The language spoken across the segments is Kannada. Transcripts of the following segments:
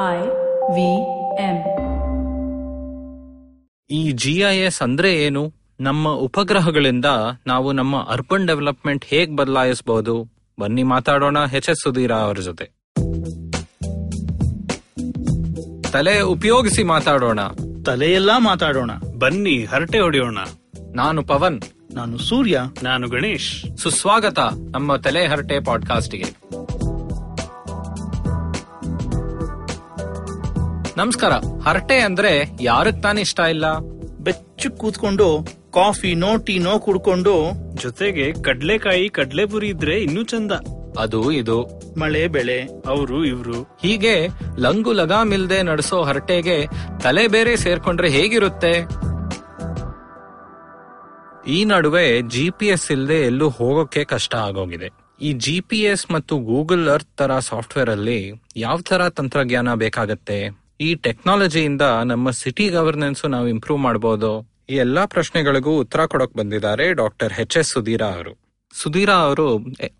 I ವಿ ಎಂ ಈ ಜಿ ಐ ಎಸ್ ಅಂದ್ರೆ ಏನು? ನಮ್ಮ ಉಪಗ್ರಹಗಳಿಂದ ನಾವು ನಮ್ಮ ಅರ್ಬನ್ ಡೆವಲಪ್ಮೆಂಟ್ ಹೇಗ್ ಬದಲಾಯಿಸಬಹುದು ಬನ್ನಿ ಮಾತಾಡೋಣ ಎಚ್ ಎಸ್ ಸುಧೀರ ಅವರ ಜೊತೆ. ತಲೆ ಉಪಯೋಗಿಸಿ ಮಾತಾಡೋಣ. ತಲೆಯೆಲ್ಲಾ ಮಾತಾಡೋಣ. ಬನ್ನಿ ಹರಟೆ ಹೊಡೆಯೋಣ. ನಾನು ಪವನ್. ನಾನು ಸೂರ್ಯ. ನಾನು ಗಣೇಶ್. ಸುಸ್ವಾಗತ ನಮ್ಮ ತಲೆ ಹರಟೆ ಪಾಡ್ಕಾಸ್ಟ್ಗೆ. ನಮಸ್ಕಾರ. ಹರಟೆ ಅಂದ್ರೆ ಯಾರಕ್ ತಾನೇ ಇಷ್ಟ ಇಲ್ಲ? ಬೆಚ್ಚ ಕೂತ್ಕೊಂಡು ಕಾಫಿ ನೋ ಟೀ ನೋ ಕುಡ್ಕೊಂಡು ಜೊತೆಗೆ ಕಡ್ಲೆಕಾಯಿ ಕಡ್ಲೆಪುರಿ ಇದ್ರೆ ಇನ್ನೂ ಚಂದ. ಅದು ಇದು. ಮಳೆ ಬೆಳೆ ಅವರು ಇವ್ರು. ಹೀಗೆ ಲಂಗು ಲಗಾಮಿಲ್ದೆ ನಡೆಸೋ ಹರಟೆಗೆ ತಲೆ ಬೇರೆ ಸೇರ್ಕೊಂಡ್ರೆ ಹೇಗಿರುತ್ತೆ? ಈ ನಡುವೆ ಜಿ ಪಿ ಎಸ್ ಇಲ್ಲದೆ ಎಲ್ಲೂ ಹೋಗೋಕೆ ಕಷ್ಟ ಆಗೋಗಿದೆ. ಈ ಜಿ ಪಿ ಎಸ್ ಮತ್ತು ಗೂಗಲ್ ಅರ್ತ್ ತರ ಸಾಫ್ಟ್ವೇರ್ ಅಲ್ಲಿ ಯಾವ ತರ ತಂತ್ರಜ್ಞಾನ ಬೇಕಾಗತ್ತೆ? ಈ ಟೆಕ್ನಾಲಜಿಯಿಂದ ನಮ್ಮ ಸಿಟಿ ಗವರ್ನೆನ್ಸ್ ನಾವು ಇಂಪ್ರೂವ್ ಮಾಡಬಹುದು ಈ ಎಲ್ಲಾ ಪ್ರಶ್ನೆಗಳಿಗೂ ಉತ್ತರ ಕೊಡಕ್ ಬಂದಿದ್ದಾರೆ ಡಾಕ್ಟರ್ ಎಚ್ ಎಸ್ ಸುಧೀರಾ ಅವರು. ಸುಧೀರಾ ಅವರು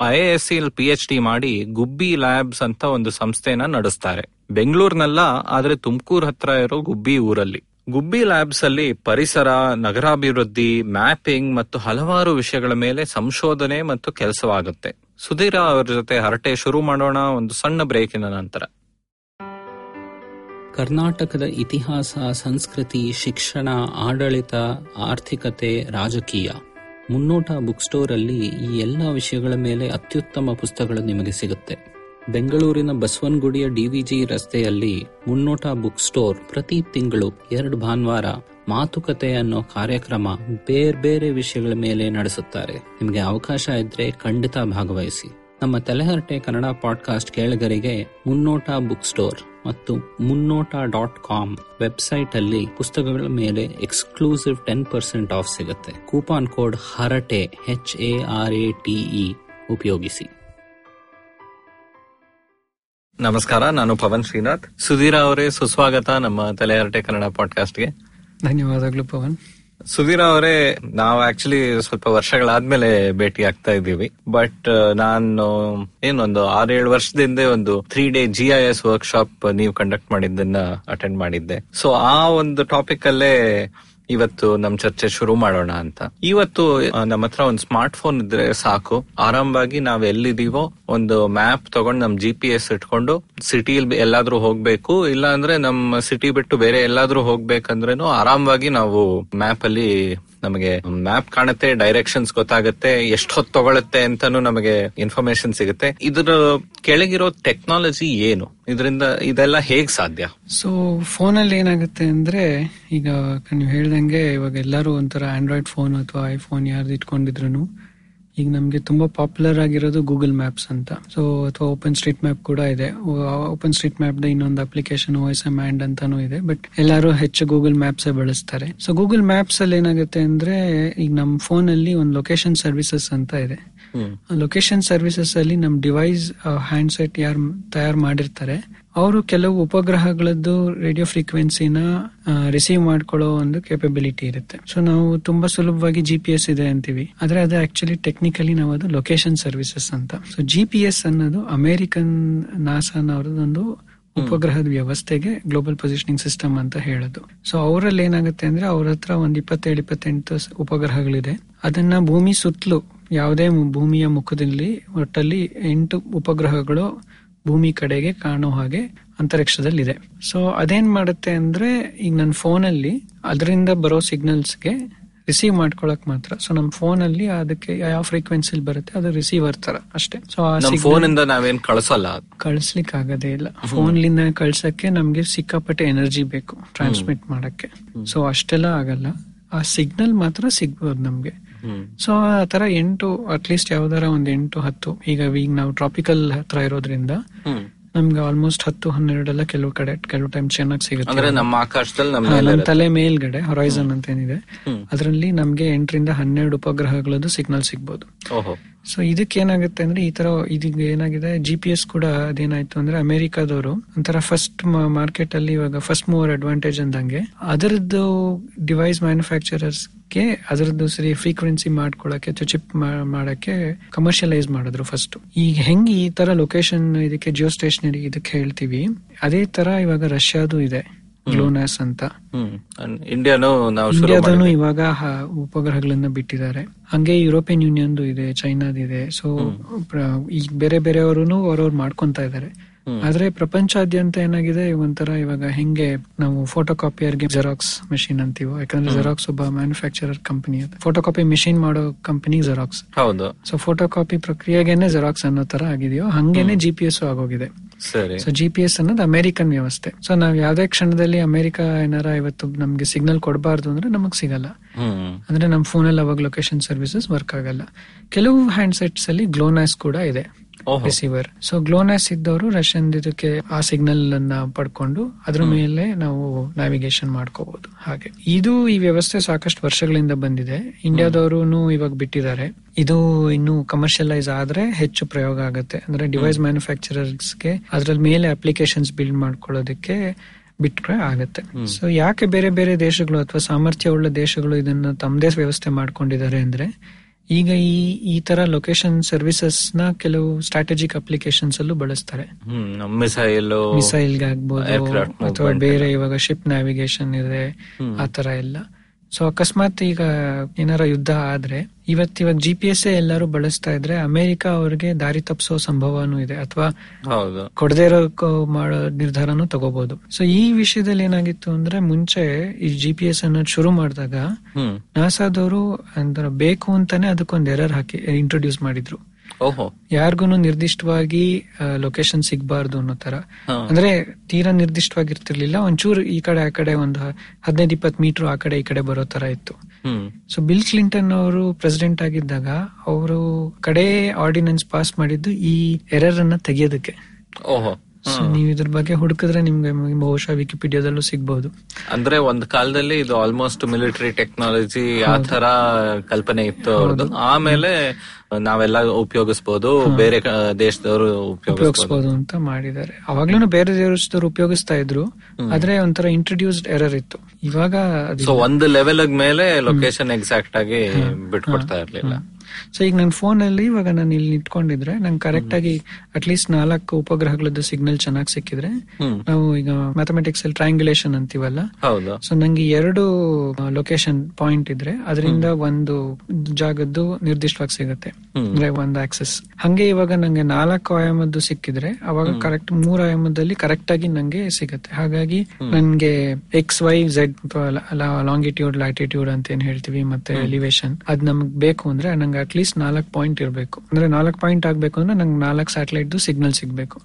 IAS S C P H D ಮಾಡಿ ಗುಬ್ಬಿ ಲ್ಯಾಬ್ಸ್ ಅಂತ ಒಂದು ಸಂಸ್ಥೆನ ನಡೆಸ್ತಾರೆ. ಬೆಂಗಳೂರಿನಲ್ಲ, ಆದ್ರೆ ತುಮಕೂರು ಹತ್ರ ಇರೋ ಗುಬ್ಬಿ ಊರಲ್ಲಿ. ಗುಬ್ಬಿ ಲ್ಯಾಬ್ಸ್ ಅಲ್ಲಿ ಪರಿಸರ, ನಗರಾಭಿವೃದ್ಧಿ ಮ್ಯಾಪಿಂಗ್ ಮತ್ತು ಹಲವಾರು ವಿಷಯಗಳ ಮೇಲೆ ಸಂಶೋಧನೆ ಮತ್ತು ಕೆಲಸವಾಗುತ್ತೆ. ಸುಧೀರಾ ಅವರ ಜೊತೆ ಹರಟೆ ಶುರು ಮಾಡೋಣ, ಒಂದು ಸಣ್ಣ ಬ್ರೇಕಿನ ನಂತರ. ಕರ್ನಾಟಕದ ಇತಿಹಾಸ, ಸಂಸ್ಕೃತಿ, ಶಿಕ್ಷಣ, ಆಡಳಿತ, ಆರ್ಥಿಕತೆ, ರಾಜಕೀಯ. ಮುನ್ನೋಟ ಬುಕ್ ಸ್ಟೋರ್ ಅಲ್ಲಿ ಈ ಎಲ್ಲ ವಿಷಯಗಳ ಮೇಲೆ ಅತ್ಯುತ್ತಮ ಪುಸ್ತಕಗಳು ನಿಮಗೆ ಸಿಗುತ್ತೆ. ಬೆಂಗಳೂರಿನ ಬಸವನಗುಡಿಯ ಡಿವಿಜಿ ರಸ್ತೆಯಲ್ಲಿ ಮುನ್ನೋಟ ಬುಕ್ ಸ್ಟೋರ್ ಪ್ರತಿ ತಿಂಗಳು ಎರಡು ಭಾನುವಾರ ಮಾತುಕತೆ ಅನ್ನೋ ಕಾರ್ಯಕ್ರಮ ಬೇರೆ ಬೇರೆ ವಿಷಯಗಳ ಮೇಲೆ ನಡೆಸುತ್ತಾರೆ. ನಿಮಗೆ ಅವಕಾಶ ಇದ್ರೆ ಖಂಡಿತ ಭಾಗವಹಿಸಿ. ನಮ್ಮ ತಲೆಹರಟೆ ಕನ್ನಡ ಪಾಡ್ಕಾಸ್ಟ್ ಕೇಳಿಗರಿಗೆ ಮುನ್ನೋಟ ಬುಕ್ ಸ್ಟೋರ್. ಮತ್ತು ಮುನ್ನೋಟ ಡಾಟ್ ಕಾಮ್ ವೆಬ್ಸೈಟ್ ಅಲ್ಲಿ ಪುಸ್ತಕಗಳ ಮೇಲೆ ಎಕ್ಸ್ಕ್ಲೂಸಿವ್ ಟೆನ್ ಪರ್ಸೆಂಟ್ ಆಫ್ ಸಿಗುತ್ತೆ. Coupon code Harate H A R A T E ಉಪಯೋಗಿಸಿ. ನಮಸ್ಕಾರ ನಾನು ಪವನ್ ಶ್ರೀನಾಥ್. ಸುಧೀರ ಅವರೇ ಸುಸ್ವಾಗತ ನಮ್ಮ ತಲೆಹರಟೆ ಕನ್ನಡ ಪಾಡ್ಕಾಸ್ಟ್ಗೆ ಧನ್ಯವಾದಗಳು ಪವನ್. ಸುಧೀರ್ ಅವರೇ, ನಾವು ಆಕ್ಚುಲಿ ಸ್ವಲ್ಪ ವರ್ಷಗಳಾದ್ಮೇಲೆ ಭೇಟಿ ಆಗ್ತಾ ಇದ್ದೀವಿ. ಬಟ್ ನಾನು ಏನೊಂದು ಆರೇಳು ವರ್ಷದಿಂದ ಒಂದು three day G I S work ನೀವು ಕಂಡಕ್ಟ್ ಮಾಡಿದ್ದನ್ನ ಅಟೆಂಡ್ ಮಾಡಿದ್ದೆ. ಸೊ ಆ ಒಂದು ಟಾಪಿಕ್ ಅಲ್ಲೇ ಇವತ್ತು ನಮ್ ಚರ್ಚೆ ಶುರು ಮಾಡೋಣ ಅಂತ. ಇವತ್ತು ನಮ್ಮ ಹತ್ರ ಒಂದು ಸ್ಮಾರ್ಟ್ ಫೋನ್ ಇದ್ರೆ ಸಾಕು. ಆರಾಮವಾಗಿ ನಾವ್ ಎಲ್ಲಿದೀವೋ ಒಂದು ಮ್ಯಾಪ್ ತಗೊಂಡು ನಮ್ ಜಿ ಇಟ್ಕೊಂಡು ಸಿಟಿಲಿ ಎಲ್ಲಾದ್ರೂ ಹೋಗ್ಬೇಕು. ಇಲ್ಲ ಅಂದ್ರೆ ನಮ್ಮ ಸಿಟಿ ಬಿಟ್ಟು ಬೇರೆ ಎಲ್ಲಾದ್ರೂ ಹೋಗ್ಬೇಕಂದ್ರೇನು ಆರಾಮವಾಗಿ ನಾವು ಮ್ಯಾಪ್ ಅಲ್ಲಿ ನಮಗೆ ಮ್ಯಾಪ್ ಕಾಣುತ್ತೆ ಡೈರೆಕ್ಷನ್ಸ್ ಗೊತ್ತಾಗುತ್ತೆ, ಎಷ್ಟು ಹೊತ್ತು ತಗೊಳುತ್ತೆ ಅಂತಾನು ನಮಗೆ ಇನ್ಫಾರ್ಮೇಶನ್ ಸಿಗುತ್ತೆ. ಇದ್ರ ಕೆಳಗಿರೋ ಟೆಕ್ನಾಲಜಿ ಏನು? ಇದರಿಂದ ಇದೆಲ್ಲ ಹೇಗ್ ಸಾಧ್ಯ? ಸೊ ಅಲ್ಲಿ ಏನಾಗುತ್ತೆ ಅಂದ್ರೆ, ಈಗ ನೀವು ಹೇಳ್ದಂಗೆ ಇವಾಗ ಎಲ್ಲರೂ ಒಂಥರ ಆಂಡ್ರಾಯ್ಡ್ ಫೋನ್ ಅಥವಾ ಐಫೋನ್ ಯಾರ್ದು ಇಟ್ಕೊಂಡಿದ್ರು ಈಗ ನಮ್ಗೆ ತುಂಬಾ ಪಾಪ್ಯುಲರ್ ಆಗಿರೋದು ಗೂಗಲ್ ಮ್ಯಾಪ್ಸ್ ಅಂತ. ಸೊ ಅಥವಾ ಓಪನ್ ಸ್ಟ್ರೀಟ್ ಮ್ಯಾಪ್ ಕೂಡ ಇದೆ. ಓಪನ್ ಸ್ಟ್ರೀಟ್ ಮ್ಯಾಪ್ ಇನ್ನೊಂದು ಅಪ್ಲಿಕೇಶನ್ ಎಸ್ ಎಂ ಆ್ಯಂಡ್ ಅಂತಾನು ಇದೆ. ಬಟ್ ಎಲ್ಲರೂ ಹೆಚ್ಚು ಗೂಗಲ್ ಮ್ಯಾಪ್ಸ್ ಬಳಸ್ತಾರೆ. ಸೊ ಗೂಗಲ್ ಮ್ಯಾಪ್ಸ್ ಅಲ್ಲಿ ಏನಾಗುತ್ತೆ ಅಂದ್ರೆ ಈಗ ನಮ್ಮ ಫೋನ್ ಅಲ್ಲಿ ಒಂದು ಲೊಕೇಶನ್ ಸರ್ವಿಸಸ್ ಅಂತ ಇದೆ. ಲೊಕೇಶನ್ ಸರ್ವಿಸಸ್ ಅಲ್ಲಿ ನಮ್ ಡಿವೈಸ್ ಹ್ಯಾಂಡ್ ಸೆಟ್ ಯಾರು ತಯಾರು ಮಾಡಿರ್ತಾರೆ. ಅವರು ಕೆಲವು ಉಪಗ್ರಹಗಳದ್ದು ರೇಡಿಯೋ ಫ್ರೀಕ್ವೆನ್ಸಿನ ರಿಸೀವ್ ಮಾಡ್ಕೊಳ್ಳೋ ಒಂದು ಕೆಪಬಿಲಿಟಿ ಇರುತ್ತೆ. ಸೊ ನಾವು ತುಂಬಾ ಸುಲಭವಾಗಿ ಜಿ ಪಿ ಎಸ್ ಇದೆ ಅಂತೀವಿ. ಆದ್ರೆ ಅದು ಆಕ್ಚುಲಿ ಟೆಕ್ನಿಕಲಿ ನಾವು ಅದು ಲೊಕೇಶನ್ ಸರ್ವಿಸಸ್ ಅಂತ. ಸೊ ಜಿ ಪಿ ಎಸ್ ಅನ್ನೋದು ಅಮೆರಿಕನ್ ನಾಸಾನವ್ರದೊಂದು ಉಪಗ್ರಹದ ವ್ಯವಸ್ಥೆಗೆ ಗ್ಲೋಬಲ್ ಪೊಸಿಷನಿಂಗ್ ಸಿಸ್ಟಮ್ ಅಂತ ಹೇಳೋದು. ಸೊ ಅವರಲ್ಲಿ ಏನಾಗುತ್ತೆ ಅಂದ್ರೆ ಅವ್ರ ಹತ್ರ ಒಂದ್ ಇಪ್ಪತ್ತೇಳು ಇಪ್ಪತ್ತೆಂಟು ಉಪಗ್ರಹಗಳಿದೆ. ಅದನ್ನ ಭೂಮಿ ಸುತ್ತಲೂ ಯಾವುದೇ ಭೂಮಿಯ ಮುಖದಲ್ಲಿ ಒಟ್ಟಲ್ಲಿ ಎಂಟು ಉಪಗ್ರಹಗಳು ಭೂಮಿ ಕಡೆಗೆ ಕಾಣೋ ಹಾಗೆ ಅಂತರಿಕ್ಷದಲ್ಲಿದೆ. ಸೊ ಅದೇನ್ ಮಾಡುತ್ತೆ ಅಂದ್ರೆ ಈಗ ನನ್ನ ಫೋನಲ್ಲಿ ಅದರಿಂದ ಬರೋ ಸಿಗ್ನಲ್ಸ್ಗೆ ರಿಸೀವ್ ಮಾಡ್ಕೊಳಕ್ ಮಾತ್ರ. ಸೊ ನಮ್ ಫೋನ್ ಅಲ್ಲಿ ಅದಕ್ಕೆ ಯಾವ ಫ್ರೀಕ್ವೆನ್ಸಿ ಬರುತ್ತೆ ಅದು ರಿಸೀವರ್ ತರ ಅಷ್ಟೇ. ಸೊ ಫೋನ್ ಇಂದ ನಾವೇನ್ ಕಳ್ಸಲ್ಲ. ಕಳಿಸ್ಲಿಕ್ಕೆ ಆಗೋದೇ ಇಲ್ಲ. ಫೋನ್ ಲಿಂದ ಕಳ್ಸಕ್ಕೆ ನಮ್ಗೆ ಸಿಕ್ಕಾಪಟ್ಟೆ ಎನರ್ಜಿ ಬೇಕು ಟ್ರಾನ್ಸ್ಮಿಟ್ ಮಾಡಕ್ಕೆ. ಸೊ ಅಷ್ಟೆಲ್ಲ ಆಗಲ್ಲ. ಆ ಸಿಗ್ನಲ್ ಮಾತ್ರ ಸಿಗ್ಬೋದು ನಮ್ಗೆ. ಸೊ ಆ ತರ ಎಂಟು ಅಟ್ಲೀಸ್ಟ್ ಯಾವ್ದಾರ ಒಂದ್ ಎಂಟು ಹತ್ತು. ಈಗ ಈಗ ನಾವು ಟ್ರಾಪಿಕಲ್ ಹತ್ರ ಇರೋದ್ರಿಂದ ನಮ್ಗೆ ಆಲ್ಮೋಸ್ಟ್ ಹತ್ತು ಹನ್ನೆರಡೆಲ್ಲ ಕೆಲವು ಕಡೆ ಕೆಲವು ಟೈಮ್ ಚೆನ್ನಾಗಿ ಸಿಗುತ್ತೆ. ನಮ್ಮ ಆಕಾಶದಲ್ಲಿ ನಮ್ಮ. ತಲೆ ಮೇಲ್ಗಡೆ ಹೊರೈಸನ್ ಅಂತ ಏನಿದೆ ಅದರಲ್ಲಿ ನಮ್ಗೆ ಎಂಟರಿಂದ ಹನ್ನೆರಡು ಉಪಗ್ರಹಗಳದ್ದು ಸಿಗ್ನಲ್ ಸಿಗ್ಬೋದು. ಸೊ ಇದಕ್ಕೆ ಏನಾಗುತ್ತೆ ಅಂದ್ರೆ ಈ ತರ ಇದೀಗ ಏನಾಗಿದೆ ಜಿ ಪಿ ಎಸ್ ಕೂಡ ಅದೇನಾಯ್ತು ಅಂದ್ರೆ ಅಮೆರಿಕಾದವರು ಒಂಥರ ಫಸ್ಟ್ ಮಾರ್ಕೆಟ್ ಅಲ್ಲಿ ಇವಾಗ ಫಸ್ಟ್ ಮೂವರ್ ಅಡ್ವಾಂಟೇಜ್ ಅಂದಂಗೆ. ಅದರದ್ದು ಡಿವೈಸ್ ಮ್ಯಾನುಫ್ಯಾಕ್ಚರರ್ಸ್ಗೆ ಅದರದ್ದು ಸರಿ ಫ್ರೀಕ್ವೆನ್ಸಿ ಮಾಡ್ಕೊಳಕ್ಕೆ ಚಿಪ್ ಮಾಡಕ್ಕೆ ಕಮರ್ಷಿಯಲೈಸ್ ಮಾಡಿದ್ರು ಫಸ್ಟ್ ಈಗ ಹೆಂಗ್ ಈ ತರ ಲೊಕೇಶನ್ ಇದಕ್ಕೆ ಜಿಯೋ ಸ್ಟೇಷನರಿ ಇದಕ್ಕೆ ಹೇಳ್ತೀವಿ, ಅದೇ ತರ ಇವಾಗ ರಷ್ಯಾದು ಇದೆ. ಗ್ಲೋನಾಸ್ ಅಂತ. ಇಂಡಿಯಾನು ಇಂಡಿಯಾದನು ಇವಾಗ ಉಪಗ್ರಹಗಳನ್ನ ಬಿಟ್ಟಿದ್ದಾರೆ. ಹಂಗೆ ಯುರೋಪಿಯನ್ ಯೂನಿಯನ್ ಇದೆ ಚೈನಾದಿದೆ ಸೊ ಈ ಬೇರೆ ಬೇರೆಯವರು ಅವ್ರವ್ರು ಮಾಡ್ಕೊಂತ ಇದ್ದಾರೆ. ಆದ್ರೆ ಪ್ರಪಂಚಾದ್ಯಂತ ಏನಾಗಿದೆ ಒಂಥರ ಇವಾಗ ಹೆಂಗೆ ನಾವು ಫೋಟೋ ಕಾಪಿಯರ್ಗೆ ಜೆರಾಕ್ಸ್ ಮೆಷಿನ್ ಅಂತೀವೋ ಯಾಕಂದ್ರೆ ಜೆರಾಕ್ಸ್ ಒಬ್ಬ manufacturer company photo copy machine ಮಾಡೋ ಕಂಪನಿ ಜೆರಾಕ್ಸ್ ಹೌದು. ಸೊ ಫೋಟೋ ಕಾಪಿ ಪ್ರಕ್ರಿಯೆಗೆನೆ ಜೆರಾಕ್ಸ್ ಅನ್ನೋ ತರ ಆಗಿದೆಯೋ ಹಂಗೇನೆ ಜಿ ಪಿ ಎಸ್ ಆಗೋಗಿದೆ. ಸೊ ಜಿ ಪಿ ಎಸ್ ಅನ್ನೋದು ಅಮೆರಿಕನ್ ವ್ಯವಸ್ಥೆ. ಸೊ ನಾವ್ ಯಾವ್ದೇ ಕ್ಷಣದಲ್ಲಿ ಅಮೆರಿಕ ಏನಾರ ಇವತ್ತು ನಮ್ಗೆ ಸಿಗ್ನಲ್ ಕೊಡಬಾರ್ದು ಅಂದ್ರೆ ನಮಗ್ ಸಿಗಲ್ಲ. ಅಂದ್ರೆ ಅಂದ್ರೆ ಫೋನ್ ಅಲ್ಲಿ ಅವಾಗ ಲೊಕೇಶನ್ ಸರ್ವಿಸಸ್ ವರ್ಕ್ ಆಗಲ್ಲ. ಕೆಲವು ಹ್ಯಾಂಡ್ಸೆಟ್ಸ್ ಅಲ್ಲಿ ಗ್ಲೋನಾಸ್ ಕೂಡ ಇದೆ. ರಿಸೀವರ್ ಸೊ ಗ್ಲೋನೆಸ್ ಇದ್ದವರು ರಷ್ಯನ್ ಇದಕ್ಕೆ ಆ ಸಿಗ್ನಲ್ ಅನ್ನ ಪಡ್ಕೊಂಡು ಅದ್ರ ಮೇಲೆ ನಾವು ನ್ಯಾವಿಗೇಷನ್ ಮಾಡ್ಕೋಬಹುದು ಹಾಗೆ. ಇದು ಈ ವ್ಯವಸ್ಥೆ ಸಾಕಷ್ಟು ವರ್ಷಗಳಿಂದ ಬಂದಿದೆ. ಇಂಡಿಯಾದವರು ಇವಾಗ ಬಿಟ್ಟಿದ್ದಾರೆ. ಇದು ಇನ್ನು ಕಮರ್ಷಿಯಲೈಸ್ ಆದ್ರೆ ಹೆಚ್ಚು ಪ್ರಯೋಗ ಆಗುತ್ತೆ. ಅಂದ್ರೆ ಡಿವೈಸ್ ಮ್ಯಾನುಫ್ಯಾಕ್ಚರರ್ಸ್ಗೆ ಅದ್ರ ಮೇಲೆ ಅಪ್ಲಿಕೇಶನ್ಸ್ ಬಿಲ್ಡ್ ಮಾಡ್ಕೊಳ್ಳೋದಕ್ಕೆ ಬಿಟ್ರೆ ಆಗುತ್ತೆ. ಸೊ ಯಾಕೆ ಬೇರೆ ಬೇರೆ ದೇಶಗಳು ಅಥವಾ ಸಾಮರ್ಥ್ಯ ಉಳ್ಳ ದೇಶಗಳು ಇದನ್ನ ತಮ್ಮದೇ ವ್ಯವಸ್ಥೆ ಮಾಡ್ಕೊಂಡಿದ್ದಾರೆ ಅಂದ್ರೆ ಈಗ ಈ ಈ ತರ ಲೊಕೇಶನ್ ಸರ್ವಿಸಸ್ನ ಕೆಲವು ಸ್ಟ್ರಾಟಜಿಕ್ ಅಪ್ಲಿಕೇಶನ್ಸ್ ಅಲ್ಲೂ ಬಳಸ್ತಾರೆ. ಮಿಸೈಲ್ ಮಿಸೈಲ್ ಆಗ್ಬೋದು ಅಥವಾ ಬೇರೆ ಇವಾಗ ಶಿಪ್ ನ್ಯಾವಿಗೇಷನ್ ಇದೆ ಆ ತರ ಎಲ್ಲ. ಸೊ ಅಕಸ್ಮಾತ್ ಈಗ ಏನಾರ ಯುದ್ಧ ಆದ್ರೆ ಇವತ್ತಿವಾಗ ಜಿ ಪಿ ಎಸ್ ಎಲ್ಲರೂ ಬಳಸ್ತಾ ಇದ್ರೆ ಅಮೆರಿಕ ಅವ್ರಿಗೆ ದಾರಿ ತಪ್ಪಿಸೋ ಸಂಭವನೂ ಇದೆ ಅಥವಾ ಕೊಡದೇ ಇರೋ ಮಾಡೋ ನಿರ್ಧಾರನೂ ತಗೋಬಹುದು ಸೊ ಈ ವಿಷಯದಲ್ಲಿ ಏನಾಗಿತ್ತು ಅಂದ್ರೆ ಮುಂಚೆ ಈ ಜಿ ಪಿ ಎಸ್ ಅನ್ನೋದು ಶುರು ಮಾಡಿದಾಗ ನಾಸಾದವರು ಅಂದ್ರೆ ಬೇಕು ಅಂತಾನೆ ಅದಕ್ಕೊಂದ್ ಎರರ್ ಹಾಕಿ ಇಂಟ್ರೊಡ್ಯೂಸ್ ಮಾಡಿದ್ರು. ಓಹೋ. ಯಾರಿಗೂ ನಿರ್ದಿಷ್ಟವಾಗಿ ಲೊಕೇಶನ್ ಸಿಗಬಾರ್ದು ಅನ್ನೋ ತರ ಅಂದ್ರೆ ತೀರಾ ನಿರ್ದಿಷ್ಟವಾಗಿರ್ತಿರ್ಲಿಲ್ಲ. ಒಂಚೂರು ಈ ಕಡೆ ಆ ಕಡೆ ಒಂದು ಹದಿನೈದು ಇಪ್ಪತ್ತು ಮೀಟರ್ ಆ ಕಡೆ ಈ ಕಡೆ ಬರೋ ತರ ಇತ್ತು. ಸೊ ಬಿಲ್ ಕ್ಲಿಂಟನ್ ಅವರು ಪ್ರೆಸಿಡೆಂಟ್ ಆಗಿದ್ದಾಗ ಅವರು ಕಡೆ ಆರ್ಡಿನೆನ್ಸ್ ಪಾಸ್ ಮಾಡಿದ್ದು ಈ ಎರರ್ ಅನ್ನ ತೆಗೆಯೋದಕ್ಕೆ. ಓಹೋ. ಸೊ ನೀವು ಇದ್ರ ಬಗ್ಗೆ ಹುಡುಕಿದ್ರೆ ನಿಮ್ಗೆ ಬಹುಶಃ ವಿಕಿಪೀಡಿಯಾದಲ್ಲೂ ಸಿಗ್ಬಹುದು ಅಂದ್ರೆ ಒಂದ್ ಕಾಲದಲ್ಲಿ ಇದು ಆಲ್ಮೋಸ್ಟ್ ಮಿಲಿಟರಿ ಟೆಕ್ನಾಲಜಿ ಆ ತರ ಕಲ್ಪನೆ ಇತ್ತು ಅವ್ರದ್ದು. ಆಮೇಲೆ ನಾವೆಲ್ಲ ಉಪಯೋಗಿಸಬಹುದು ಬೇರೆ ದೇಶದವರು ಉಪಯೋಗಿಸಬಹುದು ಅಂತ ಮಾಡಿದ್ದಾರೆ. ಅವಾಗ್ಲೂ ಬೇರೆ ದೇಶದವ್ರು ಉಪಯೋಗಿಸ್ತಾ ಇದ್ರು ಆದ್ರೆ ಒಂಥರ ಇಂಟ್ರೊಡ್ಯೂಸ್ಡ್ ಎರರ್ ಇತ್ತು. ಇವಾಗ ಒಂದು ಲೆವೆಲ್ ಮೇಲೆ ಲೊಕೇಶನ್ ಎಕ್ಸಾಕ್ಟ್ ಆಗಿ ಬಿಟ್ಕೊಡ್ತಾ ಇರ್ಲಿಲ್ಲ. ಸೊ ಈಗ ನನ್ನ ಫೋನ್ ಅಲ್ಲಿ ಇವಾಗ ನಾನು ಇಲ್ಲಿ ಇಟ್ಕೊಂಡಿದ್ರೆ ನಂಗೆ ಕರೆಕ್ಟ್ ಆಗಿ ಅಟ್ಲೀಸ್ಟ್ ನಾಲ್ಕು ಉಪಗ್ರಹಗಳದ್ದು ಸಿಗ್ನಲ್ ಚೆನ್ನಾಗಿ ಸಿಕ್ಕಿದ್ರೆ ನಾವು ಈಗ ಮ್ಯಾಥಮೆಟಿಕ್ಸ್ ಅಲ್ಲಿ ಟ್ರಯಾಂಗ್ಯುಲೇಷನ್ ಅಂತೀವಲ್ಲ? ಹೌದು. ಸೊ ನಂಗೆ ಎರಡು ಲೊಕೇಶನ್ ಪಾಯಿಂಟ್ ಇದ್ರೆ ಅದರಿಂದ ಒಂದು ಜಾಗದ್ದು ನಿರ್ದಿಷ್ಟವಾಗಿ ಸಿಗುತ್ತೆ. ಅಂದ್ರೆ ಒಂದು ಆಕ್ಸೆಸ್ ಹಂಗೆ ಇವಾಗ ನಂಗೆ ನಾಲ್ಕು ಆಯಾಮದ್ದು ಸಿಕ್ಕಿದ್ರೆ ಅವಾಗ ಕರೆಕ್ಟ್ ಮೂರು ಆಯಾಮದಲ್ಲಿ ಕರೆಕ್ಟ್ ಆಗಿ ನಂಗೆ ಸಿಗುತ್ತೆ. ಹಾಗಾಗಿ ನನ್ಗೆ X Y Z longitude latitude ಅಂತ ಏನ್ ಹೇಳ್ತೀವಿ ಮತ್ತೆ ಎಲಿವೇಶನ್ ಅದ್ ನಮ್ಗೆ ಬೇಕು ಅಂದ್ರೆ ನಂಗೆ ಅಟ್ಲೀಸ್ಟ್ ನಾಲ್ಕು ಪಾಯಿಂಟ್ ಇರಬೇಕು. ಅಂದ್ರೆ ನಾಲ್ಕು ಪಾಯಿಂಟ್ ಆಗಬೇಕು ಅಂದ್ರೆ ನಂಗೆ ನಾಲ್ಕು ಸ್ಯಾಟಲೈಟ್ ಸಿಗ್ನಲ್ ಸಿಗಬೇಕು.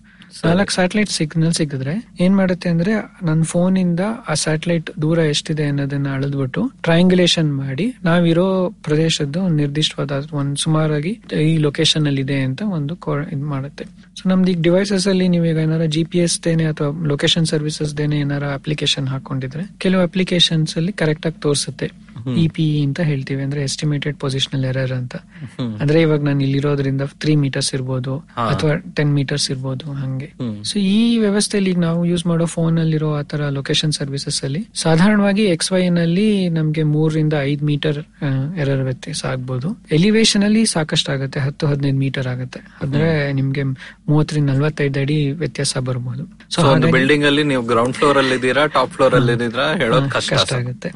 ನಾಲ್ಕು ಸ್ಯಾಟಲೈಟ್ ಸಿಗ್ನಲ್ ಸಿಕ್ಕಿದ್ರೆ ಏನ್ ಮಾಡುತ್ತೆ ಅಂದ್ರೆ ನನ್ನ ಫೋನ್ ಇಂದ ಆ ಸ್ಯಾಟಲೈಟ್ ದೂರ ಎಷ್ಟಿದೆ ಅನ್ನೋದನ್ನ ಅಳದ್ಬಿಟ್ಟು ಟ್ರಯಾಂಗ್ಯುಲೇಷನ್ ಮಾಡಿ ನಾವಿರೋ ಪ್ರದೇಶದ್ದು ಒಂದು ನಿರ್ದಿಷ್ಟವಾದ ಒಂದು ಸುಮಾರಾಗಿ ಈ ಲೊಕೇಶನ್ ಅಲ್ಲಿ ಇದೆ ಅಂತ ಒಂದು ಇದ್ ಮಾಡುತ್ತೆ. ಸೊ ನಮ್ದು ಈಗ ಡಿವೈಸಸ್ ಅಲ್ಲಿ ನೀವು ಈಗ ಏನಾರ ಜಿ ಪಿ ಎಸ್ ದೇನೆ ಅಥವಾ ಲೊಕೇಶನ್ ಸರ್ವಿಸಸ್ ದೇನೆ ಏನಾರ ಅಪ್ಲಿಕೇಶನ್ ಹಾಕೊಂಡಿದ್ರೆ ಕೆಲವು ಅಪ್ಲಿಕೇಶನ್ಸ್ ಅಲ್ಲಿ ಕರೆಕ್ಟ್ ಆಗಿ ತೋರಿಸುತ್ತೆ. ಇ ಪಿ ಅಂತ ಹೇಳ್ತೀವಿ ಅಂದ್ರೆ ಎಸ್ಟಿಮೇಟೆಡ್ ಪೊಸಿಷನಲ್ ಎರರ್ ಅಂತ. ಅಂದ್ರೆ ಇವಾಗ ನಾನು ಇಲ್ಲಿರೋದ್ರಿಂದ ತ್ರೀ ಮೀಟರ್ಸ್ ಇರ್ಬೋದು ಅಥವಾ ಟೆನ್ ಮೀಟರ್ಸ್ ಇರ್ಬೋದು ಹಂಗೆ. ಸೊ ಈ ವ್ಯವಸ್ಥೆಯಲ್ಲಿ ಈಗ ನಾವು ಯೂಸ್ ಮಾಡೋ ಫೋನ್ ಅಲ್ಲಿರೋ ಆ ತರ ಲೊಕೇಶನ್ ಸರ್ವಿಸಸ್ ಅಲ್ಲಿ ಸಾಧಾರಣವಾಗಿ ಎಕ್ಸ್ ವೈ ನಲ್ಲಿ ನಮ್ಗೆ ಮೂರರಿಂದ ಐದ್ ಮೀಟರ್ ಎರರ್ ವ್ಯತ್ಯಾಸ ಆಗ್ಬೋದು. ಎಲಿವೇಶನ್ ಅಲ್ಲಿ ಸಾಕಷ್ಟು ಆಗುತ್ತೆ ಹತ್ತು ಹದಿನೈದು ಮೀಟರ್ ಆಗುತ್ತೆ. ಅಂದ್ರೆ ನಿಮ್ಗೆ ಮೂವತ್ತರಿಂದ ನಲ್ವತ್ತೈದು ಅಡಿ ವ್ಯತ್ಯಾಸ ಬರಬಹುದು ಸೊ ಒಂದು ಬಿಲ್ಡಿಂಗ್ ಅಲ್ಲಿ ನೀವು ಗ್ರೌಂಡ್ ಫ್ಲೋರ್ ಅಲ್ಲಿ ಇದ್ದೀರಾ ಟಾಪ್ ಫ್ಲೋರ್ ಅಲ್ಲಿ ಇದ್ದೀರಾ ಹೇಳೋದು ಕಷ್ಟ ಆಗುತ್ತೆ.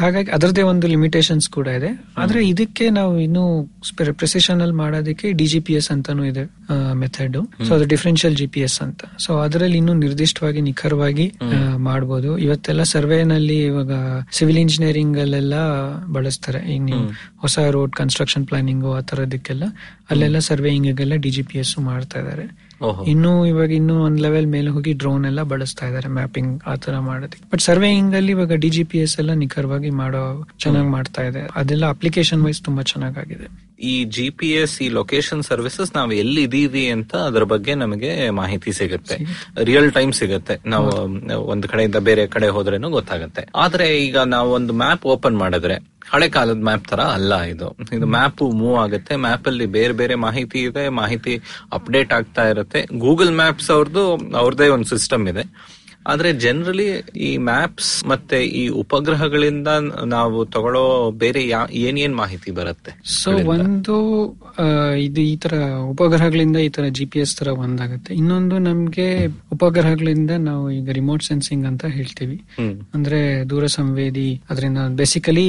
ಹಾಗಾಗಿ ಅದರದೇ ಒಂದು ಲಿಮಿಟೇಷನ್ಸ್ ಕೂಡ ಇದೆ. ಆದ್ರೆ ಇದಕ್ಕೆ ನಾವು ಇನ್ನು ಪ್ರೆಸಿಷನ್ ಅಲ್ಲಿ ಮಾಡೋದಕ್ಕೆ ಡಿ ಜಿ ಪಿ ಎಸ್ ಅಂತಾನು ಇದೆ ಮೆಥಡ್ ಸೊ ಅದು ಡಿಫ್ರೆನ್ಷಿಯಲ್ ಜಿ ಪಿ ಎಸ್ ಅಂತ. ಸೊ ಅದರಲ್ಲಿ ಇನ್ನೂ ನಿರ್ದಿಷ್ಟವಾಗಿ ನಿಖರವಾಗಿ ಮಾಡಬಹುದು ಇವತ್ತೆಲ್ಲ ಸರ್ವೇನಲ್ಲಿ ಇವಾಗ ಸಿವಿಲ್ ಇಂಜಿನಿಯರಿಂಗ್ ಅಲ್ಲೆಲ್ಲ ಬಳಸ್ತಾರೆ. ಈಗ ನೀವು ಹೊಸ ರೋಡ್ ಕನ್ಸ್ಟ್ರಕ್ಷನ್ ಪ್ಲಾನಿಂಗ್ ಆ ತರದಕ್ಕೆಲ್ಲ ಅಲ್ಲೆಲ್ಲ surveying D G P S ಮಾಡ್ತಾ ಇದ್ದಾರೆ ಓಹೋ ಇನ್ನು ಇವಾಗ ಇನ್ನು ಒಂದ್ ಲೆವೆಲ್ ಮೇಲೆ ಹೋಗಿ ಡ್ರೋನ್ ಎಲ್ಲ ಬಳಸ್ತಾ ಇದಾರೆ ಮ್ಯಾಪಿಂಗ್ ಆತರ ತರ ಮಾಡೋದಕ್ಕೆ. ಬಟ್ ಸರ್ವೇಯಿಂಗ್ ಅಲ್ಲಿ ಇವಾಗ ಡಿಜಿಪಿಎಸ್ ಜಿ ಪಿ ಎಸ್ ಎಲ್ಲ ನಿಖರವಾಗಿ ಮಾಡೋ ಚೆನ್ನಾಗಿ ಮಾಡ್ತಾ ಇದೆ. ಅದೆಲ್ಲ ಅಪ್ಲಿಕೇಶನ್ ವೈಸ್ ತುಂಬಾ ಚೆನ್ನಾಗಿದೆ ಈ ಜಿ ಪಿ ಎಸ್ ಈ ಲೊಕೇಶನ್ ಸರ್ವಿಸಸ್ ನಾವು ಎಲ್ಲಿದ್ದೀವಿ ಅಂತ ಅದ್ರ ಬಗ್ಗೆ ನಮಗೆ ಮಾಹಿತಿ ಸಿಗುತ್ತೆ. ರಿಯಲ್ ಟೈಮ್ ಸಿಗುತ್ತೆ. ನಾವು ಒಂದ್ ಕಡೆಯಿಂದ ಬೇರೆ ಕಡೆ ಹೋದ್ರೇನು ಗೊತ್ತಾಗುತ್ತೆ. ಆದ್ರೆ ಈಗ ನಾವು ಒಂದು ಮ್ಯಾಪ್ ಓಪನ್ ಮಾಡಿದ್ರೆ ಹಳೆ ಕಾಲದ ಮ್ಯಾಪ್ ತರ ಅಲ್ಲ ಇದು. ಇದು ಮ್ಯಾಪ್ ಮೂವ್ ಆಗುತ್ತೆ. ಮ್ಯಾಪ್ ಅಲ್ಲಿ ಬೇರೆ ಬೇರೆ ಮಾಹಿತಿ ಇದೆ. ಮಾಹಿತಿ ಅಪ್ಡೇಟ್ ಆಗ್ತಾ ಇರುತ್ತೆ. ಗೂಗಲ್ ಮ್ಯಾಪ್ಸ್ ಅವ್ರದ್ದು ಅವ್ರದೇ ಒಂದು ಸಿಸ್ಟಮ್ ಇದೆ. ಆದ್ರೆ ಜನರಲಿ ಈ ಮ್ಯಾಪ್ಸ್ ಮತ್ತೆ ಈ ಉಪಗ್ರಹಗಳಿಂದ ನಾವು ತಗೊಳ್ಳೋ ಬೇರೆ ಏನೇನ್ ಏನ್ ಏನ್ ಮಾಹಿತಿ ಬರುತ್ತೆ ಸೊ ಒಂದು ಇದು ಈ ತರ ಉಪಗ್ರಹಗಳಿಂದ ಈ ತರ ಜಿ ಪಿ ಎಸ್ ತರ ಒಂದಾಗುತ್ತೆ. ಇನ್ನೊಂದು ನಮ್ಗೆ ಉಪಗ್ರಹಗಳಿಂದ ನಾವು ಈಗ ರಿಮೋಟ್ ಸೆನ್ಸಿಂಗ್ ಅಂತ ಹೇಳ್ತೀವಿ. ಅಂದ್ರೆ ದೂರ ಸಂವೇದಿ ಅದರಿಂದ ಬೇಸಿಕಲಿ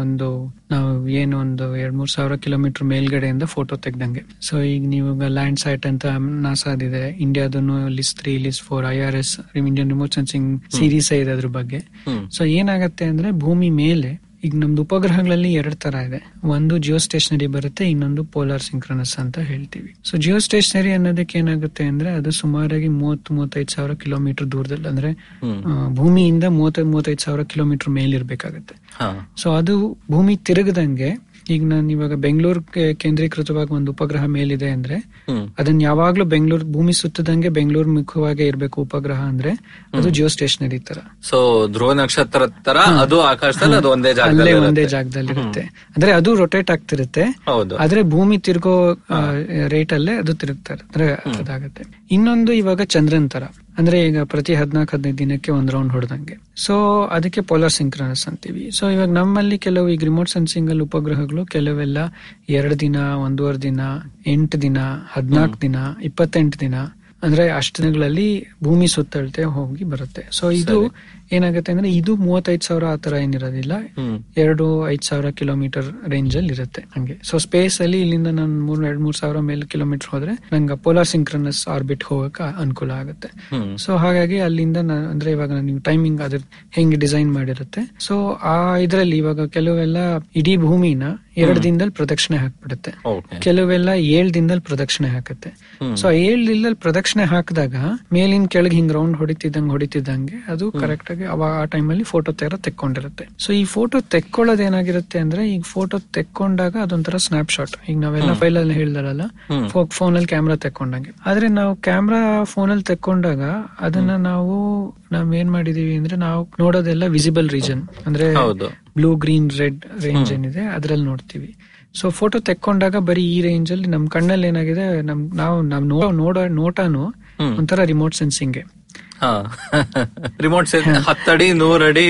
ಒಂದು ನಾವು ಏನು ಒಂದು ಎರಡ್ ಮೂರ್ ಸಾವಿರ ಕಿಲೋಮೀಟರ್ ಮೇಲ್ಗಡೆಯಿಂದ ಫೋಟೋ ತೆಗ್ದಂಗೆ. ಸೊ ಈಗ ನೀವು ಲ್ಯಾಂಡ್ ಸೈಟ್ ಅಂತ ನಾಸಾದಿದೆ ಇಂಡಿಯಾದನ್ನು LISS three LISS four I R S Indian remote sensing series ಇದೆ ಅದ್ರ ಬಗ್ಗೆ. ಸೊ ಏನಾಗತ್ತೆ ಅಂದ್ರೆ ಭೂಮಿ ಮೇಲೆ ಈಗ ನಮ್ದು ಉಪಗ್ರಹಗಳಲ್ಲಿ ಎರಡ್ ತರ ಇದೆ. ಒಂದು ಜಿಯೋ ಸ್ಟೇಷನರಿ ಬರುತ್ತೆ ಇನ್ನೊಂದು ಪೋಲಾರ್ ಸಿಂಕ್ರನಸ್ ಅಂತ ಹೇಳ್ತೀವಿ. ಸೊ ಜಿಯೋ ಸ್ಟೇಷನರಿ ಅನ್ನೋದಕ್ಕೆ ಏನಾಗುತ್ತೆ ಅಂದ್ರೆ ಅದು ಸುಮಾರಾಗಿ ಮೂವತ್ ಮೂವತ್ತೈದು ಸಾವಿರ ಕಿಲೋಮೀಟರ್ ದೂರದಲ್ಲಿ ಅಂದ್ರೆ ಭೂಮಿಯಿಂದ ಮೂವತ್ತೈದು ಮೂವತ್ತೈದು ಸಾವಿರ ಕಿಲೋಮೀಟರ್ ಮೇಲಿರ್ಬೇಕಾಗತ್ತೆ. ಸೊ ಅದು ಭೂಮಿ ತಿರುಗದಂಗೆ ಈಗ ನಾನು ಇವಾಗ ಬೆಂಗಳೂರು ಕೇಂದ್ರೀಕೃತವಾಗಿ ಒಂದು ಉಪಗ್ರಹ ಮೇಲಿದೆ ಅಂದ್ರೆ ಅದನ್ನ ಯಾವಾಗ್ಲೂ ಬೆಂಗಳೂರು ಭೂಮಿ ಸುತ್ತದಂಗೆ ಬೆಂಗಳೂರು ಮುಖವಾಗಿ ಇರ್ಬೇಕು ಉಪಗ್ರಹ ಅಂದ್ರೆ ಅದು ಜಿಯೋ ಸ್ಟೇಷನರಿ ತರ. ಸೊ ಧ್ರುವ ನಕ್ಷತ್ರ ತರ ಅದು ಆಕಾಶದಲ್ಲಿ ಅದು ಒಂದೇ ಜಾಗದಲ್ಲಿ ಒಂದೇ ಇರುತ್ತೆ. ಜಾಗದಲ್ಲಿ ಇರುತ್ತೆ ಅಂದ್ರೆ ಅದು ರೊಟೇಟ್ ಆಗ್ತಿರುತ್ತೆ. ಆದ್ರೆ ಭೂಮಿ ತಿರುಗೋ ರೇಟ್ ಅಲ್ಲೇ ಅದು ತಿರುಗ್ತಾರೆ ಅಂದ್ರೆ ಅದಾಗುತ್ತೆ. ಇನ್ನೊಂದು ಇವಾಗ ಚಂದ್ರನ್ ತರ. ಅಂದ್ರೆ ಈಗ ಪ್ರತಿ ಹದ್ನಾಲ್ಕು ಹದಿನೈದು ದಿನಕ್ಕೆ ಒಂದು ರೌಂಡ್ ಹೊಡೆದಂಗೆ. ಸೊ ಅದಕ್ಕೆ ಪೋಲಾರ್ ಸಿಂಕ್ರನಸ್ ಅಂತೀವಿ. ಸೊ ಇವಾಗ ನಮ್ಮಲ್ಲಿ ಕೆಲವು ಈಗ ರಿಮೋಟ್ ಸೆನ್ಸಿಂಗ್ ಅಲ್ಲಿ ಉಪಗ್ರಹಗಳು ಕೆಲವೆಲ್ಲ ಎರಡು ದಿನ ಒಂದೂವರೆ ದಿನ ಎಂಟು ದಿನ ಹದಿನಾಲ್ಕು ದಿನ ಇಪ್ಪತ್ತೆಂಟು ದಿನ. ಅಂದ್ರೆ ಅಷ್ಟು ದಿನಗಳಲ್ಲಿ ಭೂಮಿ ಸುತ್ತಳತೆ ಹೋಗಿ ಬರುತ್ತೆ. ಸೊ ಇದು ಏನಾಗುತ್ತೆ ಅಂದ್ರೆ ಇದು ಮೂವತ್ತೈದು ಸಾವಿರ ಆ ತರ ಏನಿರೋದಿಲ್ಲ. ಎರಡು ಐದ್ ಸಾವಿರ ಕಿಲೋಮೀಟರ್ ರೇಂಜ್ ಅಲ್ಲಿ ಇರುತ್ತೆ ಹಂಗೆ. ಸೊ ಸ್ಪೇಸ್ ಅಲ್ಲಿ ಇಲ್ಲಿಂದ ನಾನು ಮೂರ್ ಎರಡ್ ಮೂರ್ ಸಾವಿರ ಮೇಲೆ ಕಿಲೋಮೀಟರ್ ಹೋದ್ರೆ ನಂಗೆ ಪೋಲಾರ್ ಸಿಂಕ್ರನಸ್ ಆರ್ಬಿಟ್ ಹೋಗಕ್ಕೆ ಅನುಕೂಲ ಆಗುತ್ತೆ. ಸೊ ಹಾಗಾಗಿ ಅಲ್ಲಿಂದ ಅಂದ್ರೆ ಇವಾಗ ನೀವು ಟೈಮಿಂಗ್ ಅದ್ರ ಹೆಂಗೆ ಡಿಸೈನ್ ಮಾಡಿರುತ್ತೆ. ಸೊ ಆ ಇದ್ರಲ್ಲಿ ಇವಾಗ ಕೆಲವೆಲ್ಲ ಇಡೀ ಭೂಮಿನ ಎರಡ್ ದಿನದಲ್ಲಿ ಪ್ರದಕ್ಷಿಣೆ ಹಾಕ್ಬಿಡುತ್ತೆ. ಕೆಲವೆಲ್ಲ ಏಳ್ ದಿನದಲ್ಲಿ ಪ್ರದಕ್ಷಿಣೆ ಹಾಕುತ್ತೆ. ಸೊ ಏಳ್ ದಿನದಲ್ಲಿ ಪ್ರದಕ್ಷಿಣೆ ಹಾಕಿದಾಗ ಮೇಲಿನ ಕೆಳಗೆ ಹಿಂಗ್ ರೌಂಡ್ ಹೊಡಿತಿದ್ದಂಗೆ ಹೊಡಿತಿದ್ದಂಗೆ ಅದು ಕರೆಕ್ಟ್ ಆಗಿ ಅವಾಗ ಆ ಟೈಮಲ್ಲಿ ಫೋಟೋ ತೆರ ತೆಕ್ಕೊಂಡಿರುತ್ತೆ. ಸೊ ಈ ಫೋಟೋ ತೆಕ್ಕೊಳ್ಳೋದು ಏನಾಗಿರುತ್ತೆ ಅಂದ್ರೆ ಈಗ ಫೋಟೋ ತೆಕ್ಕೊಂಡಾಗ ಅದೊಂಥರ ಸ್ನಾಪ್ ಶಾಟ್ ಈಗ ನಾವೆಲ್ಲ ಫೈಲ್ ಅಲ್ಲಿ ಹೇಳ್ದಾರಲ್ಲ. ಫೋನ್ ಅಲ್ಲಿ ಕ್ಯಾಮ್ರಾ ತೆಕ್ಕೊಂಡಂಗೆ. ಆದ್ರೆ ನಾವು ಕ್ಯಾಮ್ರಾ ಫೋನ್ ಅಲ್ಲಿ ತೆಕ್ಕೊಂಡಾಗ ಅದನ್ನ ನಾವು ನಾವ್ ಏನ್ ಮಾಡಿದೀವಿ ಅಂದ್ರೆ ನಾವು ನೋಡೋದೆಲ್ಲ ವಿಸಿಬಲ್ ರೀಜನ್ ಅಂದ್ರೆ ಬ್ಲೂ ಗ್ರೀನ್ ರೆಡ್ ರೇಂಜ್ ಏನಿದೆ ಅದ್ರಲ್ಲಿ ನೋಡ್ತೀವಿ. ಸೊ ಫೋಟೋ ತೆಕ್ಕೊಂಡಾಗ ಬರೀ ಈ ರೇಂಜ್ ಅಲ್ಲಿ ನಮ್ ಕಣ್ಣಲ್ಲಿ ಏನಾಗಿದೆ ನಮ್ ನಾವು ನಾವ್ ನೋ ನೋಡೋ ನೋಟಾನು. ಒಂಥರ ರಿಮೋಟ್ ಸೆನ್ಸಿಂಗ್ ರಿಮೋಟ್ ಹತ್ತಡಿ ನೂರಡಿ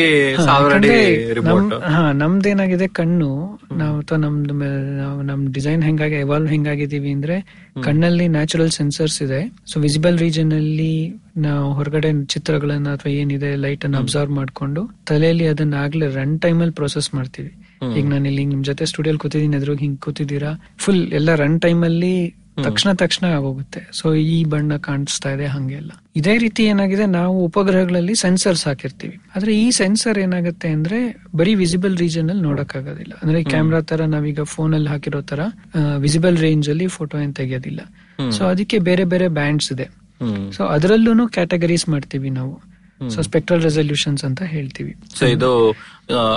ಸಾವಿರ ಅಡಿ ರಿಮೋಟ್ ಹಾ ನಮ್ದೇನಾಗಿದೆ ಕಣ್ಣು ನಾವು ಅಥವಾ ನಮ್ದು ನಮ್ ಡಿಸೈನ್ ಹೆಂಗಾಗಿ ಎವಾಲ್ವ್ ಹೆಂಗಾಗಿದೀವಿ ಅಂದ್ರೆ ಕಣ್ಣಲ್ಲಿ ನ್ಯಾಚುರಲ್ ಸೆನ್ಸರ್ಸ್ ಇದೆ. ಸೊ ವಿಸಿಬಲ್ ರೀಜನ್ ಅಲ್ಲಿ ನಾವು ಹೊರಗಡೆ ಚಿತ್ರಗಳನ್ನ ಅಥವಾ ಏನಿದೆ ಲೈಟ್ ಅನ್ನ ಅಬ್ಸರ್ವ್ ಮಾಡ್ಕೊಂಡು ತಲೆಯಲ್ಲಿ ಅದನ್ನ ಆಗ್ಲೇ ರನ್ ಟೈಮ್ ಅಲ್ಲಿ ಪ್ರೊಸೆಸ್ ಮಾಡ್ತೀವಿ. ಈಗ ನಾನು ಇಲ್ಲಿ ನಿಮ್ ಜೊತೆ ಸ್ಟುಡಿಯೋಲ್ ಕೂತಿದ್ದೀನಿ ಎದುರು ಹಿಂಗ್ ಕೂತಿದ್ದೀರಾ? ಫುಲ್ ಎಲ್ಲ ರನ್ ಟೈಮ್ ಅಲ್ಲಿ ತಕ್ಷಣ ತಕ್ಷಣ ಆಗೋಗುತ್ತೆ. ಸೊ ಈ ಬಣ್ಣ ಕಾಣಿಸ್ತಾ ಇದೆ ಹಂಗೆಲ್ಲ ಇದೇ ರೀತಿ ಏನಾಗಿದೆ ನಾವು ಉಪಗ್ರಹಗಳಲ್ಲಿ ಸೆನ್ಸರ್ಸ್ ಹಾಕಿರ್ತೀವಿ. ಆದ್ರೆ ಈ ಸೆನ್ಸರ್ ಏನಾಗುತ್ತೆ ಅಂದ್ರೆ ಬರೀ ವಿಸಿಬಲ್ ರೀಜನ್ ಅಲ್ಲಿ ನೋಡಕ್ ಆಗೋದಿಲ್ಲ ಅಂದ್ರೆ ಕ್ಯಾಮ್ರಾ ತರ ನಾವೀಗ ಫೋನ್ ಅಲ್ಲಿ ಹಾಕಿರೋ ತರ ವಿಸಿಬಲ್ ರೇಂಜ್ ಅಲ್ಲಿ ಫೋಟೋ ಏನ್ ತೆಗೆಯೋದಿಲ್ಲ. ಸೊ ಅದಕ್ಕೆ ಬೇರೆ ಬೇರೆ ಬ್ಯಾಂಡ್ಸ್ ಇದೆ. ಸೊ ಅದರಲ್ಲೂ ಕ್ಯಾಟಗರೀಸ್ ಮಾಡ್ತೀವಿ ನಾವು. ಸೊ ಸ್ಪೆಕ್ಟ್ರಲ್ ರೆಸಲ್ಯೂಷನ್ಸ್ ಅಂತ ಹೇಳ್ತೀವಿ. ಸೊ ಇದು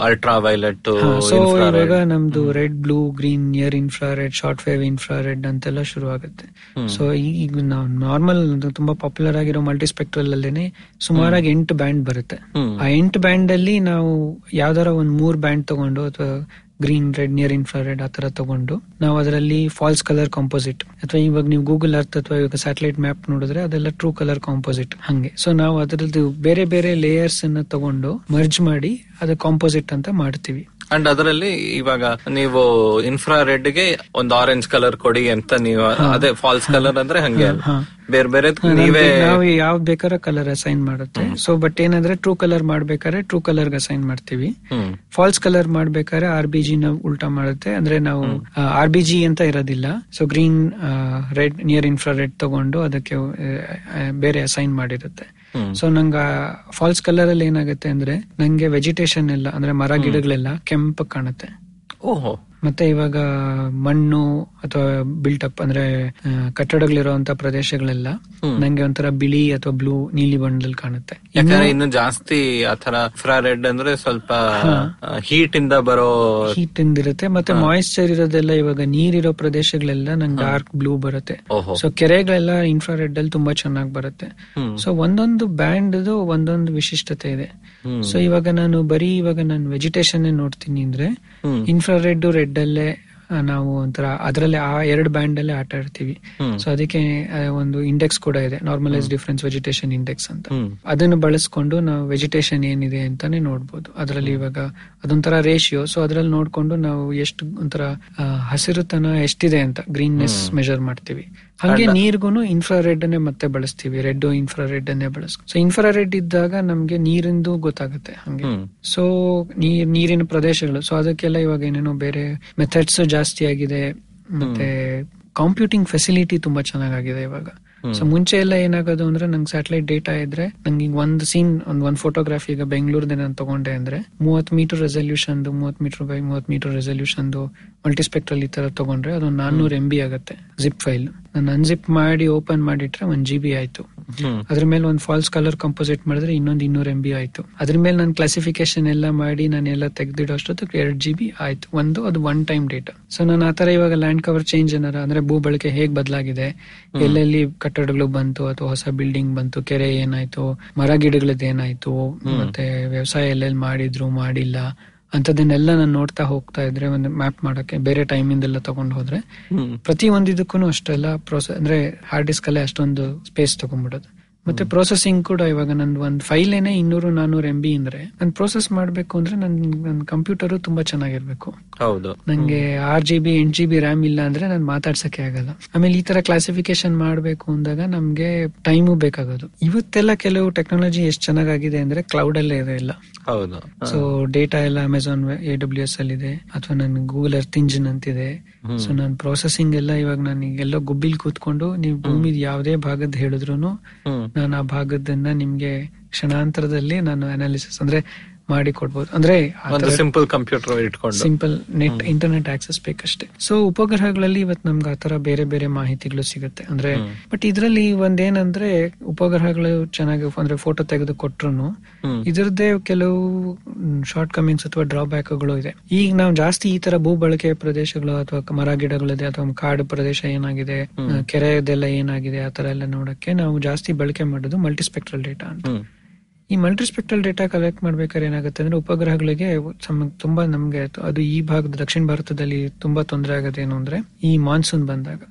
ಅಲ್ಟ್ರಾ ವೈಲೆಟ್ ಸೊ ಇವಾಗ ನಮ್ದು red blue green near infrared short wave infrared ಅಂತೆಲ್ಲ ಶುರು ಆಗುತ್ತೆ ಸೊ ಈಗ ನಾವು ನಾರ್ಮಲ್ ತುಂಬಾ ಪಾಪ್ಯುಲರ್ ಆಗಿರೋ ಮಲ್ಟಿ ಸ್ಪೆಕ್ಟ್ರಲ್ ಅಲ್ಲೇನೆ ಸುಮಾರಾಗಿ ಎಂಟು ಬ್ಯಾಂಡ್ ಬರುತ್ತೆ. ಆ ಎಂಟು ಬ್ಯಾಂಡ್ ಅಲ್ಲಿ ನಾವು ಯಾವ್ದಾರ ಒಂದ್ ಮೂರ್ ಬ್ಯಾಂಡ್ ತಗೊಂಡು ಅಥವಾ ಗ್ರೀನ್ ರೆಡ್ ನಿಯರ್ ಇನ್ಫ್ರಾರೆಡ್ ಆ ತರ ತಗೊಂಡು ನಾವು ಅದರಲ್ಲಿ ಫಾಲ್ಸ್ ಕಲರ್ ಕಾಂಪೋಸಿಟ್ ಅಥವಾ ಇವಾಗ ನೀವು ಗೂಗಲ್ ಅರ್ತ್ ಅಥವಾ ಇವಾಗ ಸ್ಯಾಟಲೈಟ್ ಮ್ಯಾಪ್ ನೋಡಿದ್ರೆ ಅದೆಲ್ಲ ಟ್ರೂ ಕಲರ್ ಕಾಂಪೋಸಿಟ್ ಹಂಗೆ. ಸೊ ನಾವು ಅದರದ್ದು ಬೇರೆ ಬೇರೆ ಲೇಯರ್ಸ್ ಅನ್ನ ತಗೊಂಡು ಮರ್ಜ್ ಮಾಡಿ ಅದ ಕಾಂಪೋಸಿಟ್ ಅಂತ ಮಾಡ್ತೀವಿ. ಅಂಡ್ ಅದರಲ್ಲಿ ಇವಾಗ ನೀವು ಇನ್ಫ್ರಾರೆಡ್ಗೆ ಒಂದು ಆರೆಂಜ್ ಕಲರ್ ಕೊಡಿ ಅಂತ ನೀವು ಅದೇ ಫಾಲ್ಸ್ ಕಲರ್ ಅಂದ್ರೆ ಹಂಗೆ. ಬೇರೆ ಬೇರೆ ನೀವೇ ನಾವು ಯಾವ್ ಬೇಕಾದ್ರೆ ಕಲರ್ ಅಸೈನ್ ಮಾಡುತ್ತೆ. ಸೊ ಬಟ್ ಏನಂದ್ರೆ ಟ್ರೂ ಕಲರ್ ಮಾಡ್ಬೇಕಾದ್ರೆ ಟ್ರೂ ಕಲರ್ ಅಸೈನ್ ಮಾಡ್ತೀವಿ. ಫಾಲ್ಸ್ ಕಲರ್ ಮಾಡ್ಬೇಕಾದ್ರೆ ಆರ್ ಬಿ ಜಿ ನ ಉಲ್ಟಾ ಮಾಡುತ್ತೆ. ಅಂದ್ರೆ ನಾವು ಆರ್ ಬಿ ಜಿ ಅಂತ ಇರೋದಿಲ್ಲ. So green red near infra red ತಗೊಂಡು ಅದಕ್ಕೆ ಬೇರೆ ಅಸೈನ್ ಮಾಡಿರುತ್ತೆ. ಸೊ ನಂಗ ಫಾಲ್ಸ್ ಕಲರ್ ಅಲ್ಲಿ ಏನಾಗುತ್ತೆ ಅಂದ್ರೆ ನಂಗೆ ವೆಜಿಟೇಷನ್ ಎಲ್ಲ ಅಂದ್ರೆ ಮರ ಗಿಡಗಳೆಲ್ಲ ಕೆಂಪು ಕಾಣುತ್ತೆ. ಓಹೋ. ಮತ್ತೆ ಇವಾಗ ಮಣ್ಣು ಅಥವಾ ಬಿಲ್ಟಪ್ ಅಂದ್ರೆ ಆ, ಕಟ್ಟಡಗಳಿರುವಂತ ಪ್ರದೇಶಗಳೆಲ್ಲ ನಂಗೆ ಒಂಥರ ಬಿಳಿ ಅಥವಾ ಬ್ಲೂ ನೀಲಿ ಬಣ್ಣದಲ್ಲಿ ಕಾಣುತ್ತೆ. ಯಾಕಂದ್ರೆ ಇನ್ನು ಜಾಸ್ತಿ ಆತರ ಇನ್ಫ್ರಾರೆಡ್ ಅಂದ್ರೆ ಸ್ವಲ್ಪ ಹೀಟ್ ಇಂದ ಬರೋ ಹೀಟ್ ಇಂದ ಇರುತ್ತೆ. ಮತ್ತೆ ಮಾಯಿಶ್ಚರ್ ಇರೋದೆಲ್ಲ ಇವಾಗ ನೀರಿರೋ ಪ್ರದೇಶಗಳೆಲ್ಲ ನಂಗೆ ಡಾರ್ಕ್ ಬ್ಲೂ ಬರುತ್ತೆ. ಸೊ ಕೆರೆಗಳೆಲ್ಲ ಇನ್ಫ್ರಾರೆಡ್ ಅಲ್ಲಿ ತುಂಬಾ ಚೆನ್ನಾಗಿ ಬರುತ್ತೆ. ಸೊ ಒಂದೊಂದು ಬ್ಯಾಂಡ್ ಒಂದೊಂದು ವಿಶಿಷ್ಟತೆ ಇದೆ. ಸೊ ಇವಾಗ ನಾನು ಬರೀ ಇವಾಗ ನಾನು ವೆಜಿಟೇಷನ್ ನೋಡ್ತೀನಿ ಅಂದ್ರೆ. ಇನ್ಫ್ರಾರೆಡ್ ರೆಡ್ ಅಲ್ಲೇ ನಾವು ಒಂಥರ ಅದರಲ್ಲಿ ಆ ಎರಡು ಬ್ಯಾಂಡ್ ಅಲ್ಲೇ ಆಟ ಆಡ್ತೀವಿ. ಸೊ ಅದಕ್ಕೆ ಒಂದು ಇಂಡೆಕ್ಸ್ ಕೂಡ ಇದೆ ನಾರ್ಮಲೈಸ್ ಡಿಫರೆನ್ಸ್ ವೆಜಿಟೇಷನ್ ಇಂಡೆಕ್ಸ್ ಅಂತ. ಅದನ್ನು ಬಳಸ್ಕೊಂಡು ನಾವು ವೆಜಿಟೇಷನ್ ಏನಿದೆ ಅಂತಾನೆ ನೋಡ್ಬೋದು. ಅದರಲ್ಲಿ ಇವಾಗ ಅದೊಂಥರ ರೇಷಿಯೋ ಸೊ ಅದ್ರಲ್ಲಿ ನೋಡ್ಕೊಂಡು ನಾವು ಎಷ್ಟು ಒಂಥರ ಹಸಿರುತನ ಎಷ್ಟಿದೆ ಅಂತ ಗ್ರೀನ್ನೆಸ್ ಮೆಜರ್ ಮಾಡ್ತೀವಿ. ಹಾಗೆ ನೀರ್ಗುನು ಇನ್ಫ್ರಾರೆಡ್ ಅನ್ನೇ ಮತ್ತೆ ಬಳಸ್ತೀವಿ ರೆಡ್ ಇನ್ಫ್ರಾರೆಡ್ ಅನ್ನೇ ಬಳಸ್ ಸೊ ಇನ್ಫ್ರಾರೆಡ್ ಇದ್ದಾಗ ನಮ್ಗೆ ನೀರಿಂದು ಗೊತ್ತಾಗುತ್ತೆ ಹಂಗೆ. ಸೊ ನೀರ್ ನೀರಿನ ಪ್ರದೇಶಗಳು ಸೊ ಅದಕ್ಕೆಲ್ಲ ಇವಾಗ ಏನೇನೋ ಬೇರೆ ಮೆಥಡ್ಸ್ ಜಾಸ್ತಿ ಆಗಿದೆ ಮತ್ತೆ ಕಂಪ್ಯೂಟಿಂಗ್ ಫೆಸಿಲಿಟಿ ತುಂಬಾ ಚೆನ್ನಾಗಿದೆ ಇವಾಗ. ಸೊ ಮುಂಚೆ ಎಲ್ಲ ಏನಾಗೋದು ಅಂದ್ರೆ ನಂಗೆ ಸ್ಯಾಟಲೈಟ್ ಡೇಟಾ ಇದ್ರೆ ನಂಗೆ ಈಗ ಒಂದು ಸೀನ್ ಒಂದ್ ಒಂದ್ ಫೋಟೋಗ್ರಾಫಿ ಈಗ ಬೆಂಗಳೂರ್ದೆ ನಾನು ತಗೊಂಡೆ ಅಂದ್ರೆ ಮೂವತ್ ಮೀಟರ್ ರೆಸಲ್ಯೂಷನ್ ಮೂವತ್ ಮೀಟರ್ ಬೈ ಮೂವತ್ ಮೀಟರ್ ರೆಸಲ್ಯೂಷನ್ ಮಲ್ಟಿಸ್ಪೆಕ್ಟ್ರಲ್ ಈ ತರ ತಗೊಂಡ್ರೆ ಅದೊಂದು ನಾನ್ನೂರ್ ಎಂ ಬಿ ಆಗುತ್ತೆ ಜಿಪ್ ಫೈಲ್ ನಾನು ಅನ್ಜಿಪ್ ಮಾಡಿ ಓಪನ್ ಮಾಡಿಟ್ರೆ ಒಂದ್ ಜಿ ಬಿ ಆಯ್ತು. ಅದ್ರ ಮೇಲೆ ಒಂದ್ ಫಾಲ್ಸ್ ಕಲರ್ ಕಂಪೋಸಿಟ್ ಮಾಡಿದ್ರೆ ಇನ್ನೊಂದ್ ಇನ್ನೂರ್ ಎಂ ಬಿ ಆಯ್ತು. ಅದ್ರ ಮೇಲೆ ನಾನು ಕ್ಲಾಸಿಫಿಕೇಶನ್ ಎಲ್ಲ ಮಾಡಿ ನಾನೆಲ್ಲ ತೆಗ್ದಿಡೋ ಅಷ್ಟೊತ್ತಿಗೆ ಎರಡ್ ಜಿ ಬಿ ಆಯ್ತು. ಒಂದು ಅದು ಒನ್ ಟೈಮ್ ಡೇಟಾ ಸೊ ನಾನು ಆತರ ಇವಾಗ ಲ್ಯಾಂಡ್ ಕವರ್ ಚೇಂಜ್ ಏನಾರ ಅಂದ್ರೆ ಭೂ ಬಳಕೆ ಹೇಗ್ ಬದಲಾಗಿದೆ ಎಲ್ಲೆಲ್ಲಿ ಕಟ್ಟಡಗಳು ಬಂತು ಅಥವಾ ಹೊಸ ಬಿಲ್ಡಿಂಗ್ ಬಂತು ಕೆರೆ ಏನಾಯ್ತು ಮರ ಗಿಡಗಳದ್ದು ಏನಾಯ್ತು ಮತ್ತೆ ವ್ಯವಸಾಯ ಎಲ್ಲೆಲ್ಲಿ ಮಾಡಿದ್ರು ಮಾಡಿಲ್ಲ ಅಂತದನ್ನೆಲ್ಲ ನಾನು ನೋಡ್ತಾ ಹೋಗ್ತಾ ಇದ್ರೆ ಒಂದು ಮ್ಯಾಪ್ ಮಾಡಕ್ಕೆ ಬೇರೆ ಟೈಮಿಂದೆಲ್ಲ ತಗೊಂಡ್ ಹೋದ್ರೆ. ಪ್ರತಿ ಒಂದಿದಕ್ಕೂ ಅಷ್ಟೆಲ್ಲ ಪ್ರೋಸೆಸ್ ಅಂದ್ರೆ ಹಾರ್ಡ್ ಡಿಸ್ಕ್ ಅಲ್ಲೇ ಅಷ್ಟೊಂದು ಸ್ಪೇಸ್ ತಗೊಂಡ್ಬಿಡೋದು ಮತ್ತೆ ಪ್ರೊಸೆಸಿಂಗ್ ಕೂಡ ಇವಾಗ ನಂದು ಒಂದು ಫೈಲ್ ಏನೇ ಇನ್ನೂರು ನಾನೂರು ಎಂ ಬಿ ಅಂದ್ರೆ ನಾನು ಪ್ರೋಸೆಸ್ ಮಾಡ್ಬೇಕು ಅಂದ್ರೆ ನನ್ ನನ್ನ ಕಂಪ್ಯೂಟರ್ ತುಂಬಾ ಚೆನ್ನಾಗಿರ್ಬೇಕು. ಹೌದು. ನಂಗೆ ಆರ್ ಜಿ ಬಿ ಎಂಟ್ ಜಿ ಬಿ ರ್ಯಾಮ್ ಇಲ್ಲ ಅಂದ್ರೆ ನಾನು ಮಾತಾಡ್ಸಕ್ಕೆ ಆಗಲ್ಲ. ಆಮೇಲೆ ಈ ತರ ಕ್ಲಾಸಿಫಿಕೇಶನ್ ಮಾಡ್ಬೇಕು ಅಂದಾಗ ನಮ್ಗೆ ಟೈಮು ಬೇಕಾಗೋದು. ಇವತ್ತೆಲ್ಲ ಕೆಲವು ಟೆಕ್ನಾಲಜಿ ಎಷ್ಟು ಚೆನ್ನಾಗಿದೆ ಅಂದ್ರೆ ಕ್ಲೌಡ್ ಅಲ್ಲೇ ಇದೆ ಇಲ್ಲ ಹೌದು. ಸೊ ಡೇಟಾ ಎಲ್ಲ ಅಮೆಝಾನ್ ಎ ಡಬ್ಲ್ಯೂ ಎಸ್ ಅಲ್ಲಿ ಇದೆ ಅಥವಾ ನನ್ ಗೂಗಲ್ ಅರ್ತ್ ಇಂಜಿನ್ ಅಂತಿದೆ. ಸೊ ನಾನು ಪ್ರೊಸೆಸಿಂಗ್ ಎಲ್ಲ ಇವಾಗ ನಾನು ಎಲ್ಲೋ ಗುಬ್ಬಿಲ್ ಕೂತ್ಕೊಂಡು ನೀವು ಭೂಮಿ ಯಾವುದೇ ಭಾಗದ ಹೇಳಿದ್ರು. ನಾನು ಆ ಭಾಗದನ್ನ ನಿಮ್ಗೆ ಕ್ಷಣಾಂತರದಲ್ಲಿ ನಾನು ಅನಾಲಿಸಿಸ್ ಅಂದ್ರೆ ಮಾಡಿ ಕೊಡ್ಬೋದು ಅಂದ್ರೆ ಸಿಂಪಲ್ ಕಂಪ್ಯೂಟರ್ ಇಟ್ಕೊಂಡು. ಸಿಂಪಲ್ ನೆಟ್ ಇಂಟರ್ನೆಟ್ ಆಕ್ಸೆಸ್ ಬೇಕಷ್ಟೇ. ಸೊ ಉಪಗ್ರಹಗಳಲ್ಲಿ ಇವತ್ತು ನಮ್ಗೆ ಆತರ ಬೇರೆ ಬೇರೆ ಮಾಹಿತಿಗಳು ಸಿಗುತ್ತೆ. ಅಂದ್ರೆ ಬಟ್ ಇದ್ರಲ್ಲಿ ಒಂದೇನಂದ್ರೆ ಉಪಗ್ರಹಗಳು ಚೆನ್ನಾಗಿ ಅಂದ್ರೆ ಫೋಟೋ ತೆಗೆದು ಕೊಟ್ರು ಇದರದೆ ಇದ್ರದ್ದೇ ಕೆಲವು ಶಾರ್ಟ್ ಕಮಿಂಗ್ಸ್ ಅಥವಾ ಡ್ರಾಬ್ಯಾಕ್ಗಳು ಇದೆ. ಈಗ ನಾವು ಜಾಸ್ತಿ ಈ ತರ ಭೂ ಬಳಕೆ ಪ್ರದೇಶಗಳು ಅಥವಾ ಮರ ಗಿಡಗಳಿದೆ ಅಥವಾ ಕಾಡು ಪ್ರದೇಶ ಏನಾಗಿದೆ ಕೆರೆದೆಲ್ಲ ಏನಾಗಿದೆ ಆತರ ತರ ಎಲ್ಲ ನೋಡಕ್ಕೆ ನಾವು ಜಾಸ್ತಿ ಬಳಕೆ ಮಾಡೋದು ಮಲ್ಟಿಸ್ಪೆಕ್ಟ್ರಲ್ ಡೇಟಾ ಅಂತ. ಈ ಮಲ್ಟಿಸ್ಪೆಕ್ಟ್ರಲ್ ಡೇಟಾ ಕಲೆಕ್ಟ್ ಮಾಡ್ಬೇಕಾದ್ರೆ ಏನಾಗುತ್ತೆ ಅಂದ್ರೆ ಉಪಗ್ರಹಗಳಿಗೆ ತುಂಬಾ ನಮ್ಗೆ ಅದು- ಈ ಭಾಗದ ದಕ್ಷಿಣ ಭಾರತದಲ್ಲಿ ತುಂಬಾ ತೊಂದರೆ ಆಗೋದೇನು ಏನು ಅಂದ್ರೆ ಈ ಮಾನ್ಸೂನ್ ಬಂದಾಗ.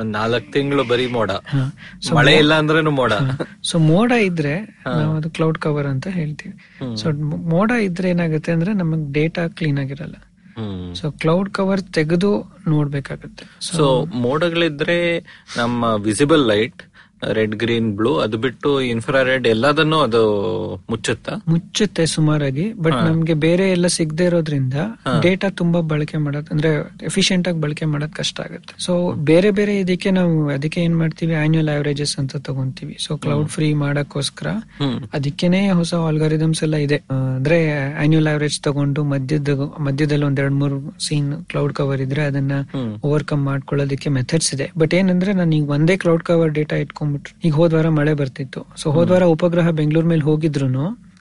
ಒಂದ್ ನಾಲ್ಕು ತಿಂಗಳು ಬರೀ ಮೋಡ. ಮಳೆ ಇಲ್ಲ ಅಂದ್ರೆ ಮೋಡ. ಸೊ ಮೋಡ ಇದ್ರೆ ನಾವು ಅದು ಕ್ಲೌಡ್ ಕವರ್ ಅಂತ ಹೇಳ್ತೀವಿ. ಸೊ ಮೋಡ ಇದ್ರೆ ಏನಾಗುತ್ತೆ ಅಂದ್ರೆ ನಮಗ್ ಡೇಟಾ ಕ್ಲೀನ್ ಆಗಿರಲ್ಲ. ಸೊ ಕ್ಲೌಡ್ ಕವರ್ ತೆಗೆದು ನೋಡ್ಬೇಕಾಗತ್ತೆ. ಸೊ ಮೋಡಗಳಿದ್ರೆ ನಮ್ಮ visible light red green blue ಅದು ಬಿಟ್ಟು ಇನ್ಫ್ರಾ ರೆಡ್ ಎಲ್ಲದನ್ನು ಅದು ಮುಚ್ಚುತ್ತಾ? ಮುಚ್ಚುತ್ತೆ ಸುಮಾರಾಗಿ ಬಟ್ ನಮ್ಗೆ ಬೇರೆ ಎಲ್ಲ ಸಿಗದೆ ಇರೋದ್ರಿಂದ ಡೇಟಾ ತುಂಬಾ ಬಳಕೆ ಮಾಡೋದ್ ಅಂದ್ರೆ ಎಫಿಷಿಯಂಟ್ ಆಗಿ ಬಳಕೆ ಮಾಡೋದ್ ಕಷ್ಟ ಆಗುತ್ತೆ. ಸೊ ಬೇರೆ ಬೇರೆ ಇದಕ್ಕೆ ನಾವು ಅದಕ್ಕೆ ಏನ್ ಮಾಡ್ತೀವಿ? ಆನ್ಯುವಲ್ ಆವರೇಜಸ್ ಅಂತ ತಗೊಂತೀವಿ. ಸೊ ಕ್ಲೌಡ್ ಫ್ರೀ ಮಾಡಕ್ಕೋಸ್ಕರ ಅದಕ್ಕೇನೆ ಹೊಸ ಆಲ್ಗಾರಿದಮ್ಸ್ ಎಲ್ಲ ಇದೆ. ಅಂದ್ರೆ ಆನ್ಯುವಲ್ ಆವರೇಜ್ ತಗೊಂಡು ಮಧ್ಯದ ಮಧ್ಯದಲ್ಲಿ ಒಂದ್ ಎರಡ್ ಮೂರು ಸೀನ್ ಕ್ಲೌಡ್ ಕವರ್ ಇದ್ರೆ ಅದನ್ನ ಓವರ್ಕಮ್ ಮಾಡ್ಕೊಳ್ಳೋದಕ್ಕೆ ಮೆಥಡ್ಸ್ ಇದೆ. ಬಟ್ ಏನಂದ್ರೆ ನಾನು ಈಗ ಒಂದೇ ಕ್ಲೌಡ್ ಕವರ್ ಡೇಟಾ ಇಟ್ಕೊಂಡ್ಬಿಟ್ರು ಈಗ ಹೋದ್ವಾರ ಮಳೆ ಬರ್ತಿತ್ತು. ಸೊ ಹೋದ್ವಾರ ಉಪಗ್ರಹ ಬೆಂಗಳೂರ್ ಮೇಲೆ ಹೋಗಿದ್ರು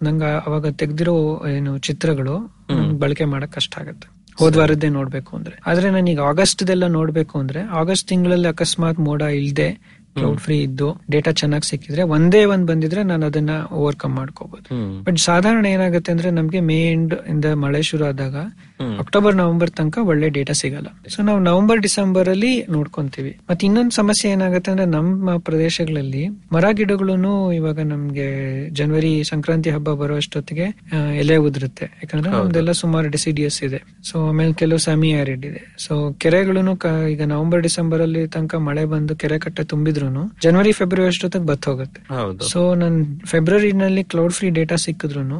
ನಂಗೆ ಅವಾಗ ತೆಗ್ದಿರೋ ಏನು ಚಿತ್ರಗಳು ಬಳಕೆ ಮಾಡಕ್ ಕಷ್ಟ ಆಗತ್ತೆ. ಹೋದ್ವಾರದ್ದೇ ನೋಡ್ಬೇಕು ಅಂದ್ರೆ. ಆದ್ರೆ ನಾನೀಗ ಆಗಸ್ಟ್ ದೆಲ್ಲ ನೋಡ್ಬೇಕು ಅಂದ್ರೆ ಆಗಸ್ಟ್ ತಿಂಗಳಲ್ಲಿ ಅಕಸ್ಮಾತ್ ಮೋಡ ಇಲ್ದೆ ಕ್ಲೌಡ್ ಫ್ರೀ ಇದ್ದು ಡೇಟಾ ಚೆನ್ನಾಗಿ ಸಿಕ್ಕಿದ್ರೆ ಒಂದೇ ಒಂದ್ ಬಂದಿದ್ರೆ ನಾನು ಅದನ್ನ ಓವರ್ಕಮ್ ಮಾಡ್ಕೋಬಹುದು ಬಟ್ ಸಾಧಾರಣ ಏನಾಗುತ್ತೆ ಅಂದ್ರೆ ನಮ್ಗೆ ಮೇ ಎಂಡ್ ಇಂದ ಮಳೆ ಶುರು ಆದಾಗ ಅಕ್ಟೋಬರ್ ನವೆಂಬರ್ ತನಕ ಒಳ್ಳೆ ಡೇಟಾ ಸಿಗಲ್ಲ. ಸೊ ನಾವು ನವೆಂಬರ್ ಡಿಸೆಂಬರ್ ಅಲ್ಲಿ ನೋಡ್ಕೊಂತೀವಿ. ಮತ್ತೆ ಇನ್ನೊಂದು ಸಮಸ್ಯೆ ಏನಾಗುತ್ತೆ ಅಂದ್ರೆ ನಮ್ಮ ಪ್ರದೇಶಗಳಲ್ಲಿ ಮರ ಗಿಡಗಳು ಇವಾಗ ನಮ್ಗೆ ಜನವರಿ ಸಂಕ್ರಾಂತಿ ಹಬ್ಬ ಬರೋ ಅಷ್ಟೊತ್ತಿಗೆ ಎಲೆ ಉದುರುತ್ತೆ. ಯಾಕಂದ್ರೆ ನಮ್ದೆಲ್ಲ ಸುಮಾರು ಡೆಸಿಡಿಯಸ್ ಇದೆ. ಸೊ ಆಮೇಲೆ ಕೆಲವು ಸಮಿ ಆರಿಡ್ ಇದೆ. ಸೊ ಕೆರೆಗಳು ಈಗ ನವೆಂಬರ್ ಡಿಸೆಂಬರ್ ಅಲ್ಲಿ ತನಕ ಮಳೆ ಬಂದು ಕೆರೆ ಕಟ್ಟೆ ತುಂಬಿದ್ರು ಜನವರಿ ಫೆಬ್ರವರಿ ಅಷ್ಟೊತ್ತಿಗೆ ಬತ್ ಹೋಗುತ್ತೆ. ಸೊ ನನ್ ಫೆಬ್ರವರಿನಲ್ಲಿ ಕ್ಲೌಡ್ ಫ್ರೀ ಡೇಟಾ ಸಿಕ್ಕಿದ್ರು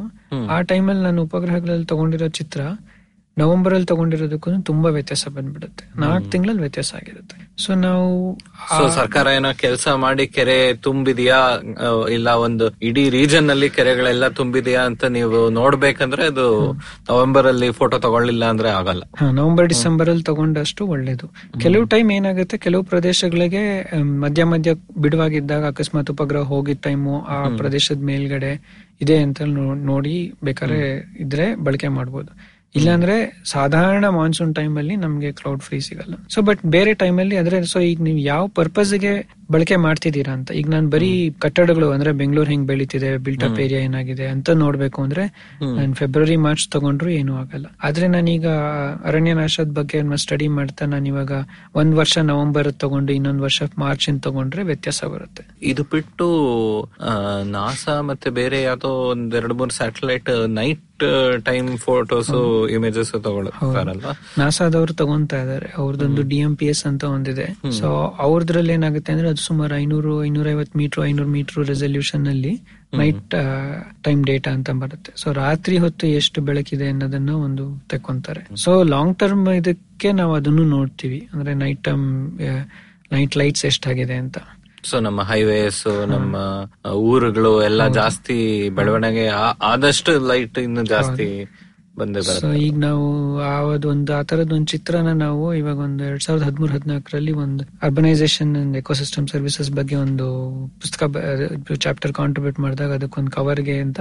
ಆ ಟೈಮಲ್ಲಿ ನಾನು ಉಪಗ್ರಹಗಳಲ್ಲಿ ತಗೊಂಡಿರೋ ಚಿತ್ರ ನವೆಂಬರ್ ಅಲ್ಲಿ ತಗೊಂಡಿರೋದಕ್ಕೂ ತುಂಬಾ ವ್ಯತ್ಯಾಸ ಬಂದ್ಬಿಡುತ್ತೆ. ನಾಲ್ಕು ತಿಂಗಳಲ್ಲಿ ವ್ಯತ್ಯಾಸ ಆಗಿರುತ್ತೆ. ಸೊ ನಾವು ಸರ್ಕಾರ ಏನೋ ಕೆಲಸ ಮಾಡಿ ಕೆರೆ ತುಂಬಿದೆಯಾ? ಇಲ್ಲ ಒಂದು ಇಡೀ ರೀಜನ್ ಅಲ್ಲಿ ಕೆರೆಗಳೆಲ್ಲ ತುಂಬಿದೆಯಾ ಅಂತ ನೀವು ನೋಡ್ಬೇಕಂದ್ರೆ ಅದು ನವೆಂಬರ್ ಅಲ್ಲಿ ಫೋಟೋ ತಗೊಳ್ಳಿಲ್ಲ ಅಂದ್ರೆ ಆಗಲ್ಲ. ನವೆಂಬರ್ ಡಿಸೆಂಬರ್ ಅಲ್ಲಿ ತಗೊಂಡಷ್ಟು ಒಳ್ಳೇದು. ಕೆಲವು ಟೈಮ್ ಏನಾಗುತ್ತೆ ಕೆಲವು ಪ್ರದೇಶಗಳಿಗೆ ಮಧ್ಯ ಮಧ್ಯ ಬಿಡುವಾಗಿದ್ದಾಗ ಅಕಸ್ಮಾತ್ ಉಪಗ್ರಹ ಹೋಗಿದ ಟೈಮು ಆ ಪ್ರದೇಶದ ಮೇಲ್ಗಡೆ ಇದೆ ಅಂತ ನೋಡಿ ಬೇಕಾದ್ರೆ ಇದ್ರೆ ಬಳಕೆ ಮಾಡ್ಬೋದು. ಇಲ್ಲಾಂದ್ರೆ ಸಾಧಾರಣ ಮಾನ್ಸೂನ್ ಟೈಮ್ ಅಲ್ಲಿ ನಮ್ಗೆ ಕ್ಲೌಡ್ ಫ್ರೀ ಸಿಗಲ್ಲ. ಸೊ ಬಟ್ ಬೇರೆ ಟೈಮ್ ಅಲ್ಲಿ ಸೊ ಈಗ ನೀವು ಯಾವ ಪರ್ಪಸ್ಗೆ ಬಳಕೆ ಮಾಡ್ತಿದ್ದೀರಾ ಅಂತ. ಈಗ ನಾನು ಬರೀ ಕಟ್ಟಡಗಳು ಅಂದ್ರೆ ಬೆಂಗಳೂರು ಹೆಂಗ್ ಬೆಳೀತಿದೆ ಬಿಲ್ಟಪ್ ಏರಿಯಾ ಏನಾಗಿದೆ ಅಂತ ನೋಡ್ಬೇಕು ಅಂದ್ರೆ ನಾನು ಫೆಬ್ರವರಿ ಮಾರ್ಚ್ ತಗೊಂಡ್ರು ಏನು ಆಗಲ್ಲ. ಆದ್ರೆ ನಾನೀಗ ಅರಣ್ಯನಾಶದ ಬಗ್ಗೆ ಸ್ಟಡಿ ಮಾಡ್ತಾ ನಾನು ಇವಾಗ ಒಂದ್ ವರ್ಷ ನವೆಂಬರ್ ತಗೊಂಡು ಇನ್ನೊಂದ್ ವರ್ಷ ಮಾರ್ಚ್ ತಗೊಂಡ್ರೆ ವ್ಯತ್ಯಾಸ ಬರುತ್ತೆ. ಇದು ಬಿಟ್ಟು ನಾಸಾ ಮತ್ತೆ ಬೇರೆ ಯಾವ್ದೋ ಒಂದ್ ಎರಡು ಮೂರು satellite night time photos images ತಗೊಳ್ತಾರಲ್ವಾ ನಾಸಾದವ್ರು ತಗೊಂತ ಇದಾರೆ. ಅವ್ರದೊಂದು ಡಿ ಎಂ ಪಿ ಎಸ್ ಅಂತ ಒಂದಿದೆ. ಸೊ ಅವ್ರದ್ರಲ್ಲಿ ಏನಾಗುತ್ತೆ ಅಂದ್ರೆ ಅದು ಸುಮಾರು ಐನೂರು ಐನೂರ ಐವತ್ ಮೀಟರ್ ಐನೂರು ಮೀಟರ್ ರೆಸಲ್ಯೂಷನ್ ಅಲ್ಲಿ ನೈಟ್ ಟೈಮ್ ಡೇಟಾ ಅಂತ ಬರುತ್ತೆ. ಸೊ ರಾತ್ರಿ ಹೊತ್ತು ಎಷ್ಟು ಬೆಳಕಿದೆ ಅನ್ನೋದನ್ನ ಒಂದು ತೆಕ್ಕೊಂತಾರೆ. ಸೊ ಲಾಂಗ್ ಟರ್ಮ್ ಇದಕ್ಕೆ ನಾವು ಅದನ್ನು ನೋಡ್ತೀವಿ. ಅಂದ್ರೆ ನೈಟ್ ಟೈಮ್ ನೈಟ್ ಲೈಟ್ಸ್ ಎಷ್ಟಾಗಿದೆ ಅಂತ. ಸೊ ನಮ್ಮ ಹೈವೇಸ್ ನಮ್ಮ ಊರುಗಳು ಎಲ್ಲ ಜಾಸ್ತಿ ಬೆಳವಣಿಗೆ ಆದಷ್ಟು ಲೈಟ್ ಇನ್ನು ಜಾಸ್ತಿ ಬಂದೇ ಈಗ ನಾವು ಆವದೊಂದು ಒಂದು ಆ ತರದ ಒಂದು ಚಿತ್ರನ ನಾವು ಇವಾಗ ಒಂದು ಎರಡ್ ಸಾವಿರದ ಹದಿಮೂರ್ ಹದಿನಾಲ್ಕರಲ್ಲಿ ಒಂದು ಅರ್ಬನೈಸೇಷನ್ ಅಂಡ್ ಎಕೋಸಿಸ್ಟಮ್ ಸರ್ವಿಸಸ್ ಬಗ್ಗೆ ಒಂದು ಪುಸ್ತಕ ಚಾಪ್ಟರ್ ಕಾಂಟ್ರಿಬ್ಯೂಟ್ ಮಾಡಿದಾಗ ಅದಕ್ಕೊಂದು ಕವರ್ಗೆ ಅಂತ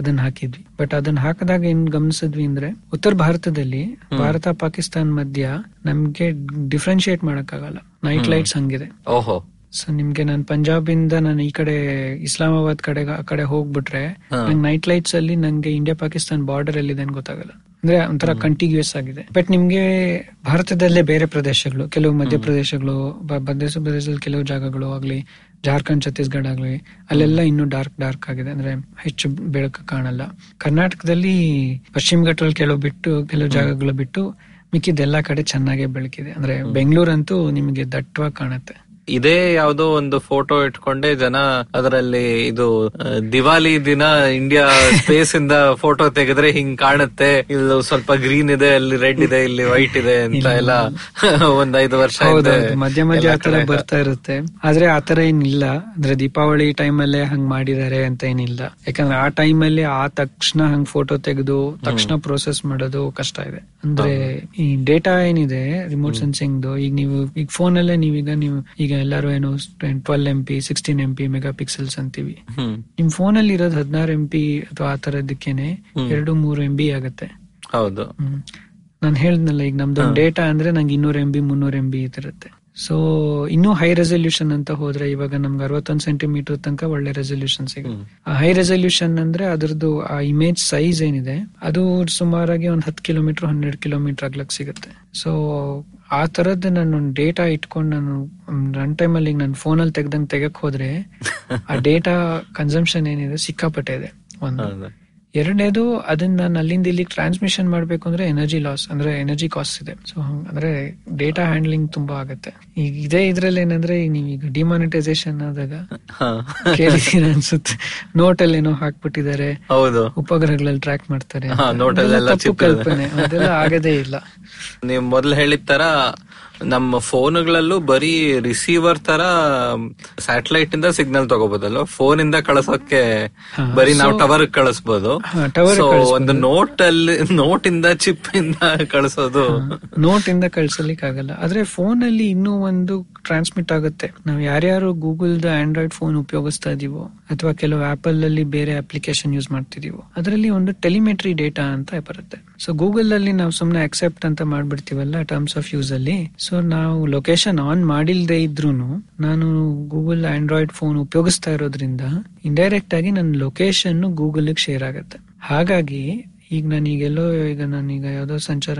ಅದನ್ನ ಹಾಕಿದ್ವಿ. ಬಟ್ ಅದನ್ನ ಹಾಕಿದಾಗ ಏನ್ ಗಮನಿಸಿದ್ವಿ ಅಂದ್ರೆ ಉತ್ತರ ಭಾರತದಲ್ಲಿ ಭಾರತ ಪಾಕಿಸ್ತಾನ್ ಮಧ್ಯ ನಮ್ಗೆ ಡಿಫ್ರೆನ್ಶಿಯೇಟ್ ಮಾಡಕ್ಕಾಗಲ್ಲ. ನೈಟ್ ಲೈಟ್ಸ್ ಹಂಗಿದೆ. ಓಹೋ. ಸೊ ನಿಮ್ಗೆ ನಾನು ಪಂಜಾಬ್ ಇಂದ ನಾನು ಈ ಕಡೆ ಇಸ್ಲಾಮಾಬಾದ್ ಕಡೆ ಆ ಕಡೆ ಹೋಗ್ಬಿಟ್ರೆ ನಂಗೆ ನೈಟ್ ಲೈಟ್ಸ್ ಅಲ್ಲಿ ನಂಗೆ ಇಂಡಿಯಾ ಪಾಕಿಸ್ತಾನ್ ಬಾರ್ಡರ್ ಅಲ್ಲಿ ಅಂತ ಗೊತ್ತಾಗಲ್ಲ ಅಂದ್ರೆ ಒಂಥರ ಕಂಟಿನ್ಯೂಸ್ ಆಗಿದೆ. ಬಟ್ ನಿಮ್ಗೆ ಭಾರತದಲ್ಲೇ ಬೇರೆ ಪ್ರದೇಶಗಳು ಕೆಲವು ಮಧ್ಯಪ್ರದೇಶಗಳು ಮಧ್ಯ ಪ್ರದೇಶದಲ್ಲಿ ಕೆಲವು ಜಾಗಗಳು ಆಗ್ಲಿ ಜಾರ್ಖಂಡ್ ಛತ್ತೀಸ್ಗಢ ಆಗ್ಲಿ ಅಲ್ಲೆಲ್ಲ ಇನ್ನು ಡಾರ್ಕ್ ಡಾರ್ಕ್ ಆಗಿದೆ. ಅಂದ್ರೆ ಹೆಚ್ಚು ಬೆಳಕು ಕಾಣಲ್ಲ. ಕರ್ನಾಟಕದಲ್ಲಿ ಪಶ್ಚಿಮ ಘಟ್ಟದಲ್ಲಿ ಕೆಲವು ಬಿಟ್ಟು ಕೆಲವು ಜಾಗಗಳು ಬಿಟ್ಟು ಮಿಕ್ಕಿದ್ದೆಲ್ಲಾ ಕಡೆ ಚೆನ್ನಾಗೇ ಬೆಳಕಿದೆ. ಅಂದ್ರೆ ಬೆಂಗಳೂರಂತೂ ನಿಮಗೆ ದಟ್ಟವಾಗಿ ಕಾಣುತ್ತೆ. ಇದೇ ಯಾವ್ದೋ ಒಂದು ಫೋಟೋ ಇಟ್ಕೊಂಡೆ ಜನ ಅದರಲ್ಲಿ ಇದು ದಿವಾಲಿ ದಿನ ಇಂಡಿಯಾ ಸ್ಪೇಸ್ ಇಂದ ಫೋಟೋ ತೆಗೆದ್ರೆ ಹಿಂಗ್ ಕಾಣುತ್ತೆ. ಇಲ್ಲಿ ಸ್ವಲ್ಪ ಗ್ರೀನ್ ಇದೆ ಅಲ್ಲಿ ರೆಡ್ ಇದೆ ಇಲ್ಲಿ ವೈಟ್ ಇದೆ ಅಂತ ಎಲ್ಲ ಒಂದ್ ಐದು ವರ್ಷ ಮಧ್ಯ ಮಧ್ಯ ಆತರ ಬರ್ತಾ ಇರುತ್ತೆ. ಆದ್ರೆ ಆತರ ಏನಿಲ್ಲ. ಅಂದ್ರೆ ದೀಪಾವಳಿ ಟೈಮ್ ಅಲ್ಲೇ ಹಂಗ್ ಮಾಡಿದಾರೆ ಅಂತ ಏನಿಲ್ಲ. ಯಾಕಂದ್ರೆ ಆ ಟೈಮ್ ಅಲ್ಲಿ ಆ ತಕ್ಷಣ ಹಂಗ್ ಫೋಟೋ ತೆಗೆದು ತಕ್ಷಣ ಪ್ರೋಸೆಸ್ ಮಾಡೋದು ಕಷ್ಟ ಇದೆ. ಅಂದ್ರೆ ಈ ಡೇಟಾ ಏನಿದೆ ರಿಮೋಟ್ ಸೆನ್ಸಿಂಗ್ ಈಗ ನೀವು ಈಗ ಫೋನ್ ಅಲ್ಲೇ ನೀವೀಗ ನೀವು ಈಗ ಎಲ್ಲರೂ ಏನು twelve M P sixteen M P megapixels ಅಂತೀವಿ ನಿಮ್ ಫೋನ್ ಅಲ್ಲಿ ಇರೋದು ಹದಿನಾರು ಎಂ ಪಿ ಅಥವಾ ಆ ತರದಕ್ಕೇನೆ ಎರಡು ಮೂರು ಎಂ ಬಿ ಆಗುತ್ತೆ. ಹೌದು. ನಾನು ಹೇಳಿದ್ನಲ್ಲ ಈಗ ನಮ್ದು ಡೇಟಾ ಅಂದ್ರೆ ನಂಗೆ ಇನ್ನೂರ್ ಎಂ ಬಿ ಮುನ್ನೂರ್ ಎಂ ಬಿ ಇರುತ್ತೆ ಸೊ ಇನ್ನೂ ಹೈ ರೆಸಲ್ಯೂಷನ್ ಅಂತ ಹೋದ್ರೆ ಇವಾಗ ನಮ್ಗೆ ಅರವತ್ತೊಂದು ಸೆಂಟಿಮೀಟರ್ ತನಕ ಒಳ್ಳೆ ರೆಸಲ್ಯೂಷನ್ ಸಿಗುತ್ತೆ. ಆ ಹೈ ರೆಸಲ್ಯೂಷನ್ ಅಂದ್ರೆ ಅದರದ್ದು ಆ ಇಮೇಜ್ ಸೈಜ್ ಏನಿದೆ ಅದು ಸುಮಾರಾಗಿ ಒಂದ್ ಹತ್ತು ಕಿಲೋಮೀಟರ್ ಹನ್ನೆರಡು ಕಿಲೋಮೀಟರ್ ಆಗ್ಲಕ್ ಸಿಗುತ್ತೆ. ಸೊ ಆ ತರದ್ ನಾನು ಡೇಟಾ ಇಟ್ಕೊಂಡು ನಾನು ರನ್ ಟೈಮ್ ಅಲ್ಲಿ ನನ್ನ ಫೋನ್ ಅಲ್ಲಿ ತೆಗ್ದಂಗ್ ತೆಗಕ್ ಹೋದ್ರೆ ಆ ಡೇಟಾ ಕನ್ಸಂಪ್ಷನ್ ಏನಿದೆ ಸಿಕ್ಕಾಪಟ್ಟೆ ಇದೆ. ಒಂದು ಎರಡನೇದು ಅದನ್ನ ನಾನು ಅಲ್ಲಿಂದ ಇಲ್ಲಿ ಟ್ರಾನ್ಸ್ಮಿಷನ್ ಮಾಡಬೇಕು ಅಂದ್ರೆ ಎನರ್ಜಿ ಲಾಸ್ ಅಂದ್ರೆ ಎನರ್ಜಿ ಕಾಸ್ಟ್ ಇದೆ. ಸೊ ಅಂದ್ರೆ ಡೇಟಾ ಹ್ಯಾಂಡ್ಲಿಂಗ್ ತುಂಬಾ ಆಗುತ್ತೆ. ಈಗ ಇದೇ ಇದ್ರಲ್ಲಿ ಏನಂದ್ರೆ ನೀವು ಈಗ ಡಿಮಾನಿಟೈಸೇಷನ್ ಆದಾಗ. ಕೇಳಿದೀರ ಅನ್ಸುತ್ತೆ. ನೋಟ್ ಅಲ್ಲಿ ಏನೋ ಹಾಕ್ಬಿಟ್ಟಿದ್ದಾರೆ. ಹೌದು. ಉಪಗ್ರಹಗಳಲ್ಲಿ ಟ್ರ್ಯಾಕ್ ಮಾಡ್ತಾರೆ. ಕಲ್ಪನೆ. ಅದೆಲ್ಲ ಆಗದೇ ಇಲ್ಲ. ನೀವು ಮೊದ್ಲು ಹೇಳಿದ ತರ ನಮ್ಮ ಫೋನ್ಗಳಲ್ಲೂ ಬರೀ ರಿಸೀವರ್ ತರ ಸ್ಯಾಟಲೈಟ್ ಇಂದ ಸಿಗ್ನಲ್ ತಗೋಬಹುದಲ್ಲ ಫೋನ್ ಇಂದ ಕಳ್ಸೋಕೆ ಬರೀ ನಾವು ಟವರ್ ಕಳಿಸಬಹುದು. ಒಂದು ನೋಟ್ ಅಲ್ಲಿ ನೋಟ್ ಇಂದ ಚಿಪ್ ಇಂದ ಕಳಿಸೋದು. ನೋಟ್ ಇಂದ ಕಳ್ಸಲಿಕ್ಕೆ ಆಗಲ್ಲ ಆದ್ರೆ ಫೋನ್ ಅಲ್ಲಿ ಇನ್ನೂ ಒಂದು ಟ್ರಾನ್ಸ್ಮಿಟ್ ಆಗುತ್ತೆ. ನಾವು ಯಾರ್ಯಾರು ಗೂಗಲ್ ದ ಆಂಡ್ರಾಯ್ಡ್ ಫೋನ್ ಉಪಯೋಗಿಸ್ತಾ ಇದೀವೋ ಅಥವಾ ಕೆಲವು ಆಪಲ್ ಅಲ್ಲಿ ಬೇರೆ ಅಪ್ಲಿಕೇಶನ್ ಯೂಸ್ ಮಾಡ್ತಿದೀವೋ ಅದರಲ್ಲಿ ಒಂದು ಟೆಲಿಮೆಟ್ರಿ ಡೇಟಾ ಅಂತ ಬರುತ್ತೆ. ಸೊ ಗೂಗಲ್ ಅಲ್ಲಿ ನಾವು ಸುಮ್ನೆ ಅಕ್ಸೆಪ್ಟ್ ಅಂತ ಮಾಡ್ಬಿಡ್ತೀವಲ್ಲ ಟರ್ಮ್ಸ್ ಆಫ್ ಯೂಸ್ ಅಲ್ಲಿ. ಸೊ ನಾವು ಲೊಕೇಶನ್ ಆನ್ ಮಾಡಿಲ್ದೇ ಇದ್ರು ನಾನು ಗೂಗಲ್ ಆಂಡ್ರಾಯ್ಡ್ ಫೋನ್ ಉಪಯೋಗಿಸ್ತಾ ಇರೋದ್ರಿಂದ ಇಂಡೈರೆಕ್ಟ್ ಆಗಿ ನನ್ನ ಲೊಕೇಶನ್ ಗೂಗಲ್ ಶೇರ್ ಆಗುತ್ತೆ. ಹಾಗಾಗಿ ಈಗ ನಾನೀಗೆಲ್ಲೋ ಈಗ ನಾನೀಗ ಯಾವ್ದೋ ಸಂಚಾರ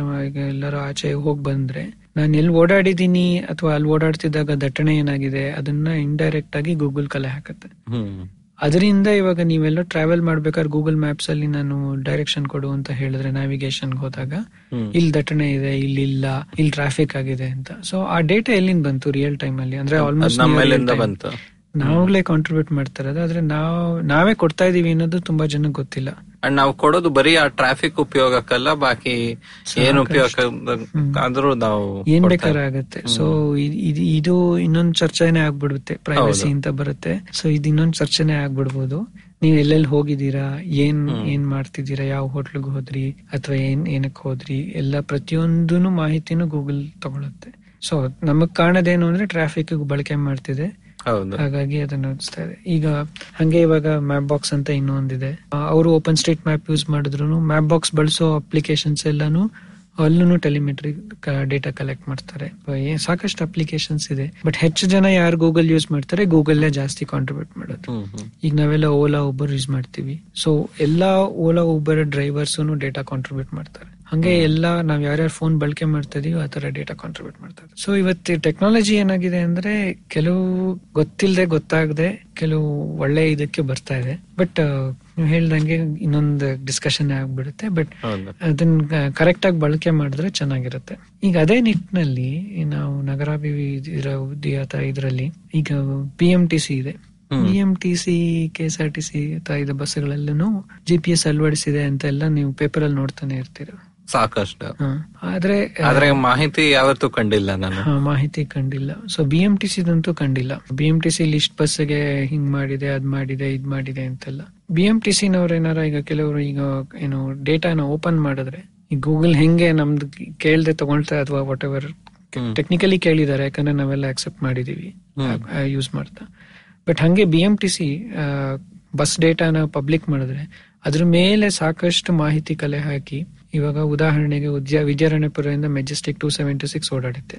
ಎಲ್ಲರೂ ಆಚೆ ಹೋಗಿ ಬಂದ್ರೆ ನಾನು ಎಲ್ಲಿ ಓಡಾಡಿದೀನಿ ಅಥವಾ ಅಲ್ಲಿ ಓಡಾಡ್ತಿದ್ದಾಗ ದಟ್ಟಣೆ ಏನಾಗಿದೆ ಅದನ್ನ ಇಂಡೈರೆಕ್ಟ್ ಆಗಿ ಗೂಗಲ್ ಕಲೆ ಹಾಕತ್ತೆ. ಅದರಿಂದ ಇವಾಗ ನೀವೆಲ್ಲ ಟ್ರಾವೆಲ್ ಮಾಡ್ಬೇಕಾದ್ರೆ ಗೂಗಲ್ ಮ್ಯಾಪ್ಸ್ ಅಲ್ಲಿ ನಾನು ಡೈರೆಕ್ಷನ್ ಕೊಡು ಅಂತ ಹೇಳಿದ್ರೆ ನ್ಯಾವಿಗೇಷನ್ ಹೋದಾಗ. ಇಲ್ಲಿ ದಟ್ಟಣೆ ಇದೆ ಇಲ್ಲಿ ಇಲ್ಲ ಇಲ್ಲಿ ಟ್ರಾಫಿಕ್ ಆಗಿದೆ ಅಂತ. ಸೊ ಆ ಡೇಟಾ ಎಲ್ಲಿಂದ ಬಂತು ರಿಯಲ್ ಟೈಮ್ ಅಲ್ಲಿ? ಅಂದ್ರೆ ಅದ್ ಆಲ್ಮೋಸ್ಟ್ ನಾವಾಗ್ಲೇ ಕಾಂಟ್ರಿಬ್ಯೂಟ್ ಮಾಡ್ತಾರೆ ಆದ್ರೆ ನಾವು ನಾವೇ ಕೊಡ್ತಾ ಇದೀವಿ ಅನ್ನೋದು ತುಂಬಾ ಜನಕ್ಕೆ ಗೊತ್ತಿಲ್ಲ. ಅಂಡ್ ನಾವು ಕೊಡೋದು ಬರೀ ಆ ಟ್ರಾಫಿಕ್ ಉಪಯೋಗಕ್ಕಲ್ಲ ಬಾಕಿ ಏನು ಉಪಯೋಗ ಆದ್ರೂ ನಾವು ಏನ್ ಬೇಕಾದ್ರೆ ಆಗುತ್ತೆ. ಸೊ ಇದು ಇನ್ನೊಂದ್ ಚರ್ಚೆನೆ ಆಗ್ಬಿಡುತ್ತೆ ಪ್ರೈವಸಿ ಅಂತ ಬರುತ್ತೆ. ಸೊ ಇದು ಇನ್ನೊಂದ್ ಚರ್ಚೆನೆ ಆಗ್ಬಿಡ್ಬೋದು. ನೀವ್ ಎಲ್ಲೆಲ್ಲಿ ಹೋಗಿದ್ದೀರಾ ಏನ್ ಏನ್ ಮಾಡ್ತಿದ್ದೀರಾ ಯಾವ ಹೋಟ್ಲಿಗೆ ಹೋದ್ರಿ ಅಥವಾ ಏನ್ ಏನಕ್ಕೆ ಹೋದ್ರಿ ಎಲ್ಲ ಪ್ರತಿಯೊಂದೂ ಮಾಹಿತಿನೂ ಗೂಗಲ್ ತಗೊಳುತ್ತೆ. ಸೊ ನಮಗ್ ಕಾಣದೇನು ಅಂದ್ರೆ ಟ್ರಾಫಿಕ್ ಬಳಕೆ ಮಾಡ್ತಿದೆ. ಹಾಗಾಗಿ ಅದನ್ನ ಓದಿಸ್ತಾ ಇದೆ ಈಗ ಹಂಗೆ ಇವಾಗ ಮ್ಯಾಪ್ ಬಾಕ್ಸ್ ಅಂತ ಇನ್ನೊಂದಿದೆ. ಅವರು ಓಪನ್ ಸ್ಟ್ರೀಟ್ ಮ್ಯಾಪ್ ಯೂಸ್ ಮಾಡಿದ್ರು ಮ್ಯಾಪ್ ಬಾಕ್ಸ್ ಬಳಸೋ ಅಪ್ಲಿಕೇಶನ್ಸ್ ಎಲ್ಲಾನು ಅಲ್ಲೂ ಟೆಲಿಮೆಟ್ರಿ ಡೇಟಾ ಕಲೆಕ್ಟ್ ಮಾಡ್ತಾರೆ. ಸಾಕಷ್ಟು ಅಪ್ಲಿಕೇಶನ್ಸ್ ಇದೆ. ಬಟ್ ಹೆಚ್ಚು ಜನ ಯಾರು ಗೂಗಲ್ ಯೂಸ್ ಮಾಡ್ತಾರೆ ಗೂಗಲ್ ಜಾಸ್ತಿ ಕಾಂಟ್ರಿಬ್ಯೂಟ್ ಮಾಡೋದು. ಈಗ ನಾವೆಲ್ಲ ಓಲಾ ಉಬರ್ ಯೂಸ್ ಮಾಡ್ತೀವಿ. ಸೊ ಎಲ್ಲಾ Ola Uber drivers data contribute ಮಾಡ್ತಾರೆ. ಹಂಗೆ ಎಲ್ಲ ನಾವ್ ಯಾರ್ಯಾರು ಫೋನ್ ಬಳಕೆ ಮಾಡ್ತಾ ಇದೀವಿ ಆ ತರ ಡೇಟಾ ಕಾಂಟ್ರಿಬ್ಯೂಟ್ ಮಾಡ್ತಾರೆ ಸೊ ಇವತ್ತು ಟೆಕ್ನಾಲಜಿ ಏನಾಗಿದೆ ಅಂದ್ರೆ ಕೆಲವು ಗೊತ್ತಿಲ್ಲದೆ ಗೊತ್ತಾಗದೆ ಕೆಲವು ಒಳ್ಳೆ ಇದಕ್ಕೆ ಬರ್ತಾ ಇದೆ. ಬಟ್ ನೀವು ಹೇಳ್ದಂಗೆ ಇನ್ನೊಂದು ಡಿಸ್ಕಷನ್ ಆಗ್ಬಿಡುತ್ತೆ. ಬಟ್ ಅದನ್ನ ಕರೆಕ್ಟ್ ಆಗಿ ಬಳಕೆ ಮಾಡಿದ್ರೆ ಚೆನ್ನಾಗಿರುತ್ತೆ. ಈಗ ಅದೇ ನಿಟ್ಟಿನಲ್ಲಿ ನಾವು ನಗರಾಭಿವೃದ್ಧಿ ಅಥವಾ ಇದರಲ್ಲಿ ಈಗ ಪಿ ಎಂ ಟಿ ಸಿ ಇದೆ. P M T C K S R T C ಬಸ್ಗಳಲ್ಲೂ G P S ಅಳವಡಿಸಿದೆ ಅಂತ ಎಲ್ಲ ನೀವು ಪೇಪರ್ ಅಲ್ಲಿ ನೋಡ್ತಾನೆ ಇರ್ತೀರ. ಸಾಕಷ್ಟು. ಆದ್ರೆ ಆದ್ರೆ ಮಾಹಿತಿ ಯಾವತ್ತೂ ಕಂಡಿಲ್ಲ ನಾನು. ಮಾಹಿತಿ ಕಂಡಿಲ್ಲ. ಸೊ ಬಿ ಎಂ ಟಿ ಸಿದಂತೂ ಕಂಡಿಲ್ಲ. B M T C list ಬಸ್ಗೆ ಹಿಂಗ್ ಮಾಡಿದೆ ಅದ್ ಮಾಡಿದೆ ಇದ್ ಮಾಡಿದೆ ಅಂತೆಲ್ಲ. ಬಿ ಎಂ ಟಿ ಸಿ ನವ್ರ ಏನಾರ ಈಗ ಕೆಲವರು ಈಗ ಏನು ಡೇಟಾನ ಓಪನ್ ಮಾಡಿದ್ರೆ ಈ ಗೂಗಲ್ ಹೆಂಗೆ ನಮ್ದು ಕೇಳದೆ ತಗೊಳ್ತಾ ಅಥವಾ ವಾಟ್ ಎವರ್ ಟೆಕ್ನಿಕಲಿ ಕೇಳಿದ್ದಾರೆ ಯಾಕಂದ್ರೆ ನಾವೆಲ್ಲ ಅಕ್ಸೆಪ್ಟ್ ಮಾಡಿದೀವಿ. ಯೂಸ್ ಮಾಡ್ತಾ. ಬಟ್ ಹಂಗೆ B M T C bus ಡೇಟಾನ public ಮಾಡಿದ್ರೆ ಅದ್ರ ಮೇಲೆ ಸಾಕಷ್ಟು ಮಾಹಿತಿ ಕಲೆ ಹಾಕಿ ಇವಾಗ ಉದಾಹರಣೆಗೆ ಉದ್ಯ ವಿದ್ಯಾರಣ್ಯಪುರದಿಂದ ಮೆಜೆಸ್ಟಿಕ್ ಟೂ ಸೆವೆಂಟಿ ಸಿಕ್ಸ್ ಓಡಾಡುತ್ತೆ.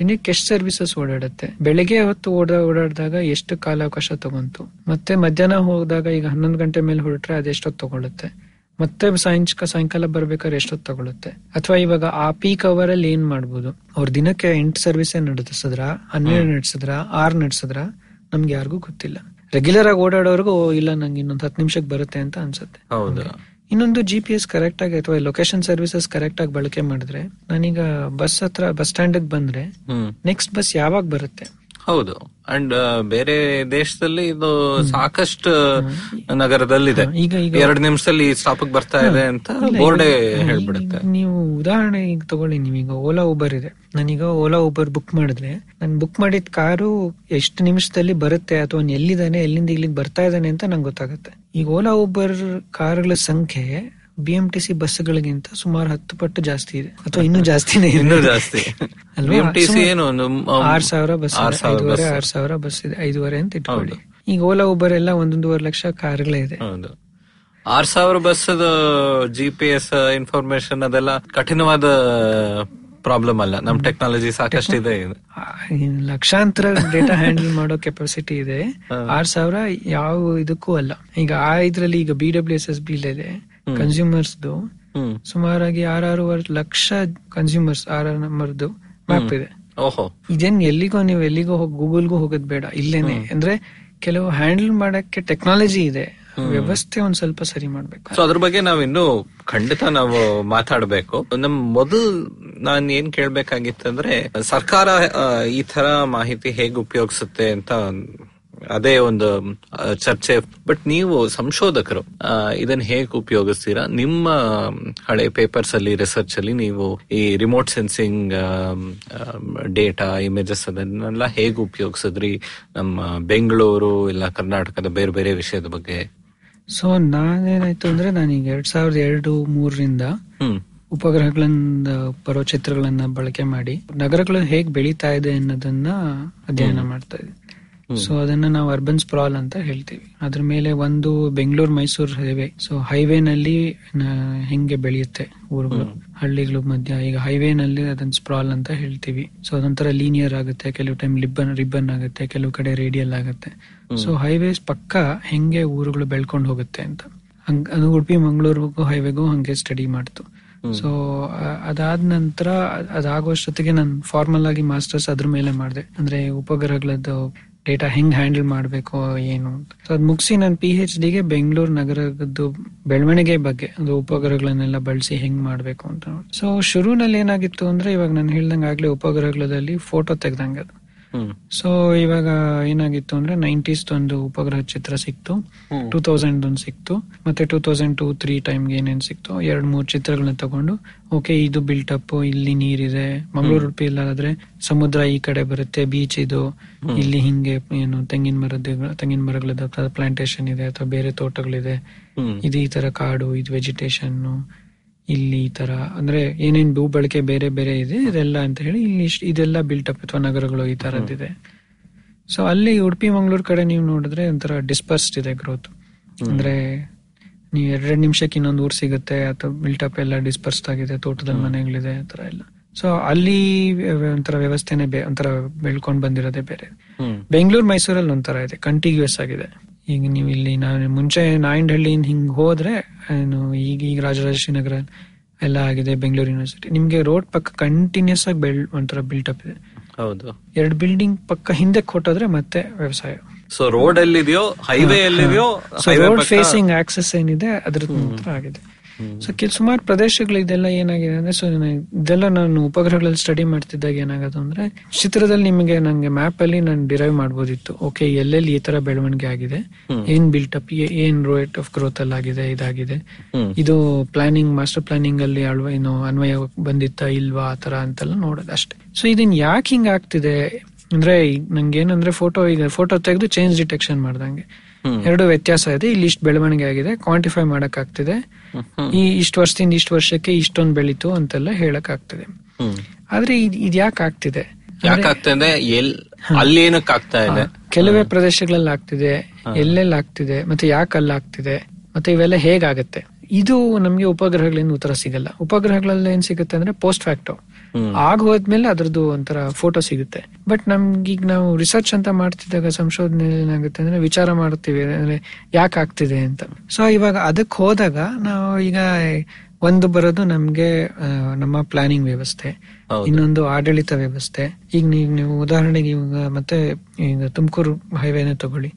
ಇನ್ನು ಕೆಸ್ಟ್ ಸರ್ವಿಸಸ್ ಓಡಾಡುತ್ತೆ. ಬೆಳಿಗ್ಗೆ ಹೊತ್ತು ಓಡ ಓಡಾಡಿದಾಗ ಎಷ್ಟು ಕಾಲಾವಕಾಶ ತಗೊಂತು. ಮತ್ತೆ ಮಧ್ಯಾಹ್ನ ಹೋದಾಗ ಈಗ ಹನ್ನೊಂದು ಗಂಟೆ ಮೇಲೆ ಹೊರಟ್ರೆ ಅದೆಷ್ಟೊತ್ತು ತಗೊಳುತ್ತೆ. ಮತ್ತೆ ಸಾಯಂಕ ಸಾಯಂಕಾಲ ಬರ್ಬೇಕಾದ್ರೆ ಎಷ್ಟೊತ್ತು ತಗೊಳುತ್ತೆ. ಅಥವಾ ಇವಾಗ ಆ ಪೀಕ್ ಅವರ್ ಅಲ್ಲಿ ಏನ್ ಮಾಡ್ಬೋದು? ಅವ್ರ ದಿನಕ್ಕೆ ಎಂಟು ಸರ್ವಿಸ್ ನಡೆಸಿದ್ರ? ಹನ್ನೆರಡು ನಡೆಸಿದ್ರ? ಆರ್ ನಡೆಸಿದ್ರ? ನಮ್ಗೆ ಯಾರಿಗೂ ಗೊತ್ತಿಲ್ಲ. ರೆಗ್ಯುಲರ್ ಆಗಿ ಓಡಾಡೋರ್ಗು ಇಲ್ಲ ನಂಗೆ ಇನ್ನೊಂದು ಹತ್ತು ನಿಮಿಷಕ್ಕೆ ಬರುತ್ತೆ ಅಂತ ಅನ್ಸುತ್ತೆ. ಹೌದು. ಇನ್ನೊಂದು ಜಿ ಪಿ ಎಸ್ ಕರೆಕ್ಟ್ ಆಗಿ ಅಥವಾ ಲೊಕೇಶನ್ ಸರ್ವಿಸಸ್ ಕರೆಕ್ಟ್ ಆಗಿ ಬಳಕೆ ಮಾಡಿದ್ರೆ ನಾನೀಗ ಬಸ್ ಹತ್ರ ಬಸ್ ಸ್ಟ್ಯಾಂಡ್ ಬಂದ್ರೆ ನೆಕ್ಸ್ಟ್ ಬಸ್ ಯಾವಾಗ ಬರುತ್ತೆ? ಹೌದು. ಅಂಡ್ ಬೇರೆ ದೇಶದಲ್ಲಿ ಇದು ಸಾಕಷ್ಟು ನಗರದಲ್ಲಿದೆ. ಈಗ ಈಗ ಎರಡ್ ನಿಮಿಷದಲ್ಲಿ ಸ್ಟಾಪ್ ಬರ್ತಾ ಇದೆ ಅಂತ ಬೋರ್ಡ್ ಹೇಳ್ಬಿಡುತ್ತೆ. ನೀವು ಉದಾಹರಣೆ ಈಗ ತಗೊಳ್ಳಿ ನೀವೀಗ ಓಲಾ ಉಬರ್ ಇದೆ. ನಾನೀಗ ಓಲಾ ಉಬರ್ ಬುಕ್ ಮಾಡಿದ್ರೆ ನಾನು ಬುಕ್ ಮಾಡಿದ ಕಾರು ಎಷ್ಟು ನಿಮಿಷದಲ್ಲಿ ಬರುತ್ತೆ ಅಥವಾ ಎಲ್ಲಿದ್ದಾನೆ ಎಲ್ಲಿಂದ ಇಲ್ಲಿಗೆ ಬರ್ತಾ ಇದ್ದಾನೆ ಅಂತ ನಂಗೆ ಗೊತ್ತಾಗುತ್ತೆ. ಈಗ ಓಲಾ ಉಬರ್ ಕಾರುಗಳ ಸಂಖ್ಯೆ ಬಿ ಎಂ ಟಿ ಸಿ ಬಸ್ಗಳಿಗಿಂತ ಸುಮಾರು ಹತ್ತು ಪಟ್ಟು ಜಾಸ್ತಿ ಇದೆ. ಅಥವಾ ಇನ್ನೂ ಜಾಸ್ತಿನೇ ಇನ್ನೂ ಜಾಸ್ತಿ? ಏನು ಆರ್ ಸಾವಿರ ಬಸ್ ಐದುವರೆ ಬಸ್. ಆರ್ ಸಾವಿರ ಬಸ್ ಇದೆ. ಐದುವರೆ ಅಂತ ಇಟ್ಕೊಳ್ಳಿ. ಈಗ ಓಲಾ ಉಬರ್ ಎಲ್ಲ ಒಂದೊಂದೂವರೆ ಲಕ್ಷ ಕಾರ್ಗಳೇ ಇದೆ. ಆರ್ ಸಾವಿರ bus G P S information ಅದೆಲ್ಲ ಕಠಿಣವಾದ ಪ್ರಾಬ್ಲಮ್ ಅಲ್ಲ. ನಮ್ ಟೆಕ್ನಾಲಜಿ ಸಾಕಷ್ಟು ಇದೆ. ಲಕ್ಷಾಂತರ ಡೇಟಾ ಹ್ಯಾಂಡಲ್ ಮಾಡೋ ಕೆಪಾಸಿಟಿ ಇದೆ. ಆರ್ ಸಾವಿರ ಯಾವ ಇದಕ್ಕೂ ಅಲ್ಲ. ಈಗ ಆ ಇದ್ರಲ್ಲಿ ಈಗ B W S S B ಇದೆ. ಕನ್ಸ್ಯೂಮರ್ಸ್ ಹ್ಮ್. ಸುಮಾರಾಗಿ ಆರಾರೂವರೆ ಲಕ್ಷ ಕನ್ಸ್ಯೂಮರ್ಸ್ ಆರ್ ಆರ್ ನಂಬರ್ದು ಮ್ಯಾಪ್ ಇದೆ ಓಹೋ. ಇದೇನ್ ಎಲ್ಲಿಗೋ ನೀವು ಎಲ್ಲಿಗೋ ಹೋಗಿ ಗೂಗಲ್ಗೂ ಹೋಗೋದ್ ಬೇಡ. ಇಲ್ಲೇನೆ. ಅಂದ್ರೆ ಕೆಲವು ಹ್ಯಾಂಡಲ್ ಮಾಡಕ್ಕೆ ಟೆಕ್ನಾಲಜಿ ಇದೆ. ವ್ಯವಸ್ಥೆ ಒಂದ್ ಸ್ವಲ್ಪ ಸರಿ ಮಾಡ್ಬೇಕು. ಸೊ ಅದ್ರ ಬಗ್ಗೆ ನಾವ್ ಇನ್ನು ಖಂಡಿತ ನಾವು ಮಾತಾಡ್ಬೇಕು. ನಮ್ ಮೊದಲ್ ನಾನ್ ಏನ್ ಕೇಳ್ಬೇಕಾಗಿತ್ತಂದ್ರೆ ಸರ್ಕಾರ ಈ ತರ ಮಾಹಿತಿ ಹೇಗ್ ಉಪಯೋಗಿಸುತ್ತೆ ಅಂತ ಅದೇ ಒಂದು ಚರ್ಚೆ. ಬಟ್ ನೀವು ಸಂಶೋಧಕರು ಇದನ್ನ ಹೇಗೆ ಉಪಯೋಗಿಸ್ತೀರಾ? ನಿಮ್ಮ ಹಳೆ ಪೇಪರ್ಸ್ ಅಲ್ಲಿ ರಿಸರ್ಚ್ ಅಲ್ಲಿ ನೀವು ಈ ರಿಮೋಟ್ ಸೆನ್ಸಿಂಗ್ ಡೇಟಾ ಇಮೇಜಸ್ ಅದನ್ನೆಲ್ಲ ಹೇಗೆ ಉಪಯೋಗಿಸಿದ್ರಿ? ನಮ್ಮ ಬೆಂಗಳೂರು ಇಲ್ಲ ಕರ್ನಾಟಕದ ಬೇರೆ ಬೇರೆ ವಿಷಯದ ಬಗ್ಗೆ. ಸೊ ನಾನೇನಾಯ್ತು ಅಂದ್ರೆ ನಾನೀಗ ಎರಡ್ ಸಾವಿರದ ಎರಡು ಮೂರರಿಂದ ಉಪಗ್ರಹಗಳಿಂದ ಬರೋ ಚಿತ್ರಗಳನ್ನ ಬಳಕೆ ಮಾಡಿ ನಗರಗಳು ಹೇಗ್ ಬೆಳೀತಾ ಇದೆ ಅನ್ನೋದನ್ನ ಅಧ್ಯಯನ ಮಾಡ್ತಾ ಇದ್ವಿ ಸೊ ಅದನ್ನ ನಾವು ಅರ್ಬನ್ ಸ್ಪ್ರಾಲ್ ಅಂತ ಹೇಳ್ತೀವಿ. ಅದ್ರ ಮೇಲೆ ಒಂದು Bengaluru Mysuru highway so highway ನಲ್ಲಿ ನ- ಹೆಂಗೆ ಬೆಳೆಯುತ್ತೆ ಊರುಗಳು? ಹಳ್ಳಿಗಳ ಮಧ್ಯ ಈಗ ಹೈವೇ ನಲ್ಲಿ ಅದನ್ನ ಸ್ಪ್ರಾಲ್ ಅಂತ ಹೇಳ್ತೀವಿ. ಸೊ ಅದೊಂಥರ ಲೀನಿಯರ್ ಆಗುತ್ತೆ. ಕೆಲವು ಟೈಮ್ ಲಿಬ್ಬನ್ ರಿಬ್ಬನ್ ಆಗುತ್ತೆ. ಕೆಲವು ಕಡೆ ರೇಡಿಯಲ್ ಆಗುತ್ತೆ. ಸೊ ಹೈವೇಸ್ ಪಕ್ಕ ಹೆಂಗೆ ಊರುಗಳು ಬೆಳ್ಕೊಂಡು ಹೋಗುತ್ತೆ ಅಂತ. ಹಂಗ ಅದು ಉಡುಪಿ ಮಂಗಳೂರಿಗೂ ಹೈವೇಗೂ ಹಂಗೆ ಸ್ಟಡಿ ಮಾಡ್ತು. ಸೊ ಅದಾದ ನಂತರ ಅದಾಗೋಷ್ಟೊತ್ತಿಗೆ ನಾನು ಫಾರ್ಮಲ್ ಆಗಿ ಮಾಸ್ಟರ್ಸ್ ಅದ್ರ ಮೇಲೆ ಮಾಡಿದೆ. ಅಂದ್ರೆ ಉಪಗ್ರಹಗಳದ್ದು ಡೇಟಾ ಹೆಂಗ್ ಹ್ಯಾಂಡಲ್ ಮಾಡ್ಬೇಕು, ಏನು ಅಂತ. ಅದ್ ಮುಗಿಸಿ ನಾನು ಪಿ ಹೆಚ್ ಡಿಗೆ ಬೆಂಗಳೂರು ನಗರದ್ದು ಬೆಳವಣಿಗೆ ಬಗ್ಗೆ ಅದು ಉಪಗ್ರಹಗಳನ್ನೆಲ್ಲ ಬಳಸಿ ಹೆಂಗ್ ಮಾಡ್ಬೇಕು ಅಂತ ಸೊ ಶುರುನಲ್ಲಿ ಏನಾಗಿತ್ತು ಅಂದ್ರೆ ಇವಾಗ ನಾನು ಹೇಳ್ದಂಗೆ ಆಗ್ಲೇ ಉಪಗ್ರಹಗಳಲ್ಲಿ ಫೋಟೋ ತೆಗ್ದಂಗೆ ಅದು. ಸೊ ಇವಾಗ ಏನಾಗಿತ್ತು ಅಂದ್ರೆ ನೈಂಟೀಸ್ ಒಂದು ಉಪಗ್ರಹ ಚಿತ್ರ ಸಿಕ್ತು. ಟೂ ತೌಸಂಡ್ ಒಂದು ಸಿಕ್ತು. ಮತ್ತೆ ಟೂ ತೌಸಂಡ್ ಟೂ ತ್ರೀ ಟೈಮ್ಗೆ ಏನೇನ್ ಸಿಕ್ತು ಎರಡ್ ಮೂರ್ ಚಿತ್ರಗಳನ್ನ ತಗೊಂಡು ಓಕೆ ಇದು ಬಿಲ್ಟ್ ಅಪ್ ಇಲ್ಲಿ ನೀರಿದೆ. ಮಂಗಳೂರು ಉಡುಪಿ ಇಲ್ಲಾದ್ರೆ ಸಮುದ್ರ ಈ ಕಡೆ ಬರುತ್ತೆ ಬೀಚ್ ಇದು. ಇಲ್ಲಿ ಹಿಂಗೆ ಏನು ತೆಂಗಿನ ಮರದ ತೆಂಗಿನ ಮರಗಳದ ಪ್ಲಾಂಟೇಶನ್ ಇದೆ ಅಥವಾ ಬೇರೆ ತೋಟಗಳಿದೆ. ಇದು ಈ ತರ ಕಾಡು ಇದು ವೆಜಿಟೇಷನ್ ಇಲ್ಲಿ ಈ ತರ ಅಂದ್ರೆ ಏನೇನ್ ಭೂ ಬಳಕೆ ಬೇರೆ ಬೇರೆ ಇದೆ ಇದೆಲ್ಲ ಅಂತ ಹೇಳಿ ಇಲ್ಲಿ ಇಷ್ಟ್- ಇದೆಲ್ಲ ಬಿಲ್ಟ್ ಅಪ್ ಅಥವಾ ನಗರಗಳು ಈ ತರದ್ದಿದೆ. ಸೊ ಅಲ್ಲಿ ಉಡುಪಿ ಮಂಗಳೂರು ಕಡೆ ನೀವು ನೋಡಿದ್ರೆ ಒಂಥರ ಡಿಸ್ಪರ್ಸ್ಡ್ ಇದೆ ಗ್ರೋತ್ ಅಂದ್ರೆ ನೀವು ಎರಡೆರಡು ನಿಮಿಷಕ್ಕೆ ಇನ್ನೊಂದು ಊರ್ ಸಿಗುತ್ತೆ ಅಥವಾ ಬಿಲ್ಟಪ್ ಎಲ್ಲ ಡಿಸ್ಪರ್ಸ್ಡ್ ಆಗಿದೆ ತೋಟದಲ್ಲಿ ಮನೆಗಳಿದೆ ಆ ತರ ಎಲ್ಲ. ಸೊ ಅಲ್ಲಿ ಒಂಥರ ವ್ಯವಸ್ಥೆನೆ ಒಂಥರ ಬೆಳ್ಕೊಂಡ್ ಬಂದಿರೋದೇ ಬೇರೆ. ಬೆಂಗಳೂರು ಮೈಸೂರಲ್ಲಿ ಒಂಥರ ಇದೆ ಕಂಟಿನ್ಯೂಸ್ ಆಗಿದೆ. ಈಗ ನೀವು ಇಲ್ಲಿ ನಾನು ಮುಂಚೆ ನಾಯಂಡಹಳ್ಳಿಯಿಂದ ಹಿಂಗ್ ಹೋದ್ರೆ ಏನು ಈಗ ಈಗ ರಾಜರಾಜೇಶ್ವರಿ ನಗರ ಎಲ್ಲ ಆಗಿದೆ ಬೆಂಗಳೂರು ಯೂನಿವರ್ಸಿಟಿ ನಿಮ್ಗೆ ರೋಡ್ ಪಕ್ಕ ಕಂಟಿನ್ಯೂಸ್ ಆಗಿ ಬೆಳ್ ಒಂಥರ ಬಿಲ್ಟಪ್ ಇದೆ. ಹೌದು. ಎರಡು ಬಿಲ್ಡಿಂಗ್ ಪಕ್ಕ ಹಿಂದೆ ಕೊಟ್ಟೋದ್ರೆ ಮತ್ತೆ ವ್ಯವಸಾಯ. ಸೊ ರೋಡ್ ಎಲ್ಲಿದೆಯೋ ಹೈವೇ ಎಲ್ಲಿದೆಯೋ ರೋಡ್ ಫೇಸಿಂಗ್ ಆಕ್ಸೆಸ್ ಏನಿದೆ ಅದ್ರ ಆಗಿದೆ. ಸೊ ಕೆಲ ಸುಮಾರು ಪ್ರದೇಶಗಳು ಇದೆಲ್ಲ ಏನಾಗಿದೆ ಅಂದ್ರೆ ಸೊ ಇದೆಲ್ಲ ನಾನು ಉಪಗ್ರಹಗಳಲ್ಲಿ ಸ್ಟಡಿ ಮಾಡ್ತಿದ್ದಾಗ ಏನಾಗೋದು ಅಂದ್ರೆ ಚಿತ್ರದಲ್ಲಿ ನಿಮಗೆ ನಂಗೆ ಮ್ಯಾಪ್ ಅಲ್ಲಿ ನಾನು ಡಿರೈವ್ ಮಾಡಬಹುದಿತ್ತು ಓಕೆ ಎಲ್ಲೆಲ್ಲಿ ಈ ತರ ಬೆಳವಣಿಗೆ ಆಗಿದೆ ಏನ್ ಅಪ್ ಏನ್ ರೇಟ್ ಆಫ್ ಗ್ರೋತ್ ಅಲ್ಲಿ ಆಗಿದೆ ಇದಾಗಿದೆ. ಇದು ಪ್ಲಾನಿಂಗ್ ಮಾಸ್ಟರ್ ಪ್ಲಾನಿಂಗ್ ಅಲ್ಲಿ ಅಳ್ವ ಏನು ಅನ್ವಯ ಬಂದಿತ್ತಾ ಇಲ್ವಾ ಆ ತರ ಅಂತೆಲ್ಲ ನೋಡೋದು ಅಷ್ಟೇ. ಸೊ ಇದನ್ ಯಾಕೆ ಹಿಂಗ್ ಆಗ್ತಿದೆ? ಅಂದ್ರೆ ನಂಗೆ ಏನಂದ್ರೆ ಫೋಟೋ ಈಗ ಫೋಟೋ ತೆಗೆದು ಚೇಂಜ್ ಡಿಟೆಕ್ಷನ್ ಮಾಡ್ದಂಗೆ. ಎರಡು ವ್ಯತ್ಯಾಸ ಇದೆ. ಇಲ್ಲಿ ಇಷ್ಟು ಬೆಳವಣಿಗೆ ಆಗಿದೆ ಕ್ವಾಂಟಿಫೈ ಮಾಡಕ್ ಆಗ್ತಿದೆ. ಈ ಇಷ್ಟು ವರ್ಷದಿಂದ ಇಷ್ಟು ವರ್ಷಕ್ಕೆ ಇಷ್ಟೊಂದು ಬೆಳೀತು ಅಂತೆಲ್ಲ ಹೇಳಕ್ ಆಗ್ತದೆ ಆದ್ರೆ ಇದ್ ಯಾಕೆ ಆಗ್ತಿದೆ? ಆಗ್ತಾ ಇದೆ? ಕೆಲವೇ ಪ್ರದೇಶಗಳಲ್ಲಿ ಆಗ್ತಿದೆ ಎಲ್ಲೆಲ್ಲ ಆಗ್ತಿದೆ ಮತ್ತೆ ಯಾಕೆ ಅಲ್ಲಿ ಆಗ್ತಿದೆ ಮತ್ತೆ ಇವೆಲ್ಲ ಹೇಗಾಗತ್ತೆ? ಇದು ನಮ್ಗೆ ಉಪಗ್ರಹಗಳಿಂದ ಉತ್ತರ ಸಿಗಲ್ಲ. ಉಪಗ್ರಹಗಳಲ್ಲಿ ಏನ್ ಸಿಗುತ್ತೆ ಅಂದ್ರೆ ಪೋಸ್ಟ್ ಫ್ಯಾಕ್ಟೋ. ಆಗ ಹೋದ್ಮೇಲೆ ಅದ್ರದ್ದು ಒಂಥರ ಫೋಟೋ ಸಿಗುತ್ತೆ. ಬಟ್ ನಮ್ಗೀಗ ನಾವು ರಿಸರ್ಚ್ ಅಂತ ಮಾಡ್ತಿದ್ದಾಗ ಸಂಶೋಧನೆ ಏನಾಗುತ್ತೆ ಅಂದ್ರೆ ವಿಚಾರ ಮಾಡ್ತೀವಿ ಅಂದ್ರೆ ಯಾಕೆ ಆಗ್ತಿದೆ ಅಂತ. ಸೊ ಇವಾಗ ಅದಕ್ಕೆ ಹೋದಾಗ ನಾವು ಈಗ ಒಂದು ಬರೋದು ನಮ್ಗೆ ನಮ್ಮ ಪ್ಲಾನಿಂಗ್ ವ್ಯವಸ್ಥೆ ಇನ್ನೊಂದು ಆಡಳಿತ ವ್ಯವಸ್ಥೆ. ಈಗ ನೀವು ಉದಾಹರಣೆಗೆ ಇವಾಗ ಮತ್ತೆ ಈಗ ತುಮಕೂರು ಹೈವೇನೆ ತಗೊಳ್ಳಿ.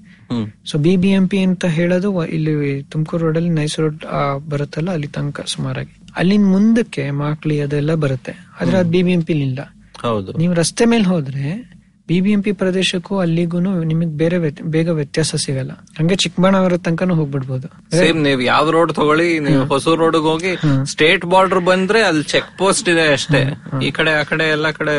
So B B M P ಅಂತ ಹೇಳೋದು ಇಲ್ಲಿ ತುಮಕೂರು ರೋಡ್ ಅಲ್ಲಿ ನೈಸ್ ರೋಡ್ ಬರುತ್ತಲ್ಲ ಅಲ್ಲಿ ತನಕ ಸುಮಾರಾಗಿ. ಅಲ್ಲಿಂದ ಮುಂದಕ್ಕೆ ಮಾಕ್ಳಿ ಅದೆಲ್ಲ ಬರುತ್ತೆ. ಆದ್ರೆ ಅದು ಬಿಬಿಎಂಪಿ ಬಿ ಎಂ ಪಿ ಇಲ್ಲ ಹೌದು. ನೀವು ರಸ್ತೆ ಮೇಲೆ ಹೋದ್ರೆ ಬಿಬಿಎಂಪಿ ಪ್ರದೇಶಕ್ಕೂ ಅಲ್ಲಿಗೂ ನಿಮಗೆ ಬೇರೆ ಬೇಗ ವ್ಯತ್ಯಾಸ ಸಿಗಲ್ಲ. ಹಂಗೆ ಚಿಕ್ಕಬಳ್ಳಾಪುರ ತನಕನೂ ಹೋಗ್ಬಿಡ್ಬೋದು. ಸೇಮ್ ನೀವು ಯಾವ ರೋಡ್ ತಗೊಳ್ಳಿ ನೀವು ಹೊಸೂರ್ ರೋಡ್ ಹೋಗಿ ಸ್ಟೇಟ್ ಬಾರ್ಡರ್ ಬಂದ್ರೆ ಅಲ್ಲಿ ಚೆಕ್ ಪೋಸ್ಟ್ ಇದೆ ಅಷ್ಟೇ. ಈ ಕಡೆ ಆ ಕಡೆ ಎಲ್ಲಾ ಕಡೆ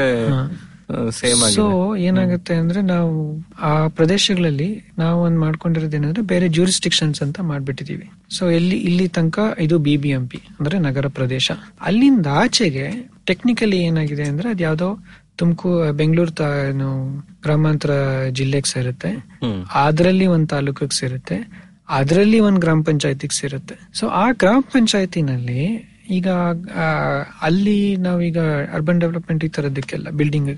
ಸೇಮ್ ಸೊ ಏನಾಗುತ್ತೆ ಅಂದ್ರೆ ನಾವು ಆ ಪ್ರದೇಶಗಳಲ್ಲಿ ನಾವು ಒಂದ್ ಮಾಡ್ಕೊಂಡಿರೋದೇನಂದ್ರೆ ಬೇರೆ ಜೂರಿಸ್ಟಿಕ್ಷನ್ಸ್ ಅಂತ ಮಾಡ್ಬಿಟ್ಟಿದೀವಿ. ಸೊ ಎಲ್ಲಿ ಇಲ್ಲಿ ತನಕ ಇದು ಬಿ ಬಿ ಎಂ ಪಿ ಅಂದ್ರೆ ನಗರ ಪ್ರದೇಶ. ಅಲ್ಲಿಂದ ಆಚೆಗೆ ಟೆಕ್ನಿಕಲಿ ಏನಾಗಿದೆ ಅಂದ್ರೆ ಅದ್ ಯಾವ್ದೋ ತುಮಕೂರು ಬೆಂಗಳೂರು ತಾ ಏನು ಗ್ರಾಮಾಂತರ ಜಿಲ್ಲೆಗೆ ಸೇರುತ್ತೆ. ಅದ್ರಲ್ಲಿ ಅದರಲ್ಲಿ ಒಂದ್ ತಾಲೂಕಿಗೆ ಸೇರುತ್ತೆ. ಅದರಲ್ಲಿ ಒಂದ್ ಗ್ರಾಮ ಪಂಚಾಯತಿಗೆ ಸೇರುತ್ತೆ. ಸೊ ಆ ಗ್ರಾಮ ಪಂಚಾಯತಿನಲ್ಲಿ ಈಗ ಅಲ್ಲಿ ನಾವೀಗ ಅರ್ಬನ್ ಡೆವಲಪ್ಮೆಂಟ್ ಈ ತರದಕ್ಕೆಲ್ಲ ಬಿಲ್ಡಿಂಗ್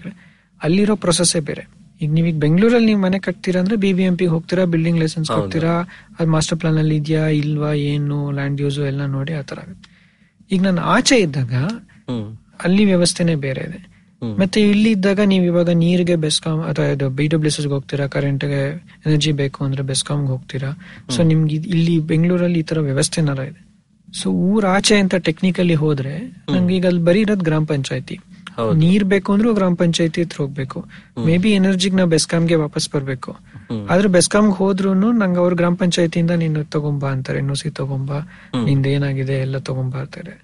ಅಲ್ಲಿರೋ ಪ್ರೊಸೆಸ್ಸೇ ಬೇರೆ. ಈಗ ನೀವೀಗ ಬೆಂಗಳೂರಲ್ಲಿ ನೀವು ಮನೆ ಕಟ್ತೀರಾ ಅಂದ್ರೆ ಬಿ ಬಿ ಎಂ ಪಿ ಹೋಗ್ತೀರಾ ಬಿಲ್ಡಿಂಗ್ ಲೈಸೆನ್ಸ್ ಕೊಡ್ತೀರಾ ಅದು ಮಾಸ್ಟರ್ ಪ್ಲಾನ್ ಅಲ್ಲಿ ಇದೆಯಾ ಇಲ್ವಾ ಏನು ಲ್ಯಾಂಡ್ ಯೂಸು ಎಲ್ಲ ನೋಡಿ ಆ ತರ ಆಗುತ್ತೆ. ಈಗ ನಾನು ಆಚೆ ಇದ್ದಾಗ ಅಲ್ಲಿ ವ್ಯವಸ್ಥೆನೆ ಬೇರೆ ಇದೆ. ಮತ್ತೆ ಇಲ್ಲಿ ಇದ್ದಾಗ ನೀವು ಇವಾಗ ನೀರಿಗೆ ಬೆಸ್ಕಾಂ ಅಥವಾ ಇದು ಬಿ ಡಬ್ಲ್ಯೂ ಹೋಗ್ತೀರಾ ಕರೆಂಟ್ಗೆ ಎನರ್ಜಿ ಬೇಕು ಅಂದ್ರೆ ಬೆಸ್ಕಾಂಗೆ ಹೋಗ್ತೀರಾ. ಸೊ ನಿಮ್ಗೆ ಇಲ್ಲಿ ಬೆಂಗಳೂರಲ್ಲಿ ಈ ತರ ವ್ಯವಸ್ಥೆನಾರ ಇದೆ? ಸೊ ಊರಾಚೆ ಆಚೆ ಅಂತ ಟೆಕ್ನಿಕಲಿ ಹೋದ್ರೆ ನಂಗೆ ಈಗ ಅಲ್ಲಿ ಬರೀ ಇರೋದು ಗ್ರಾಮ ಪಂಚಾಯತಿ. ನೀರ್ ಬೇಕು ಅಂದ್ರೂ ಗ್ರಾಮ ಪಂಚಾಯತಿ ಹತ್ರ ಹೋಗ್ಬೇಕು. ಮೇ ಬಿ ಎನರ್ಜಿಗ್ ನಾವು ಬೆಸ್ಕಾಂಗೆ ವಾಪಸ್ ಬರ್ಬೇಕು. ಆದ್ರೆ ಬೆಸ್ಕಾಂಗೆ ಹೋದ್ರು ನಂಗೆ ಅವ್ರ ಗ್ರಾಮ ಪಂಚಾಯತಿಯಿಂದ ನೀನು ತಗೊಂಬಾ ಅಂತಾರೆ ಎನ್ ಸಿ ತಗೊಂಬಾ ನಿಂದ ಏನಾಗಿದೆ ಎಲ್ಲ ತಗೊಂಬಾ ಅಂತಾರೆ.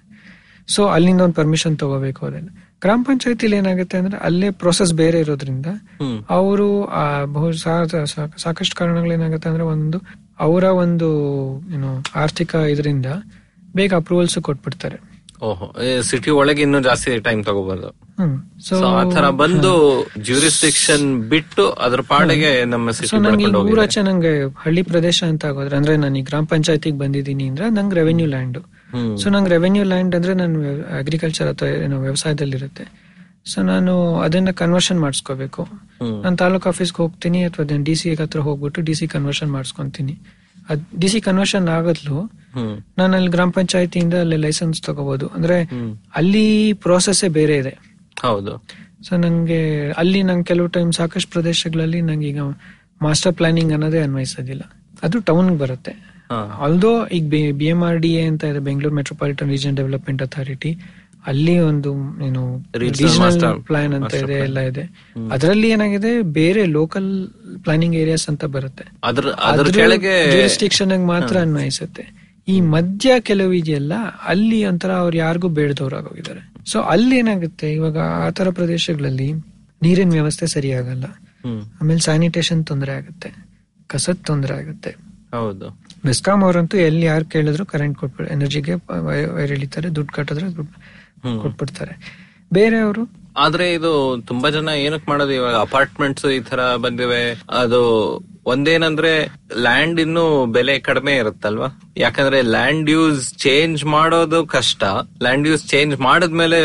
ಸೊ ಅಲ್ಲಿಂದ ಒಂದು ಪರ್ಮಿಷನ್ ತಗೋಬೇಕು ಅದನ್ನ ಗ್ರಾಮ ಪಂಚಾಯತಿಲಿ ಏನಾಗುತ್ತೆ ಅಂದ್ರೆ ಅಲ್ಲೇ ಪ್ರೊಸೆಸ್ ಬೇರೆ ಇರೋದ್ರಿಂದ. ಅವರು ಸಾಕಷ್ಟು ಕಾರಣಗಳೇನಾಗುತ್ತೆ ಅಂದ್ರೆ ಒಂದು ಅವರ ಒಂದು ಏನು ಆರ್ಥಿಕ ಇದರಿಂದ ಬೇಗ ಅಪ್ರೂವಲ್ಸ್ ಕೊಟ್ಬಿಡ್ತಾರೆ. ಓಹೋ ಸಿಟಿ ಒಳಗೆ ಇನ್ನು ಜಾಸ್ತಿ ಟೈಮ್ ತಗೋಬಹುದು ಹ್ಮ್ ಸೊ ಆತರ ಬಂದು ಜ್ಯೂರಿಸ್ಟಿಕ್ಷನ್ ಬಿಟ್ಟು ಅದ್ರ ಪಾಡಿಗೆ ನಮ್ಮ ನಂಗೆ ಊರಾಚೆ ಹಳ್ಳಿ ಪ್ರದೇಶ ಅಂತ ಆಗೋದ್ರೆ ಅಂದ್ರೆ ನಾನು ಈ ಗ್ರಾಮ ಪಂಚಾಯತಿಗೆ ಬಂದಿದ್ದೀನಿ ಅಂದ್ರೆ ನಂಗೆ ರೆವೆನ್ಯೂ ಲ್ಯಾಂಡ್ ಸೊ ನಂಗೆ ರೆವೆನ್ಯೂ ಲ್ಯಾಂಡ್ ಅಂದ್ರೆ ನಾನು ಅಗ್ರಿಕಲ್ಚರ್ ಅಥವಾ ಏನೋ ವ್ಯವಸಾಯದಲ್ಲಿ ಇರುತ್ತೆ ಸೊ ನಾನು ಅದನ್ನ ಕನ್ವರ್ಷನ್ ಮಾಡಿಸ್ಕೋಬೇಕು. ನಾನು ತಾಲೂಕ್ ಆಫೀಸ್ಗೆ ಹೋಗ್ತೀನಿ ಅಥವಾ ಡಿ ಸಿ ಹತ್ರ ಹೋಗ್ಬಿಟ್ಟು ಡಿ ಸಿ ಕನ್ವರ್ಷನ್ ಮಾಡಿಸ್ಕೊಂತೀನಿ. ಅದ್ ಡಿ ಸಿ ಕನ್ವರ್ಷನ್ ಆಗತ್ಲು ನಾನು ಅಲ್ಲಿ ಗ್ರಾಮ ಪಂಚಾಯತಿಯಿಂದ ಅಲ್ಲಿ ಲೈಸೆನ್ಸ್ ತಗೋಬಹುದು ಅಂದ್ರೆ ಅಲ್ಲಿ ಪ್ರೋಸೆಸ್ ಬೇರೆ ಇದೆ. ಹೌದು. ಸೊ ನಂಗೆ ಅಲ್ಲಿ ನಂಗೆ ಕೆಲವು ಟೈಮ್ ಸಾಕಷ್ಟು ಪ್ರದೇಶಗಳಲ್ಲಿ ನಂಗೆ ಈಗ ಮಾಸ್ಟರ್ ಪ್ಲಾನಿಂಗ್ ಅನ್ನೋದೇ ಅನ್ವಯಿಸೋದಿಲ್ಲ. ಅದು ಟೌನ್ ಬರುತ್ತೆ. ಅಲ್ದೋ ಈಗ B M R D A ಅಂತ ಇದೆ Bengaluru metropolitan region development authority ಅಲ್ಲಿ ಒಂದು ಏನು ಪ್ಲಾನ್ ಅಂತ ಇದೆ. ಎಲ್ಲ ಇದೆ. ಅದರಲ್ಲಿ ಏನಾಗಿದೆ ಬೇರೆ ಲೋಕಲ್ ಪ್ಲಾನಿಂಗ್ ಏರಿಯಾಸ್ ಅಂತ ಬರುತ್ತೆ. ಮಾತ್ರ ಅನ್ವಯಿಸುತ್ತೆ. ಈ ಮಧ್ಯ ಕೆಲವು ಇದೆಯಲ್ಲ ಅಲ್ಲಿ ಒಂಥರ ಅವ್ರು ಯಾರಿಗೂ ಬೇಡದವ್ರಾಗೋಗಿದ್ದಾರೆ ಸೊ ಅಲ್ಲಿ ಏನಾಗುತ್ತೆ ಇವಾಗ ಆತರ ತರ ಪ್ರದೇಶಗಳಲ್ಲಿ ನೀರಿನ ವ್ಯವಸ್ಥೆ ಸರಿಯಾಗಲ್ಲ. ಆಮೇಲೆ ಸ್ಯಾನಿಟೇಷನ್ ತೊಂದರೆ ಆಗುತ್ತೆ. ಕಸದ ತೊಂದರೆ ಆಗುತ್ತೆ. ಹೌದು. ಮೆಸ್ಕಾಂ ಅವರಂತೂ ಎಲ್ಲಿ ಯಾರು ಕೇಳಿದ್ರು ಕರೆಂಟ್ ಕೊಟ್ಬಿಡ ಎನರ್ಜಿಗೆ ಎಳಿತಾರೆ ದುಡ್ಡು ಕಟ್ಟಿದ್ರೆ ದುಡ್ಡು. ಕೊಟ್ಬಿಡ್ತಾರೆ. ಬೇರೆಯವರು? ಆದ್ರೆ ಇದು ತುಂಬಾ ಜನ ಏನಕ್ ಮಾಡೋದು ಇವಾಗ? ಅಪಾರ್ಟ್ಮೆಂಟ್ಸ್ ಈ ತರ ಬಂದಿವೆ. ಅದು ಒಂದೇನಂದ್ರೆ ಲ್ಯಾಂಡ್ ಇನ್ನು ಬೆಲೆ ಕಡಿಮೆ ಇರುತ್ತಲ್ವಾ? ಯಾಕಂದ್ರೆ ಲ್ಯಾಂಡ್ ಯೂಸ್ ಚೇಂಜ್ ಮಾಡೋದು ಕಷ್ಟ. ಲ್ಯಾಂಡ್ ಯೂಸ್ ಚೇಂಜ್ ಮಾಡಿದ್ಮೇಲೆ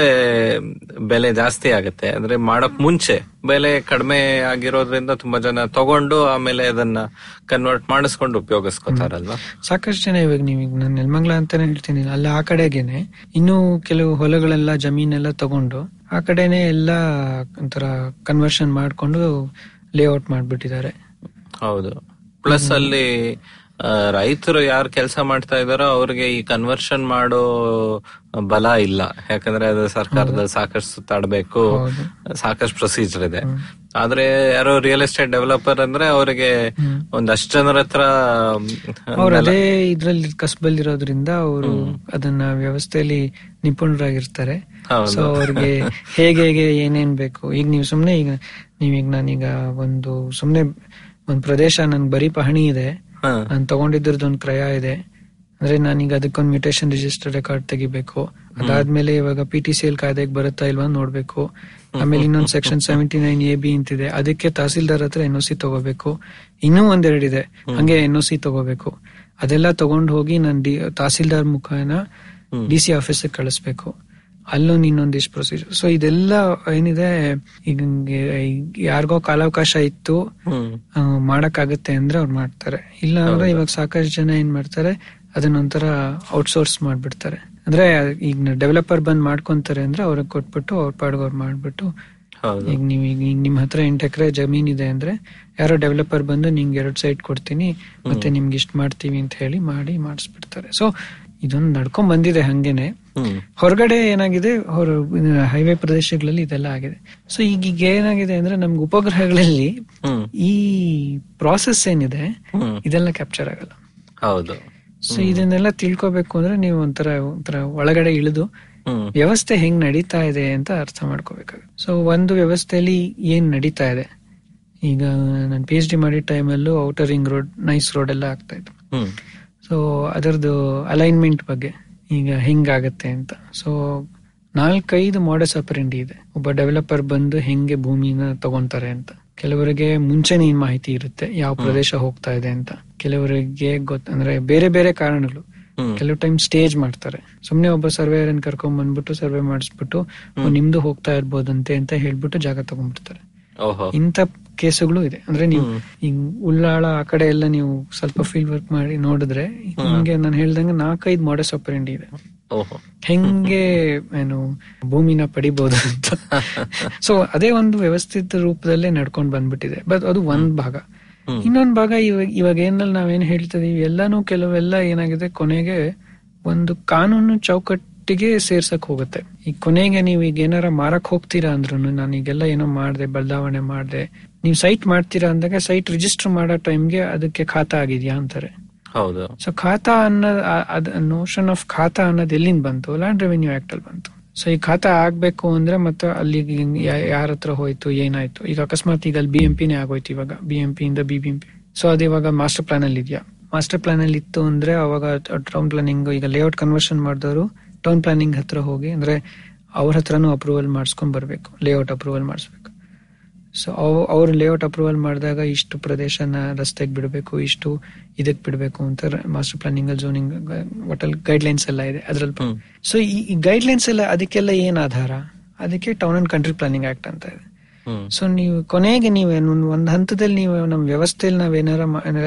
ಬೆಲೆ ಜಾಸ್ತಿ ಆಗುತ್ತೆ. ಅಂದ್ರೆ ಮಾಡಕ್ ಮುಂಚೆ ಬೆಲೆ ಕಡಿಮೆ ಆಗಿರೋದ್ರಿಂದ ತುಂಬಾ ಜನ ತಗೊಂಡು ಆಮೇಲೆ ಅದನ್ನ ಕನ್ವರ್ಟ್ ಮಾಡಿಸ್ಕೊಂಡು ಉಪಯೋಗಿಸ್ಕೊತಾರಲ್ವಾ? ಸಾಕಷ್ಟು ಜನ ಇವಾಗ ನೀವು ನಾನು ನೆಲಮಂಗ್ಲ ಅಂತಾನೆ ಹೇಳ್ತೀನಿ. ಅಲ್ಲ, ಆ ಕಡೆಗೆನೆ ಇನ್ನು ಕೆಲವು ಹೊಲಗಳೆಲ್ಲ ಜಮೀನೆಲ್ಲ ತಗೊಂಡು ಆ ಕಡೆನೆ ಎಲ್ಲ ಒಂಥರ ಕನ್ವರ್ಷನ್ ಮಾಡ್ಕೊಂಡು ಲೇಔಟ್ ಮಾಡ್ಬಿಟ್ಟಿದ್ದಾರೆ. ಹೌದು. ಪ್ಲಸ್ ಅಲ್ಲಿ ರೈತರು ಯಾರು ಕೆಲಸ ಮಾಡ್ತಾ ಇದಾರೋ ಅವ್ರಿಗೆ ಈ ಕನ್ವರ್ಷನ್ ಮಾಡೋ ಬಲ ಇಲ್ಲ. ಯಾಕಂದ್ರೆ ಅದು ಸರ್ಕಾರದ ಸಾಕಷ್ಟು ತಡಬೇಕು. ಸಾಕಷ್ಟು ಪ್ರೊಸೀಜರ್ ಇದೆ. ಆದ್ರೆ ಯಾರು ರಿಯಲ್ ಎಸ್ಟೇಟ್ ಡೆವಲಪರ್ ಅಂದ್ರೆ ಅವರಿಗೆ ಒಂದಷ್ಟು ಜನರ ಹತ್ರ ಅದೇ ಇದ್ರಲ್ಲಿ ಕಸ್ಬಲ್ಲಿರೋದ್ರಿಂದ ಅವರು ಅದನ್ನ ವ್ಯವಸ್ಥೆಯಲ್ಲಿ ನಿಪುಣರಾಗಿರ್ತಾರೆ. ಸೊ ಅವ್ರಿಗೆ ಹೇಗೆ ಹೇಗೆ ಏನೇನ್ ಬೇಕು? ಈಗ ನೀವು ಸುಮ್ನೆ ಈಗ ನೀವೀಗ ನಾನೀಗ ಒಂದು ಸುಮ್ನೆ ಒಂದ್ ಪ್ರದೇಶ ನನ್ ಬರೀ ಪಹಣಿ ಇದೆ. ನಾನ್ ತಗೊಂಡಿದ್ರದ್ದು ಒಂದು ಕ್ರಯ ಇದೆ. ಅಂದ್ರೆ ನಾನೀಗ ಅದಕ್ಕೊಂದು ಮ್ಯೂಟೇಶನ್ ರಿಜಿಸ್ಟರ್ ರೆಕಾರ್ಡ್ ತೆಗಿಬೇಕು. ಅದಾದ್ಮೇಲೆ ಇವಾಗ ಪಿ ಟಿ ಸಿ ಎಲ್ ಕಾಯ್ದೆಗೆ ಬರುತ್ತಾ ಇಲ್ವಾ ನೋಡ್ಬೇಕು. ಆಮೇಲೆ ಇನ್ನೊಂದು section seventy nine A B ಅಂತಿದೆ. ಅದಕ್ಕೆ ತಹಸೀಲ್ದಾರ್ ಹತ್ರ ಎನ್ ಒ ಸಿ ತಗೋಬೇಕು. ಇನ್ನೂ ಒಂದೆರಡಿದೆ ಹಂಗೆ ಎನ್ ಒ ಸಿ ತಗೋಬೇಕು. ಅದೆಲ್ಲ ತಗೊಂಡ್ ಹೋಗಿ ನಾನು ಡಿ ತಹಸೀಲ್ದಾರ್ ಮುಖಾನ ಡಿ ಸಿ ಆಫೀಸ್ ಕಳಿಸ್ಬೇಕು. ಅಲ್ಲೊಂದು ಇನ್ನೊಂದಿಷ್ಟು ಪ್ರೊಸೀಜರ್ ಸೊ ಇದೆಲ್ಲ ಏನಿದೆ ಈಗ ಯಾರಿಗೋ ಕಾಲಾವಕಾಶ ಇತ್ತು ಮಾಡಕ್ಕಾಗತ್ತೆ ಅಂದ್ರೆ ಅವ್ರು ಮಾಡ್ತಾರೆ. ಇಲ್ಲ ಅಂದ್ರೆ ಇವಾಗ ಸಾಕಷ್ಟು ಜನ ಏನ್ ಮಾಡ್ತಾರೆ ಅದನ್ನೊಂಥರ ಔಟ್ಸೋರ್ಸ್ ಮಾಡ್ಬಿಡ್ತಾರೆ. ಅಂದ್ರೆ ಈಗ ಡೆವಲಪರ್ ಬಂದ್ ಮಾಡ್ಕೊಂತಾರೆ ಅಂದ್ರೆ ಅವ್ರಿಗೆ ಕೊಟ್ಬಿಟ್ಟು ಅವ್ರ ಪಾಡ್ಗ ಅವ್ರು ಮಾಡ್ಬಿಟ್ಟು ಈಗ ನೀವು ಈಗ ನಿಮ್ ಹತ್ರ ಎಂಟು ಎಕರೆ ಜಮೀನ್ ಇದೆ ಅಂದ್ರೆ ಯಾರೋ ಡೆವಲಪರ್ ಬಂದು ನಿಮ್ಗೆ ಎರಡು ಸೈಟ್ ಕೊಡ್ತೀನಿ ಮತ್ತೆ ನಿಮ್ಗೆ ಇಷ್ಟ ಮಾಡ್ತೀವಿ ಅಂತ ಹೇಳಿ ಮಾಡಿ ಮಾಡಿಸ್ಬಿಡ್ತಾರೆ. ಸೊ ಇದೊಂದು ನಡ್ಕೊಂಡ್ ಬಂದಿದೆ ಹಂಗೇನೆ. ಹೊರಗಡೆ ಏನಾಗಿದೆ? ಹೊರ ಹೈವೇ ಪ್ರದೇಶಗಳಲ್ಲಿ ಇದೆಲ್ಲ ಆಗಿದೆ. ಸೊ ಈಗ ಈಗ ಏನಾಗಿದೆ ಅಂದ್ರೆ ನಮ್ಗೆ ಉಪಗ್ರಹಗಳಲ್ಲಿ ಈ ಪ್ರಾಸೆಸ್ ಏನಿದೆ ಇದೆಲ್ಲ ಕ್ಯಾಪ್ಚರ್ ಆಗಲ್ಲ. ಹೌದು. ಸೊ ಇದನ್ನೆಲ್ಲ ತಿಳ್ಕೊಬೇಕು ಅಂದ್ರೆ ನೀವು ಒಂಥರ ಒಂಥರ ಒಳಗಡೆ ಇಳಿದು ವ್ಯವಸ್ಥೆ ಹೆಂಗ್ ನಡೀತಾ ಇದೆ ಅಂತ ಅರ್ಥ ಮಾಡ್ಕೋಬೇಕಾಗುತ್ತೆ. ಸೊ ಒಂದು ವ್ಯವಸ್ಥೆಯಲ್ಲಿ ಏನ್ ನಡೀತಾ ಇದೆ? ಈಗ ನಾನು ಪಿ ಎಚ್ ಡಿ ಮಾಡಿದ ಟೈಮಲ್ಲೂ outer ring road NICE road ಎಲ್ಲ ಆಗ್ತಾ ಇತ್ತು. ಸೊ ಅದರದ್ದು ಅಲೈನ್ಮೆಂಟ್ ಬಗ್ಗೆ. ಈಗ ಹೆಂಗಾಗತ್ತೆ ಅಂತ. ಸೊ ನಾಲ್ಕೈದು ಮಾಡಸ್ ಅಪರೆಂಡಿ ಇದೆ. ಒಬ್ಬ ಡೆವಲಪರ್ ಬಂದು ಹೆಂಗೆ ಭೂಮಿನ ತಗೊಂತಾರೆ ಅಂತ. ಕೆಲವರಿಗೆ ಮುಂಚೆನೇ ಮಾಹಿತಿ ಇರುತ್ತೆ ಯಾವ ಪ್ರದೇಶ ಹೋಗ್ತಾ ಇದೆ ಅಂತ. ಕೆಲವರಿಗೆ ಗೊತ್ತ ಅಂದ್ರೆ ಬೇರೆ ಬೇರೆ ಕಾರಣಗಳು. ಕೆಲವು ಟೈಮ್ ಸ್ಟೇಜ್ ಮಾಡ್ತಾರೆ. ಸುಮ್ನೆ ಒಬ್ಬ ಸರ್ವೇಯರ್ ಕರ್ಕೊಂಡ್ ಬಂದ್ಬಿಟ್ಟು ಸರ್ವೆ ಮಾಡಿಸ್ಬಿಟ್ಟು ನಿಮ್ದು ಹೋಗ್ತಾ ಇರ್ಬೋದಂತೆ ಅಂತ ಹೇಳ್ಬಿಟ್ಟು ಜಾಗ ತಗೊಂಡ್ಬಿಡ್ತಾರೆ. ಇಂಥ ಕೇಸುಗಳು ಇದೆ. ಅಂದ್ರೆ ನೀವು ಈಗ ಉಳ್ಳಾಳ ಆ ಕಡೆ ಎಲ್ಲ ನೀವು ಸ್ವಲ್ಪ ಫೀಲ್ಡ್ ವರ್ಕ್ ಮಾಡಿ ನೋಡಿದ್ರೆ ನಿಮ್ಗೆ ನಾನು ಹೇಳ್ದಂಗೆ ನಾಲ್ಕೈದು ಮಾಡಸ್ ಆಪರೆಂಡಿ ಇದೆ. ಹೆಂಗೆ ಏನು ಭೂಮಿನ ಪಡಿಬಹುದು ಅಂತ. ಸೊ ಅದೇ ಒಂದು ವ್ಯವಸ್ಥಿತ ರೂಪದಲ್ಲೇ ನಡ್ಕೊಂಡ್ ಬಂದ್ಬಿಟ್ಟಿದೆ. ಬಟ್ ಅದು ಒಂದ್ ಭಾಗ. ಇನ್ನೊಂದ್ ಭಾಗ ಇವಾಗ ಇವಾಗ ಏನಲ್ಲಿ ನಾವೇನ್ ಹೇಳ್ತಿದೀವಿ ಎಲ್ಲಾನು ಕೆಲವೆಲ್ಲ ಏನಾಗಿದೆ ಕೊನೆಗೆ ಒಂದು ಕಾನೂನು ಚೌಕಟ್ಟಿಗೆ ಸೇರ್ಸಕ್ ಹೋಗುತ್ತೆ. ಈ ಕೊನೆಗೆ ನೀವು ಈಗ ಏನಾರ ಮಾರಕ್ ಹೋಗ್ತೀರಾ ಅಂದ್ರೂ ನಾನು ಈಗೆಲ್ಲ ಏನೋ ಮಾಡ್ದೆ ಬದಲಾವಣೆ ಮಾಡ್ದೆ ನೀವು ಸೈಟ್ ಮಾಡ್ತೀರಾ ಅಂದಾಗ ಸೈಟ್ ರಿಜಿಸ್ಟರ್ ಮಾಡೋ ಟೈಮ್ಗೆ ಅದಕ್ಕೆ ಖಾತಾ ಆಗಿದ್ಯಾ ಅಂತಾರೆ. ಹೌದು. ಸೊ ಖಾತಾ ಅನ್ನೋ ಅದ್ ನೋಷನ್ ಆಫ್ ಖಾತಾ ಅನ್ನೋದು ಎಲ್ಲಿಂದ ಬಂತು? ಲ್ಯಾಂಡ್ ರೆವಿನ್ಯೂ ಆಕ್ಟ್ ಅಲ್ಲಿ ಬಂತು. ಸೊ ಈ ಖಾತಾ ಆಗ್ಬೇಕು ಅಂದ್ರೆ ಮತ್ತೆ ಅಲ್ಲಿ ಯಾರ ಹತ್ರ ಹೋಯ್ತು ಏನಾಯ್ತು? ಈಗ ಅಕಸ್ಮಾತ್ ಈಗ ಅಲ್ಲಿ ಬಿ ಎಂ ಪಿನೇ ಆಗೋಯ್ತು ಇವಾಗ ಬಿ ಎಂ ಪಿ ಇಂದ B B M P so ಅದು ಇವಾಗ ಮಾಸ್ಟರ್ ಪ್ಲಾನ್ ಅಲ್ಲಿ ಇದೆಯಾ? ಮಾಸ್ಟರ್ ಪ್ಲಾನ್ ಅಲ್ಲಿ ಇತ್ತು ಅಂದ್ರೆ ಅವಾಗ ಟೌನ್ ಪ್ಲಾನಿಂಗ್ ಈಗ ಲೇಔಟ್ ಕನ್ವರ್ಷನ್ ಮಾಡಿದವರು ಟೌನ್ ಪ್ಲಾನಿಂಗ್ ಹತ್ರ ಹೋಗಿ ಅಂದ್ರೆ ಅವ್ರ ಹತ್ರನೂ ಅಪ್ರೂವಲ್ ಮಾಡಿಸ್ಕೊಂಡ್ ಬರ್ಬೇಕು ಲೇಔಟ್ ಅಪ್ರೂವಲ್ ಮಾಡಿಸ್ಬೇಕು. ಸೊ ಅವ್ರು ಲೇಔಟ್ ಅಪ್ರೂವಲ್ ಮಾಡಿದಾಗ ಇಷ್ಟು ಪ್ರದೇಶನ ರಸ್ತೆಗೆ ಬಿಡಬೇಕು ಇಷ್ಟು ಇದಕ್ ಬಿಡಬೇಕು ಅಂತ ಮಾಸ್ಟರ್ ಪ್ಲಾನಿಂಗ್ ಝೋನಿಂಗ್ ಒಟ್ಟಲ್ ಗೈಡ್ ಲೈನ್ಸ್ ಎಲ್ಲ ಇದೆ ಅದ್ರಲ್ಲಿ ಸೊ ಈ ಗೈಡ್ ಲೈನ್ಸ್ ಎಲ್ಲ ಅದಕ್ಕೆಲ್ಲ ಏನ್ ಆಧಾರ? ಅದಕ್ಕೆ town and country planning act ಅಂತ ಇದೆ. ಸೊ ನೀವು ಕೊನೆಗೆ ನೀವು ಒಂದ್ ಹಂತದಲ್ಲಿ ನೀವು ನಮ್ಮ ವ್ಯವಸ್ಥೆಯಲ್ಲಿ ನಾವೇನಾರ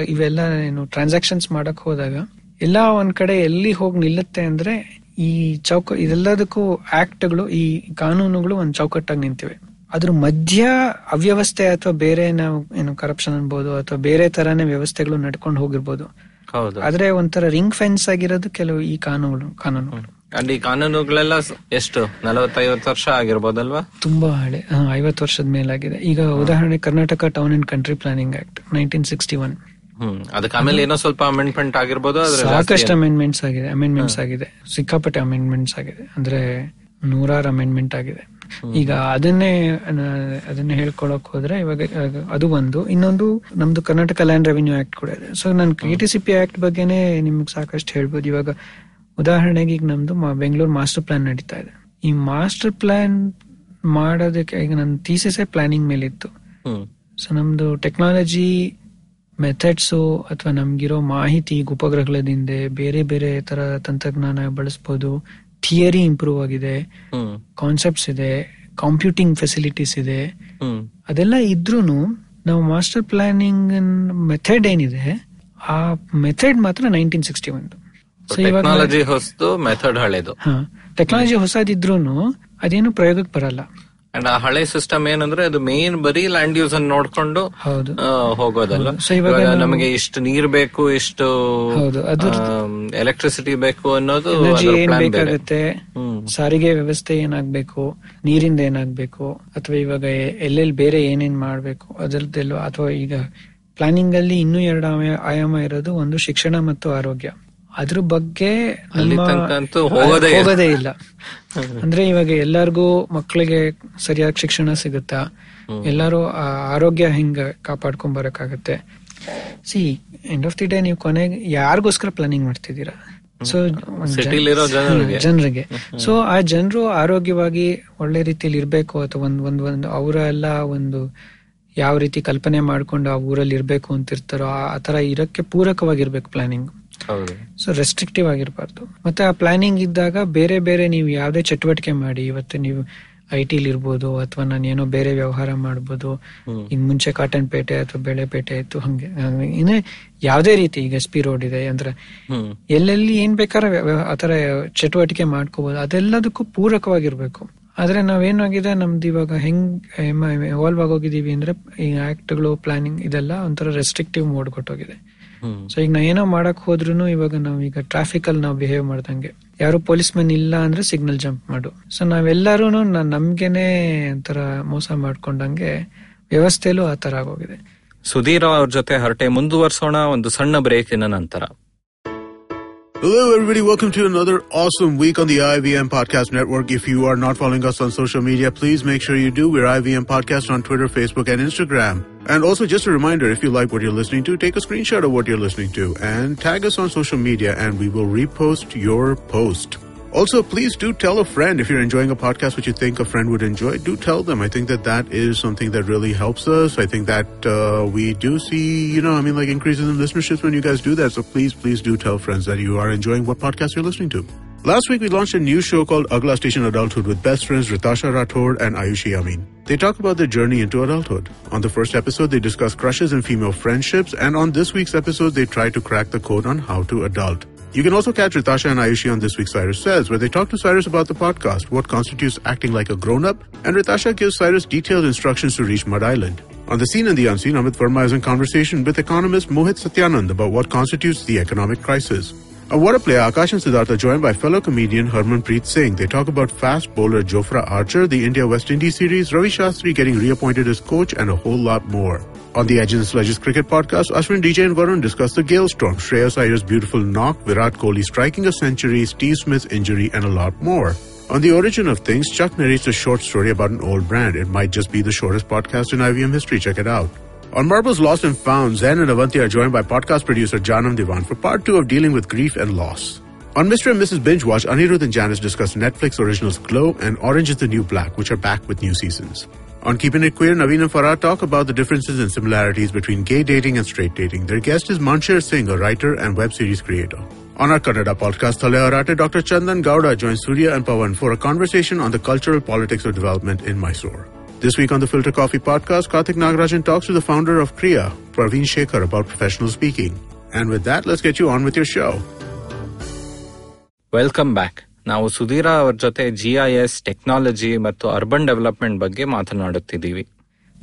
ಇವೆಲ್ಲ ಏನು ಟ್ರಾನ್ಸಾಕ್ಷನ್ಸ್ ಮಾಡಕ್ ಹೋದಾಗ ಎಲ್ಲ ಒಂದ್ ಕಡೆ ಎಲ್ಲಿ ಹೋಗಿ ನಿಲ್ಲುತ್ತೆ ಅಂದ್ರೆ ಈ ಚೌಕ ಇದೆಲ್ಲದಕ್ಕೂ ಆಕ್ಟ್ಗಳು ಈ ಕಾನೂನುಗಳು ಒಂದ್ ಚೌಕಟ್ಟಾಗಿ ನಿಂತಿವೆ. ಅದ್ರ ಮಧ್ಯ ಅವ್ಯವಸ್ಥೆ ಅಥವಾ ಬೇರೆ ನಾವು ಏನು ಕರಪ್ಷನ್ ಅನ್ಬೋದು ಅಥವಾ ಬೇರೆ ತರಾನೇ ವ್ಯವಸ್ಥೆಗಳು ನಡ್ಕೊಂಡು ಹೋಗಿರ್ಬೋದು. ಹೌದು. ಆದ್ರೆ ಒಂಥರ ರಿಂಗ್ ಫೆನ್ಸ್ ಆಗಿರೋದು ಕೆಲವು ಈ ಕಾನೂನುಗಳು ಕಾನೂನುಗಳು ಅಲ್ಲಿ ಕಾನೂನುಗಳೆಲ್ಲ ಎಷ್ಟು? ನಲವತ್ತೈವತ್ತು ವರ್ಷ ಆಗಿರ್ಬೋದಲ್ವಾ? ತುಂಬಾ ಹಳೆ ಐವತ್ತು ವರ್ಷದ ಮೇಲಾಗಿದೆ. ಈಗ ಉದಾಹರಣೆ Karnataka town and country planning act nineteen sixty one ಅದಕ್ಕೆ ಆಮೇಲೆ ಏನೋ ಸ್ವಲ್ಪ ಅಮೆಂಡ್ಮೆಂಟ್ ಆಗಿರ್ಬೋದು ಸಾಕಷ್ಟು ಅಮೆಂಡ್ಮೆಂಟ್ಸ್ ಆಗಿದೆ ಅಮೆಂಡ್ಮೆಂಟ್ಸ್ ಆಗಿದೆ. ಸಿಕ್ಕಾಪಟ್ಟೆ ಅಮೆಂಡ್ಮೆಂಟ್ಸ್ ಆಗಿದೆ. ಅಂದ್ರೆ ನೂರಾರು ಅಮೆಂಡ್ಮೆಂಟ್ ಆಗಿದೆ. ಈಗ ಅದನ್ನೇ ಅದನ್ನ ಹೇಳ್ಕೊಳಕ್ ಹೋದ್ರೆ ಇವಾಗ ಅದು ಒಂದು. ಇನ್ನೊಂದು ನಮ್ದು ಕರ್ನಾಟಕ ಲ್ಯಾಂಡ್ ರೆವಿನ್ಯೂ ಆಕ್ಟ್ ಕೂಡ ಇದೆ. ಸೊ ನಾನು K T C P act ಬಗ್ಗೆನೆ ನಿಮ್ಗೆ ಸಾಕಷ್ಟು ಹೇಳ್ಬೋದು. ಇವಾಗ ಉದಾಹರಣೆಗೆ ಈಗ ನಮ್ದು ಬೆಂಗಳೂರು ಮಾಸ್ಟರ್ ಪ್ಲಾನ್ ನಡೀತಾ ಇದೆ. ಈ ಮಾಸ್ಟರ್ ಪ್ಲಾನ್ ಮಾಡೋದಕ್ಕೆ ಈಗ ನನ್ನ ಥೀಸಸೇ ಪ್ಲಾನಿಂಗ್ ಮೇಲೆ ಇತ್ತು ಸೊ ನಮ್ದು ಟೆಕ್ನಾಲಜಿ ಮೆಥಡ್ಸು ಅಥವಾ ನಮ್ಗಿರೋ ಮಾಹಿತಿ ಈಗ ಉಪಗ್ರಹಗಳಿಂದ ಬೇರೆ ಬೇರೆ ತರ ತಂತ್ರಜ್ಞಾನ ಬಳಸ್ಬೋದು. ಥಿಯರಿ ಇಂಪ್ರೂವ್ ಆಗಿದೆ. ಕಾನ್ಸೆಪ್ಟ್ಸ್ ಇದೆ ಕಂಪ್ಯೂಟಿಂಗ್ ಫೆಸಿಲಿಟೀಸ್ ಇದೆ. ಅದೆಲ್ಲ ಇದ್ರೂನು ನಾವು ಮಾಸ್ಟರ್ ಪ್ಲಾನಿಂಗ್ ಮೆಥಡ್ ಏನಿದೆ ಆ ಮೆಥಡ್ ಮಾತ್ರ ನೈನ್ಟೀನ್ ಸಿಕ್ಸ್ಟಿ ಒಂದು ಟೆಕ್ನಾಲಜಿ ಹೊಸದು ಮೆಥಡ್ ಹಳೇದು. ಟೆಕ್ನಾಲಜಿ ಹೊಸದಿದ್ರು ಅದೇನು ಪ್ರಯೋಗಕ್ಕೆ ಬರಲ್ಲ. ಅಂಡ್ ಆ ಹಳೆ ಸಿಸ್ಟಮ್ ಏನಂದ್ರೆ ಅದು ಮೇನ್ ಬರೀ ಲ್ಯಾಂಡ್ ಯೂಸ್ ಅನ್ನು ನೋಡ್ಕೊಂಡು ಹೋಗೋದಲ್ಲ. ಇವಾಗ ನಮಗೆ ಇಷ್ಟು ನೀರ್ ಬೇಕು ಇಷ್ಟು ಎಲೆಕ್ಟ್ರಿಸಿಟಿ ಬೇಕು ಅನ್ನೋದು ಏನ್. ಬೇಕಾಗತ್ತೆ. ಸಾರಿಗೆ ವ್ಯವಸ್ಥೆ ಏನಾಗ್ಬೇಕು? ನೀರಿಂದ ಏನಾಗ್ಬೇಕು? ಅಥವಾ ಇವಾಗ ಎಲ್ಲೆಲ್ಲಿ ಬೇರೆ ಏನೇನ್ ಮಾಡ್ಬೇಕು? ಅದರದ್ದೆಲ್ಲ ಅಥವಾ ಈಗ ಪ್ಲಾನಿಂಗ್ ಅಲ್ಲಿ ಇನ್ನೂ ಎರಡು ಆಯ- ಆಯಾಮ ಇರೋದು ಒಂದು ಶಿಕ್ಷಣ ಮತ್ತು ಆರೋಗ್ಯ. ಅದ್ರ ಬಗ್ಗೆ ಹೋಗೋದೇ ಇಲ್ಲ. ಅಂದ್ರೆ ಇವಾಗ ಎಲ್ಲಾರ್ಗೂ ಮಕ್ಕಳಿಗೆ ಸರಿಯಾದ ಶಿಕ್ಷಣ ಸಿಗುತ್ತಾ? ಎಲ್ಲಾರು ಆರೋಗ್ಯ ಹೆಂಗ ಕಾಪಾಡ್ಕೊಂಡ್ ಬರಕಾಗತ್ತೆ ಸಿ ಎಂಡ್ ಆಫ್ ದಿ ಡೇ ನೀವು ಕೊನೆಗೆ ಯಾರಿಗೋಸ್ಕರ ಪ್ಲಾನಿಂಗ್ ಮಾಡ್ತಿದ್ದೀರಾ? ಸೊ ಜನರಿಗೆ. ಸೊ ಆ ಜನರು ಆರೋಗ್ಯವಾಗಿ ಒಳ್ಳೆ ರೀತಿಯಲ್ಲಿ ಇರ್ಬೇಕು ಅಥವಾ ಒಂದ್ ಒಂದ್ ಒಂದು ಅವರ ಎಲ್ಲ ಒಂದು ಯಾವ ರೀತಿ ಕಲ್ಪನೆ ಮಾಡ್ಕೊಂಡು ಆ ಊರಲ್ಲಿ ಇರ್ಬೇಕು ಅಂತ ಇರ್ತಾರೋ ಆ ತರ ಇರಕ್ಕೆ ಪೂರಕವಾಗಿರ್ಬೇಕು ಪ್ಲಾನಿಂಗ್ ಸೊ ರೆಸ್ಟ್ರಿಕ್ಟಿವ್ ಆಗಿರಬಾರ್ದು. ಮತ್ತೆ ಆ ಪ್ಲಾನಿಂಗ್ ಇದ್ದಾಗ ಬೇರೆ ಬೇರೆ ನೀವು ಯಾವ್ದೇ ಚಟುವಟಿಕೆ ಮಾಡಿ ಇವತ್ತು ನೀವು ಐ ಟಿಲಿ ಇರ್ಬೋದು ಅಥವಾ ನಾನು ಏನೋ ಬೇರೆ ವ್ಯವಹಾರ ಮಾಡ್ಬೋದು ಇನ್ ಮುಂಚೆ ಕಾಟನ್ ಪೇಟೆ ಅಥವಾ ಬೆಳೆಪೇಟೆ ಇತ್ತು ಹಂಗೆ. ಹಂಗೆ ಇನ್ನೇ ಯಾವ್ದೇ ರೀತಿ ಈಗ ಎಸ್ ಪಿ ರೋಡ್ ಇದೆ ಅಂದ್ರೆ ಎಲ್ಲೆಲ್ಲಿ ಏನ್ ಬೇಕಾದ್ರೆ ಆತರ ಚಟುವಟಿಕೆ ಮಾಡ್ಕೋಬಹುದು ಅದೆಲ್ಲದಕ್ಕೂ ಪೂರಕವಾಗಿರ್ಬೇಕು. ಆದ್ರೆ ನಾವೇನಾಗಿದೆ ನಮ್ದು ಇವಾಗ ಹೆಂಗ್ ಎವಾಲ್ವ್ ಆಗೋಗಿದೀವಿ ಅಂದ್ರೆ ಈ ಆಕ್ಟ್ಗಳು ಪ್ಲಾನಿಂಗ್ ಇದೆಲ್ಲ ಒಂಥರ ರೆಸ್ಟ್ರಿಕ್ಟಿವ್ ಮೋಡ್ ಕೊಟ್ಟೋಗಿದೆ. ಸೊ ಈಗ ನಾ ಏನೋ ಮಾಡಕ್ ಹೋದ್ರು ಇವಾಗ ನಾವ್ ಈಗ ಟ್ರಾಫಿಕ್ ಅಲ್ಲಿ ನಾವು ಬಿಹೇವ್ ಮಾಡ್ದಂಗೆ. ಯಾರು ಪೊಲೀಸ್ ಮ್ಯಾನ್ ಇಲ್ಲ ಅಂದ್ರೆ ಸಿಗ್ನಲ್ ಜಂಪ್ ಮಾಡು. ಸೊ ನಾವೆಲ್ಲರೂ ನಮ್ಗೆನೆ ಒಂಥರ ಮೋಸ ಮಾಡ್ಕೊಂಡಂಗೆ ವ್ಯವಸ್ಥೆಲೂ ಆ ತರ ಆಗೋಗಿದೆ. ಸುಧೀರ್ ಅವ್ರ ಜೊತೆ ಹರಟೆ ಮುಂದುವರ್ಸೋಣ ಒಂದು ಸಣ್ಣ ಬ್ರೇಕಿನ ನಂತರ. Hello, everybody. Welcome to another awesome week on the IVM Podcast Network. If you are not following us on social media, please make sure you do. We're IVM Podcast on Twitter, Facebook, and Instagram. And also, just a reminder if you like what you're listening to, take a screenshot of what you're listening to and tag us on social media, and we will repost your post. Also, please do tell a friend if you're enjoying a podcast which you think a friend would enjoy. Do tell them. I think that that is something that really helps us. I think that uh, we do see, you know, I mean, like increases in listenerships when you guys do that. So please, please do tell friends that you are enjoying what podcast you're listening to. Last week, we launched a new show called Agla Station Adulthood with best friends Ritasha Rathod and Ayushi Amin. They talk about their journey into adulthood. On the first episode, they discuss crushes and female friendships, and on this week's episode, they try to crack the code on how to adult. You can also catch Ritasha and Ayushi on this week's Cyrus Says, where they talk to Cyrus about the podcast, what constitutes acting like a grown-up, and Ritasha gives Cyrus detailed instructions to reach Mud Island. On the scene and the unseen, Amit Verma is in conversation with economist Mohit Satyanand about what constitutes the economic crisis. A water player, Akash and Siddhartha, joined by fellow comedian Harmanpreet Singh. They talk about fast bowler Jofra Archer, the India-West Indies series, Ravi Shastri getting reappointed as coach, and a whole lot more. On the Edges and Sledges Cricket Podcast, Ashwin, DJ and Varun discuss the Gale Storm, Shreyas Iyer's beautiful knock, Virat Kohli striking a century, Steve Smith's injury, and a lot more. On the origin of things, Chuck narrates a short story about an old brand. It might just be the shortest podcast in IVM history. Check it out. On Marbles Lost and Found, Zen and Avanti are joined by podcast producer Janam Devan for part two of dealing with grief and loss. On Mr. and Mrs. Binge Watch, Anirudh and Janice discuss Netflix originals Glow and Orange is the New Black, which are back with new seasons. On Keeping It Queer, Naveen and Farah talk about the differences and similarities between gay dating and straight dating. Their guest is Manshir Singh, a writer and web series creator. On our Kannada podcast, Thalaya Arate, Dr. Chandan Gowda joins Surya and Pawan for a conversation on the cultural politics of development in Mysore. This week on the Filter Coffee podcast, Karthik Nagarajan talks to the founder of Kriya, Praveen Shekhar, about professional speaking. And with that, let's get you on with your show. Welcome back. ನಾವು ಸುಧೀರ ಅವರ ಜೊತೆ ಜಿ ಐ ಎಸ್ ಟೆಕ್ನಾಲಜಿ ಮತ್ತು ಅರ್ಬನ್ ಡೆವಲಪ್ಮೆಂಟ್ ಬಗ್ಗೆ ಮಾತನಾಡುತ್ತಿದ್ದೀವಿ.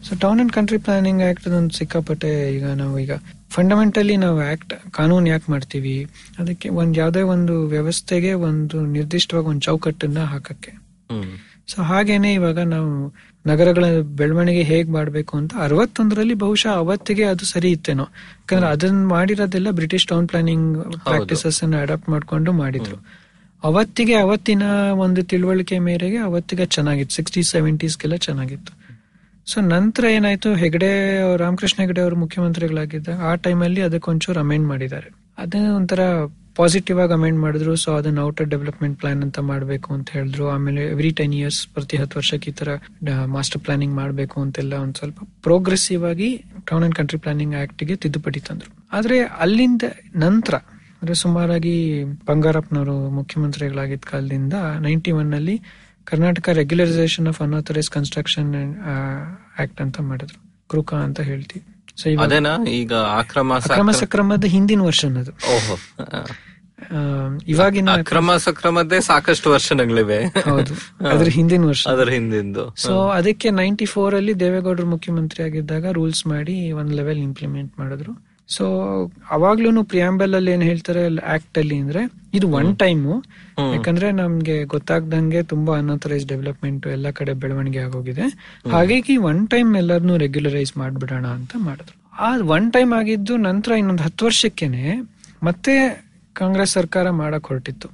So town and country planning act ಒಂದು ಸಿಕ್ಕಾಪಟ್ಟೆ ಈಗ ನಾವು ಈಗ ಫಂಡಮೆಂಟಲಿ ನಾವು ಆಕ್ಟ್ ಕಾನೂನು ಯಾಕೆ ಮಾಡ್ತೀವಿ? ಅದಕ್ಕೆ ಒಂದ್ ಯಾವ್ದೇ ಒಂದು ವ್ಯವಸ್ಥೆಗೆ ಒಂದು ನಿರ್ದಿಷ್ಟವಾಗಿ ಒಂದು ಚೌಕಟ್ಟನ್ನ ಹಾಕಕ್ಕೆ. ಸೊ ಹಾಗೇನೆ ಇವಾಗ ನಾವು ನಗರಗಳ ಬೆಳವಣಿಗೆ ಹೇಗ್ ಮಾಡ್ಬೇಕು ಅಂತ ಅರವತ್ತೊಂದರಲ್ಲಿ ಬಹುಶಃ ಅವತ್ತಿಗೆ ಅದು ಸರಿ ಇತ್ತೇನೋ. ಯಾಕಂದ್ರೆ ಅದನ್ನ ಮಾಡಿರೋದೆಲ್ಲ ಬ್ರಿಟಿಷ್ ಟೌನ್ ಪ್ಲಾನಿಂಗ್ ಪ್ರಾಕ್ಟೀಸಸ್ ಅನ್ನ ಅಡಾಪ್ಟ್ ಮಾಡ್ಕೊಂಡು ಮಾಡಿದ್ರು. ಅವತ್ತಿಗೆ ಅವತ್ತಿನ ಒಂದು ತಿಳುವಳಿಕೆ ಮೇರೆಗೆ ಅವತ್ತಿಗೆ ಚೆನ್ನಾಗಿತ್ತು. ಸಿಕ್ಸ್ಟಿ ಸೆವೆಂಟೀಸ್ಗೆಲ್ಲ ಚೆನ್ನಾಗಿತ್ತು. ಸೊ ನಂತರ ಏನಾಯ್ತು? ಹೆಗಡೆ ರಾಮಕೃಷ್ಣ ಹೆಗಡೆ ಅವರು ಮುಖ್ಯಮಂತ್ರಿಗಳಾಗಿದ್ದ, ಆ ಟೈಮಲ್ಲಿ ಅದಕ್ಕೊಂಚೂರು ಅಮೆಂಡ್ ಮಾಡಿದ್ದಾರೆ. ಅದೇ ಒಂಥರ ಪಾಸಿಟಿವ್ ಆಗಿ ಅಮೆಂಡ್ ಮಾಡಿದ್ರು. ಸೊ ಅದನ್ನ ಔಟರ್ ಡೆವಲಪ್ಮೆಂಟ್ ಪ್ಲಾನ್ ಅಂತ ಮಾಡಬೇಕು ಅಂತ ಹೇಳಿದ್ರು. ಆಮೇಲೆ ಎವ್ರಿ ಟೆನ್ ಇಯರ್ಸ್ ಪ್ರತಿ ಹತ್ತು ವರ್ಷಕ್ಕೆ ಈ ತರ ಮಾಸ್ಟರ್ ಪ್ಲಾನಿಂಗ್ ಮಾಡಬೇಕು ಅಂತೆಲ್ಲ ಒಂದ್ ಸ್ವಲ್ಪ ಪ್ರೋಗ್ರೆಸಿವ್ ಆಗಿ town and country planning act ತಿದ್ದುಪಡಿ ತಂದ್ರು. ಆದ್ರೆ ಅಲ್ಲಿಂದ ನಂತರ ಅಂದ್ರೆ ಸುಮಾರಾಗಿ ಬಂಗಾರಪ್ಪನವರು ಮುಖ್ಯಮಂತ್ರಿಗಳಾಗಿದ್ದ ಕಾಲದಿಂದ ನೈಂಟಿ ಒನ್ ಅಲ್ಲಿ Karnataka regularisation of unauthorise construction act ಅಂತ ಮಾಡಿದ್ರು. ಕೃಕ ಅಂತ ಹೇಳ್ತೀವಿ. ಈಗ ಅಕ್ರಮ ಸಕ್ರಮದ ಹಿಂದಿನ ವರ್ಷನ್ ಅದು ಇವಾಗಿನ ಅಕ್ರಮ ಸಕ್ರಮದ್ದೇ ಸಾಕಷ್ಟು ವರ್ಷಗಳಿವೆ ಹೌದು. ಅದ್ರ ಹಿಂದಿನ ವರ್ಷ. ಅದ್ರ ಹಿಂದಿಂದು. ಸೊ ಅದಕ್ಕೆ ನೈಂಟಿ ಫೋರ್ ಅಲ್ಲಿ ದೇವೇಗೌಡರು ಮುಖ್ಯಮಂತ್ರಿ ಆಗಿದ್ದಾಗ ರೂಲ್ಸ್ ಮಾಡಿ ಒಂದ್ ಲೆವೆಲ್ ಇಂಪ್ಲಿಮೆಂಟ್ ಮಾಡಿದ್ರು. ಸೊ ಅವಾಗ್ಲೂ ಪ್ರಿಯಾಂಬಲ್ ಅಲ್ಲಿ ಏನ್ ಹೇಳ್ತಾರೆ ಆಕ್ಟ್ ಅಲ್ಲಿ ಅಂದ್ರೆ ಇದು ಒನ್ ಟೈಮ್ ಯಾಕಂದ್ರೆ ನಮ್ಗೆ ಗೊತ್ತಾಗ್ದಂಗೆ ತುಂಬಾ ಅನ್ಅಥರೈಸ್ ಡೆವಲಪ್ಮೆಂಟ್ ಎಲ್ಲ ಕಡೆ ಬೆಳವಣಿಗೆ ಆಗೋಗಿದೆ. ಹಾಗಾಗಿ ಒನ್ ಟೈಮ್ ಎಲ್ಲರನ್ನೂ ರೆಗ್ಯುಲರೈಸ್ ಮಾಡ್ಬಿಡೋಣ ಅಂತ ಮಾಡಿದ್ರು. ಆ ಒನ್ ಟೈಮ್ ಆಗಿದ್ದು ನಂತರ ಇನ್ನೊಂದು ಹತ್ತು ವರ್ಷಕ್ಕೇನೆ ಮತ್ತೆ ಕಾಂಗ್ರೆಸ್ ಸರ್ಕಾರ ಮಾಡಕ್ ಹೊರಟಿತ್ತು.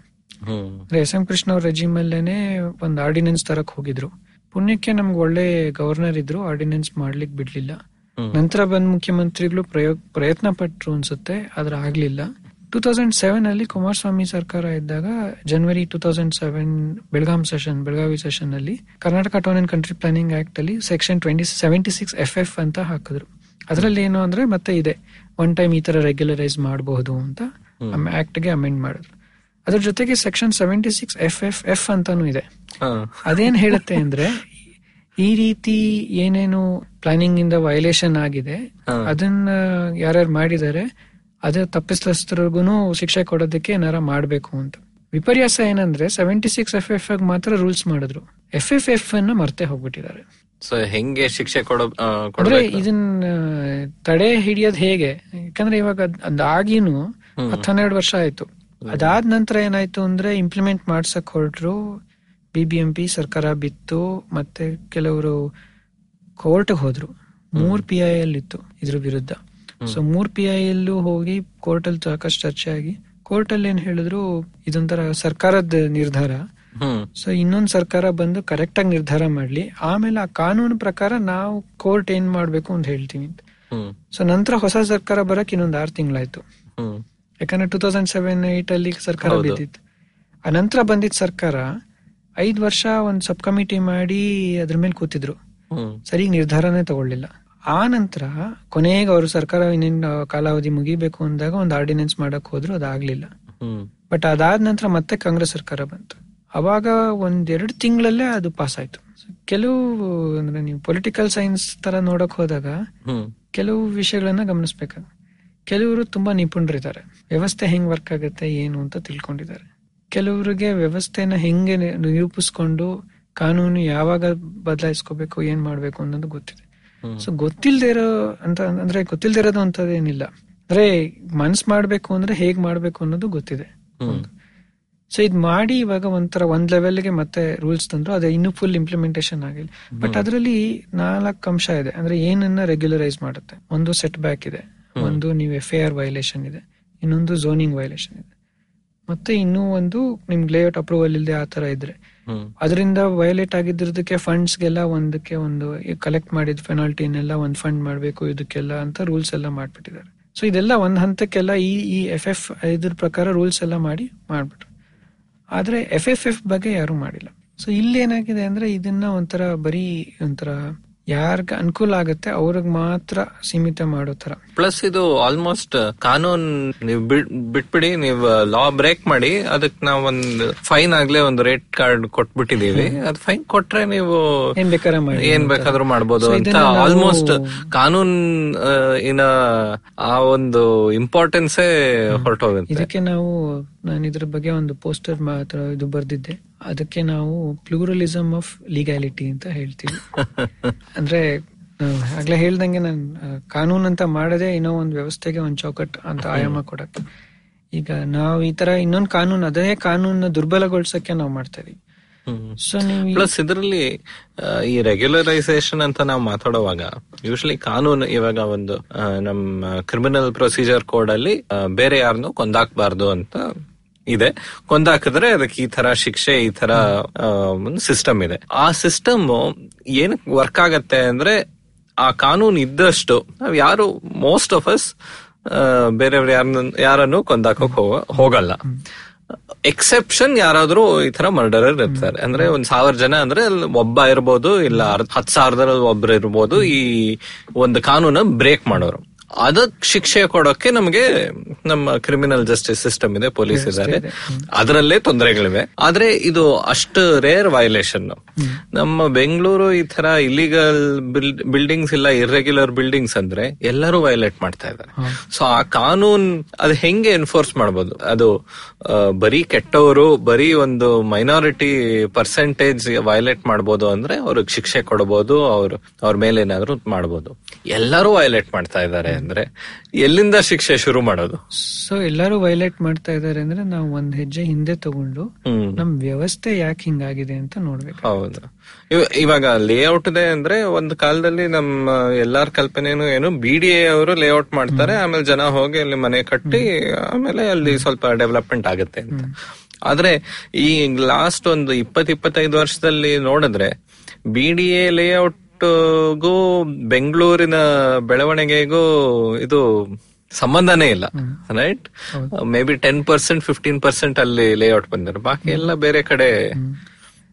ಅಂದ್ರೆ ಎಸ್ ಎಂ ಕೃಷ್ಣ ಅವ್ರ ರೆಜಿಮ್ ಅಲ್ಲೇನೆ ಒಂದ್ ಆರ್ಡಿನೆನ್ಸ್ ತರಕ್ ಹೋಗಿದ್ರು. ಪುಣ್ಯಕ್ಕೆ ನಮ್ಗೆ ಒಳ್ಳೆ ಗವರ್ನರ್ ಇದ್ರು ಆರ್ಡಿನೆನ್ಸ್ ಮಾಡ್ಲಿಕ್ ಬಿಡ್ಲಿಲ್ಲ. ನಂತರ ಬಂದ್ ಮುಖ್ಯಮಂತ್ರಿಗಳು ಪ್ರಯೋಗ ಪ್ರಯತ್ನ ಪಟ್ರು ಅನ್ಸುತ್ತೆ ಆದ್ರೆ ಆಗ್ಲಿಲ್ಲ. ಟೂ ತೌಸಂಡ್ ಸೆವೆನ್ ಅಲ್ಲಿ ಕುಮಾರಸ್ವಾಮಿ ಸರ್ಕಾರ ಇದ್ದಾಗ ಜನವರಿ two thousand seven Belgaum session Belagavi session ಅಲ್ಲಿ Karnataka town and country planning act ಅಲ್ಲಿ section twenty seventy six F F ಅಂತ ಹಾಕಿದ್ರು. ಅದ್ರಲ್ಲಿ ಏನು ಅಂದ್ರೆ ಮತ್ತೆ ಇದೆ ಒನ್ ಟೈಮ್ ಈ ತರ ರೆಗ್ಯುಲರೈಸ್ ಮಾಡಬಹುದು ಅಂತ ಆಕ್ಟ್ಗೆ ಅಮೆಂಡ್ ಮಾಡಿದ್ರು. ಅದ್ರ ಜೊತೆಗೆ section seventy six F F F ಅಂತಾನು ಇದೆ. ಅದೇನ್ ಹೇಳುತ್ತೆ ಅಂದ್ರೆ ಈ ರೀತಿ ಏನೇನು ಪ್ಲಾನಿಂಗ್ ಇಂದ ವಯಲೇಷನ್ ಆಗಿದೆ. ಅದನ್ನ ಯಾರ್ಯಾರು ಮಾಡಿದರೆ ಅದೇ ತಪ್ಪಿಸ್ತರಿಗೂ ಶಿಕ್ಷೆ ಕೊಡೋದಕ್ಕೆ ಏನಾರ ಮಾಡ್ಬೇಕು ಅಂತ. ವಿಪರ್ಯಾಸ ಏನಂದ್ರೆ ಸೆವೆಂಟಿ ಸಿಕ್ಸ್ ಎಫ್ ಎಫ್ ಮಾತ್ರ ರೂಲ್ಸ್ ಮಾಡಿದ್ರು. ಎಫ್ ಎಫ್ ಎಫ್ ಅನ್ನ ಮರ್ತೆ ಹೋಗ್ಬಿಟ್ಟಿದ್ದಾರೆ. ಸೊ ಹೆಂಗೆ ಶಿಕ್ಷೆ ಕೊಡೋ ಇದನ್ ಅಂದ್ರೆ ಇದನ್ನ ತಡೆ ಹಿಡಿಯೋದ್ ಹೇಗೆ? ಯಾಕಂದ್ರೆ ಇವಾಗ ಅದಾಗಿನ ಅದಾಗಿನೂ ಹತ್ತು ಹನ್ನೆರಡು ವರ್ಷ ಆಯ್ತು. ಅದಾದ ನಂತರ ಏನಾಯ್ತು ಅಂದ್ರೆ ಇಂಪ್ಲಿಮೆಂಟ್ ಮಾಡ್ಸಕ್ ಹೊರಟ್ರು. ಬಿ ಬಿ ಎಂ ಪಿ ಸರ್ಕಾರ ಬಿತ್ತು ಮತ್ತೆ ಕೆಲವರು ಕೋರ್ಟ್ ಹೋದ್ರು. ಮೂರ್ ಪಿ ಐ ಎಲ್ ಇತ್ತು ಇದ್ರ ವಿರುದ್ಧ. ಸೊ ಮೂರ್ ಪಿ ಐ ಎಲ್ಲೂ ಹೋಗಿ ಕೋರ್ಟ್ ಅಲ್ಲಿ ಸಾಕಷ್ಟು ಚರ್ಚೆ ಆಗಿ ಕೋರ್ಟ್ ಅಲ್ಲಿ ಏನ್ ಹೇಳಿದ್ರು ಇದೊಂಥರ ಸರ್ಕಾರದ ನಿರ್ಧಾರ. ಸೊ ಇನ್ನೊಂದ್ ಸರ್ಕಾರ ಬಂದು ಕರೆಕ್ಟ್ ಆಗಿ ನಿರ್ಧಾರ ಮಾಡ್ಲಿ. ಆಮೇಲೆ ಆ ಕಾನೂನು ಪ್ರಕಾರ ನಾವು ಕೋರ್ಟ್ ಏನ್ ಮಾಡ್ಬೇಕು ಅಂತ ಹೇಳ್ತೀನಿ. ಸೊ ನಂತರ ಹೊಸ ಸರ್ಕಾರ ಬರಕ್ ಇನ್ನೊಂದ್ ಆರ್ ತಿಂಗಳಾಯ್ತು. ಯಾಕಂದ್ರೆ ಟೂ ತೌಸಂಡ್ ಸೆವೆನ್ ಏಟ್ ಅಲ್ಲಿ ಸರ್ಕಾರ. ಬಿದ್ದಿತ್ತು. ಆ ನಂತರ ಬಂದಿದ್ ಸರ್ಕಾರ ಐದ್ ವರ್ಷ ಒಂದ್ ಸಬ್ ಕಮಿಟಿ ಮಾಡಿ ಅದ್ರ ಮೇಲೆ ಕೂತಿದ್ರು. ಸರಿ ನಿರ್ಧಾರನೇ ತಗೊಳ್ಳಿಲ್ಲ. ಆ ನಂತರ ಕೊನೆಗೆ ಅವರು ಸರ್ಕಾರ ಇನ್ನೇನು ಕಾಲಾವಧಿ ಮುಗಿಬೇಕು ಅಂದಾಗ ಒಂದು ಆರ್ಡಿನೆನ್ಸ್ ಮಾಡಕ್ ಹೋದ್ರು ಅದಾಗ್ಲಿಲ್ಲ. ಬಟ್ ಅದಾದ ನಂತರ ಮತ್ತೆ ಕಾಂಗ್ರೆಸ್ ಸರ್ಕಾರ ಬಂತು. ಅವಾಗ ಒಂದೆರಡು ಎರಡು ತಿಂಗಳಲ್ಲೇ ಅದು ಪಾಸ್ ಆಯ್ತು. ಕೆಲವು ಅಂದ್ರೆ ನೀವು ಪೊಲಿಟಿಕಲ್ ಸೈನ್ಸ್ ತರ ನೋಡಕ್ ಹೋದಾಗ ಕೆಲವು ವಿಷಯಗಳನ್ನ ಗಮನಿಸ್ಬೇಕು? ಕೆಲವರು ತುಂಬಾ ನಿಪುಣರಿದ್ದಾರೆ. ವ್ಯವಸ್ಥೆ ಹೆಂಗ್ ವರ್ಕ್ ಆಗುತ್ತೆ ಏನು ಅಂತ ತಿಳ್ಕೊಂಡಿದ್ದಾರೆ. ಕೆಲವರಿಗೆ ವ್ಯವಸ್ಥೆನ ಹೆಂಗೆ ನಿರೂಪಿಸ್ಕೊಂಡು ಕಾನೂನು ಯಾವಾಗ ಬದಲಾಯಿಸ್ಕೋಬೇಕು ಏನ್ ಮಾಡ್ಬೇಕು ಅನ್ನೋದು ಗೊತ್ತಿದೆ. ಸೊ ಗೊತ್ತಿಲ್ದೇ ಇರೋ ಅಂತ ಅಂದ್ರೆ ಗೊತ್ತಿಲ್ದೇ ಇರೋದು ಅಂತದೇನಿಲ್ಲ ಅಂದ್ರೆ ಮನ್ಸ್ ಮಾಡ್ಬೇಕು ಅಂದ್ರೆ ಹೇಗ್ ಮಾಡ್ಬೇಕು ಅನ್ನೋದು ಗೊತ್ತಿದೆ. ಸೊ ಇದ್ ಮಾಡಿ ಇವಾಗ ಒಂಥರ ಒಂದ್ ಲೆವೆಲ್ಗೆ ಮತ್ತೆ ರೂಲ್ಸ್ ತಂದ್ರು ಅದೇ ಇನ್ನೂ ಫುಲ್ ಇಂಪ್ಲಿಮೆಂಟೇಷನ್ ಆಗಿಲ್ಲ. ಬಟ್ ಅದರಲ್ಲಿ ನಾಲ್ಕು ಅಂಶ ಇದೆ. ಅಂದ್ರೆ ಏನನ್ನ ರೆಗ್ಯುಲರೈಸ್ ಮಾಡುತ್ತೆ. ಒಂದು ಸೆಟ್ ಬ್ಯಾಕ್ ಇದೆ ಒಂದು ನೀವು ಎಫ್ ಐ ಆರ್ ವೈಲೇಷನ್ ಇದೆ. ಇನ್ನೊಂದು ಝೋನಿಂಗ್ ವೈಲೇಷನ್ ಇದೆ. ಮತ್ತೆ ಇನ್ನೂ ಒಂದು ನಿಮ್ಗೆ ಲೇಔಟ್ ಅಪ್ರೂವಲ್ ಇಲ್ಲದೆ ಆ ತರ ಇದ್ರೆ. ಅದರಿಂದ ಅದರಿಂದ ಆಗಿದ್ದಿರೋದಕ್ಕೆ ಫಂಡ್ಸ್ ಫಂಡ್ಸ್ಗೆಲ್ಲ ಒಂದಕ್ಕೆ ಒಂದು ಕಲೆಕ್ಟ್ ಮಾಡಿದ ಪೆನಾಲ್ಟಿನೆಲ್ಲ ಒಂದ್ ಫಂಡ್ ಮಾಡಬೇಕು ಇದಕ್ಕೆಲ್ಲ ಅಂತ ರೂಲ್ಸ್ ಎಲ್ಲ ಮಾಡ್ಬಿಟ್ಟಿದ್ದಾರೆ. ಸೊ ಇದೆಲ್ಲ ಒಂದ್ ಹಂತಕ್ಕೆಲ್ಲ ಈ ಈ ಎಫ್ ಎಫ್ ಇದ್ರ ಪ್ರಕಾರ ರೂಲ್ಸ್ ಎಲ್ಲ ಮಾಡಿ ಮಾಡ್ಬಿಟ್ರು. ಆದ್ರೆ ಎಫ್ ಎಫ್ ಎಫ್ ಬಗ್ಗೆ ಯಾರು ಮಾಡಿಲ್ಲ. ಸೊ ಇಲ್ಲಿ ಏನಾಗಿದೆ ಅಂದ್ರೆ ಇದನ್ನ ಒಂಥರ ಬರೀ ಒಂಥರ ಯಾರ್ಗ ಅನುಕೂಲ ಆಗುತ್ತೆ ಅವ್ರಿಗೆ ಮಾತ್ರ ಸೀಮಿತ ಮಾಡೋ ತರ ಪ್ಲಸ್ ಇದು ಆಲ್ಮೋಸ್ಟ್ ಕಾನೂನ್ ನೀವ್ ಬಿಟ್ಬಿಡಿ ನೀವು ಲಾ ಬ್ರೇಕ್ ಮಾಡಿ ಅದಕ್ಕೆ ನಾವ್ ಒಂದ್ ಫೈನ್ ಆಗ್ಲೇ ಒಂದು ರೇಟ್ ಕಾರ್ಡ್ ಕೊಟ್ಬಿಟ್ಟಿದೀವಿ ಅದ್ ಫೈನ್ ಕೊಟ್ರೆ ನೀವು ಏನ್ ಬೇಕಾದ್ರೆ ಮಾಡಿ. ಏನ್ ಬೇಕಾದ್ರೂ ಮಾಡ್ಬೋದು ಅಂತ ಆಲ್ಮೋಸ್ಟ್ ಕಾನೂನ್ ಇನ ಆ ಒಂದು ಇಂಪಾರ್ಟೆನ್ಸೇ ಹೊರಟೋಗುತ್ತೆ. ಇದಕ್ಕೆ ನಾವು ನಾನು ಇದ್ರ ಬಗ್ಗೆ ಒಂದು ಪೋಸ್ಟರ್ ಮಾತ್ರ ಇದು ಬರ್ದಿದ್ದೆ. ಅದಕ್ಕೆ ನಾವು ಪ್ಲೂರಲಿಸಮ್ ಆಫ್ ಲೀಗಾಲಿಟಿ ಅಂತ ಹೇಳ್ತೀವಿ. ಅಂದ್ರೆ ಆಗ್ಲೇ ಹೇಳ್ದಂಗೆ ನಾನು ಕಾನೂನ್ ಅಂತ ಮಾಡದೆ ಇನ್ನೋ ಒಂದು ವ್ಯವಸ್ಥೆಗೆ ಒಂದು ಚೌಕಟ್ ಅಂತ ಆಯಾಮ ಕೊಡಕ್ಕೆ. ಈಗ ನಾವು ಈ ತರ ಇನ್ನೊಂದು ಕಾನೂನು ಅದೇ ಕಾನೂನ ದುರ್ಬಲಗೊಳಿಸಕ್ಕೆ ನಾವು ಮಾಡ್ತಾ ಇದೀವಿ. ಸೊ ನೀವು ಪ್ಲಸ್ ಇದರಲ್ಲಿ ಈ ರೆಗ್ಯುಲರೈಸೇಷನ್ ಅಂತ ನಾವು ಮಾತಾಡುವಾಗ ಯೂಶಲಿ ಕಾನೂನು ಇವಾಗ ಒಂದು ನಮ್ಮ ಕ್ರಿಮಿನಲ್ ಪ್ರೊಸೀಜರ್ ಕೋಡ್ ಅಲ್ಲಿ ಬೇರೆ ಯಾರನ್ನು ಕೊಂದಾಕ್ಬಾರ್ದು ಅಂತ ಇದೆ. ಕೊಂದಾಕಿದ್ರೆ ಅದಕ್ಕೆ ಈ ತರ ಶಿಕ್ಷೆ, ಈ ತರ ಸಿಸ್ಟಮ್ ಇದೆ. ಆ ಸಿಸ್ಟಮ್ ಏನ್ ವರ್ಕ್ ಆಗತ್ತೆ ಅಂದ್ರೆ ಆ ಕಾನೂನು ಇದ್ದಷ್ಟು ನಾವ್ ಯಾರು ಮೋಸ್ಟ್ ಆಫ್ ಅಸ್ ಬೇರೆಯವ್ರ ಯಾರನ್ನ ಯಾರನ್ನು ಕೊಂದಾಕೋಕ್ ಹೋಗ, ಹೋಗಲ್ಲ. ಎಕ್ಸೆಪ್ಷನ್ ಯಾರಾದ್ರೂ ಈ ತರ ಮರ್ಡರರ್ ಇರ್ತಾರೆ. ಅಂದ್ರೆ ಒಂದ್ ಸಾವಿರ ಜನ ಅಂದ್ರೆ ಒಬ್ಬ ಇರ್ಬೋದು, ಇಲ್ಲ ಹತ್ ಸಾವಿರದಲ್ಲಿ ಒಬ್ರು ಇರ್ಬೋದು, ಈ ಒಂದು ಕಾನೂನ ಬ್ರೇಕ್ ಮಾಡೋರು. ಅದಕ್ ಶಿಕ್ಷೆ ಕೊಡೋಕೆ ನಮಗೆ ನಮ್ಮ ಕ್ರಿಮಿನಲ್ ಜಸ್ಟಿಸ್ ಸಿಸ್ಟಮ್ ಇದೆ ಪೊಲೀಸ್ ಇದ್ದಾರೆ ಅದರಲ್ಲೇ ತೊಂದರೆಗಳಿವೆ. ಆದ್ರೆ ಇದು ಅಷ್ಟು ರೇರ್ ವಯೋಲೇಷನ್ ನಮ್ಮ ಬೆಂಗಳೂರು ಈ ತರ ಇಲಿಗಲ್ ಬಿಲ್ಡಿಂಗ್ಸ್ ಇಲ್ಲ ಇರ್ರೆಗ್ಯುಲರ್ ಬಿಲ್ಡಿಂಗ್ಸ್ ಅಂದ್ರೆ ಎಲ್ಲರೂ ವಯೋಲೇಟ್ ಮಾಡ್ತಾ ಇದ್ದಾರೆ. ಸೊ ಆ ಕಾನೂನ್ ಅದು ಹೆಂಗೆ ಎನ್ಫೋರ್ಸ್ ಮಾಡ್ಬೋದು? ಅದು ಬರೀ ಕೆಟ್ಟವರು ಬರೀ ಒಂದು ಮೈನಾರಿಟಿ ಪರ್ಸೆಂಟೇಜ್ ವಯೋಲೇಟ್ ಮಾಡ್ಬೋದು ಅಂದ್ರೆ ಅವ್ರಿಗೆ ಶಿಕ್ಷೆ ಕೊಡಬಹುದು ಅವ್ರ ಅವ್ರ ಮೇಲೆ ಏನಾದ್ರು ಮಾಡಬಹುದು ಎಲ್ಲರೂ ವೈಲೇಟ್ ಮಾಡ್ತಾ ಇದ್ದಾರೆ ಅಂದ್ರೆ ಎಲ್ಲಿಂದ ಶಿಕ್ಷೆ ಶುರು ಮಾಡೋದು? ಸೊ ಎಲ್ಲರೂ ವೈಲೇಟ್ ಮಾಡ್ತಾ ಇದಾರೆ ಅಂದ್ರೆ ನಾವು ಒಂದ್ ಹೆಜ್ಜೆ ಹಿಂದೆ ತಗೊಂಡು ನಮ್ ವ್ಯವಸ್ಥೆ ಯಾಕೆ ಹಿಂಗಾಗಿದೆ ಅಂತ ನೋಡ್ಬೇಕು. ಹೌದು. ಇವ- ಇವಾಗ ಲೇಔಟ್ ಇದೆ ಅಂದ್ರೆ ಒಂದ್ ಕಾಲದಲ್ಲಿ ನಮ್ಮ ಎಲ್ಲಾರ್ ಕಲ್ಪನೆನು ಏನು ಬಿ ಡಿ ಎ ಅವರು ಲೇಔಟ್ ಮಾಡ್ತಾರೆ ಆಮೇಲೆ ಜನ ಹೋಗಿ ಅಲ್ಲಿ ಮನೆ ಕಟ್ಟಿ ಆಮೇಲೆ ಅಲ್ಲಿ ಸ್ವಲ್ಪ ಡೆವಲಪ್ಮೆಂಟ್ ಆಗುತ್ತೆ ಅಂತ. ಆದ್ರೆ ಈ ಲಾಸ್ಟ್ ಒಂದು ಇಪ್ಪತ್ ಇಪ್ಪತ್ತೈದು ವರ್ಷದಲ್ಲಿ ನೋಡಿದ್ರೆ ಬಿ ಡಿ ಲೇಔಟ್ಗೂ ಬೆಂಗಳೂರಿನ ಬೆಳವಣಿಗೆಗೂ ಇದು ಸಂಬಂಧನೇ ಇಲ್ಲ right may be ten percent fifteen percent ಅಲ್ಲಿ ಲೇಔಟ್ ಬಂದಿರೋ ಬಾಕಿ ಎಲ್ಲ ಬೇರೆ ಕಡೆ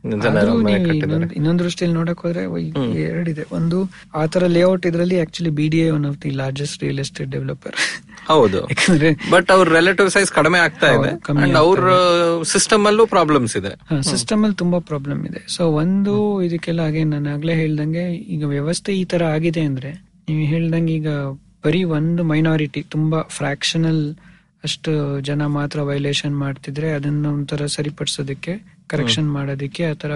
ಇನ್ನೊಂದ್- ದೃಷ್ಟಿಯಲ್ಲಿ ನೋಡಕ್ ಹೋದ್ರೆ ಎರಡಿದೆ. ಒಂದು ಆ ತರ ಲೇಔಟ್ ಇದ್ರಲ್ಲಿ actually B D A one of the largest real estate developer ಹೌದು. ಬಟ್ ಅವ್ರ ರಿಲೇಟಿವ್ ಸೈಜ್ ಕಡಿಮೆ ಆಗ್ತಾ ಇದೆ. ಅವ್ರ ಸಿಸ್ಟಮ್ ಅಲ್ಲೂ ಪ್ರಾಬ್ಲಮ್ಸ್ ಇದೆ. ಸಿಸ್ಟಮ್ ಅಲ್ಲಿ ತುಂಬಾ ಪ್ರಾಬ್ಲಮ್ ಇದೆ. ಸೊ ಒಂದು ಇದಕ್ಕೆಲ್ಲ ಹಾಗೆ ನಾನು ಆಗ್ಲೇ ಹೇಳ್ದಂಗೆ ಈಗ ವ್ಯವಸ್ಥೆ ಈ ತರ ಆಗಿದೆ ಅಂದ್ರೆ ನೀವು ಹೇಳ್ದಂಗೆ ಈಗ ಬರೀ ಒಂದು ಮೈನಾರಿಟಿ ತುಂಬಾ ಫ್ರಾಕ್ಷನಲ್ ಅಷ್ಟು ಜನ ಮಾತ್ರ ವೈಲೇಷನ್ ಮಾಡ್ತಿದ್ರೆ ಅದನ್ನ ಒಂಥರ ಸರಿಪಡಿಸೋದಕ್ಕೆ ಕರೆಕ್ಷನ್ ಮಾಡೋದಕ್ಕೆ ಆ ತರ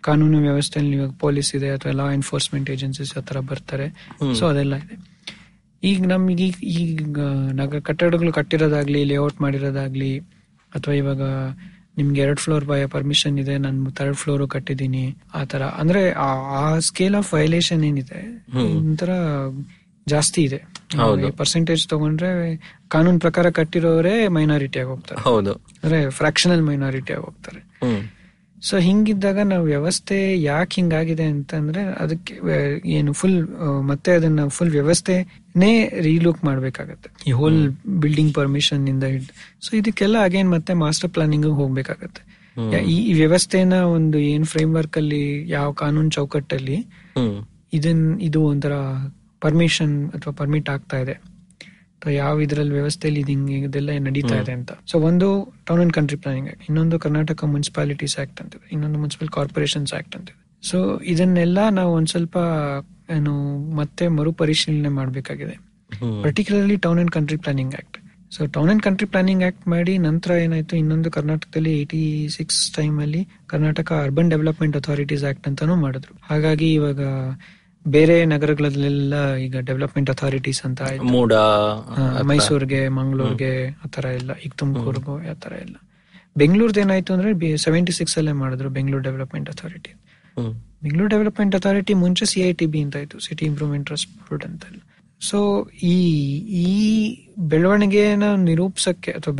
ಕಾನೂನು ವ್ಯವಸ್ಥೆಯಲ್ಲಿ ಇವಾಗ ಪೊಲೀಸ್ ಇದೆ ಅಥವಾ ಲಾ ಎನ್ಫೋರ್ಸ್ಮೆಂಟ್ ಏಜೆನ್ಸೀಸ್ ಆ ತರ ಬರ್ತಾರೆ. ಸೊ ಅದೆಲ್ಲ ಇದೆ. ಈಗ ನಮ್ಗೆ ಈಗ ಈಗ ನಗ ಕಟ್ಟಡಗಳು ಕಟ್ಟಿರೋದಾಗ್ಲಿ ಲೇಔಟ್ ಮಾಡಿರೋದಾಗ್ಲಿ ಅಥವಾ ಇವಾಗ ನಿಮ್ಗೆ ಎರಡ್ ಫ್ಲೋರ್ ಬಾಯ ಪರ್ಮಿಷನ್ ಇದೆ ನಾನು ಥರ್ಡ್ ಫ್ಲೋರ್ ಕಟ್ಟಿದೀನಿ ಆ ತರ ಅಂದ್ರೆ ಆ ಸ್ಕೇಲ್ ಆಫ್ ವೈಲೇಷನ್ ಏನಿದೆ ಒಂಥರ ಜಾಸ್ತಿ ಇದೆ. ಪರ್ಸೆಂಟೇಜ್ ತಗೊಂಡ್ರೆ ಕಾನೂನ್ ಪ್ರಕಾರ ಕಟ್ಟಿರೋರೇ ಮೈನಾರಿಟಿ ಆಗಿ ಹೋಗ್ತಾರೆ. ಹೌದು. ಅಂದ್ರೆ ಫ್ರಾಕ್ಷನಲ್ ಮೈನಾರಿಟಿ ಆಗಿ ಹೋಗ್ತಾರೆ. ಸೊ ಹಿಂಗಿದ್ದಾಗ ನಾವು ವ್ಯವಸ್ಥೆ ಯಾಕೆ ಹಿಂಗಾಗಿದೆ ಅಂತಂದ್ರೆ ಅದಕ್ಕೆ ಏನು ಫುಲ್ ಮತ್ತೆ ಅದನ್ನ ಫುಲ್ ವ್ಯವಸ್ಥೆನೇ ರೀಲುಕ್ ಮಾಡ್ಬೇಕಾಗತ್ತೆ. ಈ ಹೋಲ್ ಬಿಲ್ಡಿಂಗ್ ಪರ್ಮಿಷನ್ ಇಂದ ಹಿಡ್ದು. ಸೊ ಇದಕ್ಕೆಲ್ಲ ಅಗೇನ್ ಮತ್ತೆ ಮಾಸ್ಟರ್ ಪ್ಲಾನಿಂಗ್ ಹೋಗ್ಬೇಕಾಗತ್ತೆ. ಈ ವ್ಯವಸ್ಥೆನ ಒಂದು ಏನ್ ಫ್ರೇಮ್ ವರ್ಕ್ ಅಲ್ಲಿ ಯಾವ ಕಾನೂನು ಚೌಕಟ್ಟಲ್ಲಿ ಇದನ್ ಇದು ಒಂಥರ ಪರ್ಮಿಷನ್ ಅಥವಾ ಪರ್ಮಿಟ್ ಆಗ್ತಾ ಇದೆ. ಯಾವ ಇದ್ರಲ್ಲಿ ವ್ಯವಸ್ಥೆಯಲ್ಲಿ ಇದು ಹಿಂಗೆ ಇದೆಲ್ಲ ನಡೀತಾ ಇದೆ ಅಂತ. ಸೊ ಒಂದು town and country planning act ಇನ್ನೊಂದು ಕರ್ನಾಟಕ ಮುನ್ಸಿಪಾಲಿಟೀಸ್ ಆಕ್ಟ್ ಅಂತಿದೆ ಇನ್ನೊಂದು ಮುನ್ಸಿಪಲ್ ಕಾರ್ಪೊರೇಷನ್ಸ್ ಆಕ್ಟ್ ಅಂತಿದೆ ಸೊ ಇದನ್ನೆಲ್ಲ ನಾವು ಒಂದ್ ಸ್ವಲ್ಪ ಏನು ಮತ್ತೆ ಮರುಪರಿಶೀಲನೆ ಮಾಡಬೇಕಾಗಿದೆ. Particularly town and country planning act so town and country planning act ಮಾಡಿ ನಂತರ ಏನಾಯ್ತು ಇನ್ನೊಂದು ಕರ್ನಾಟಕದಲ್ಲಿ ಏಯ್ಟಿ ಸಿಕ್ಸ್ ಟೈಮ್ ಅಲ್ಲಿ Karnataka urban development authorities act ಅಂತಾನೂ ಮಾಡಿದ್ರು. ಹಾಗಾಗಿ ಇವಾಗ ಬೇರೆ ನಗರಗಳಲ್ಲೆಲ್ಲ ಈಗ ಡೆವಲಪ್ಮೆಂಟ್ ಅಥಾರಿಟೀಸ್ ಅಂತ ಮೂಡ ಮೈಸೂರಿಗೆ ಮಂಗಳೂರ್ಗೆ ಆತರ ಎಲ್ಲ ಈಗ ತುಮಕೂರ್ಗು ಆತರ ಎಲ್ಲ. ಬೆಂಗಳೂರ್ದು ಏನಾಯ್ತು ಅಂದ್ರೆ ಸೆವೆಂಟಿ ಸಿಕ್ಸ್ ಅಲ್ಲೇ ಮಾಡಿದ್ರು Bengaluru development authority Bengaluru development authority ಮುಂಚೆ ಸಿ ಐ ಟಿ ಬಿ ಅಂತ ಇತ್ತು ಸಿಟಿ ಇಂಪ್ರೂವ್ಮೆಂಟ್ ಟ್ರಸ್ಟ್ ಬೋರ್ಡ್ ಅಂತ ಸೊ ಈ ಈ ಬೆಳವಣಿಗೆನ ನಿರೂಪಿಸಕ್ಕೆ ಅಥವಾ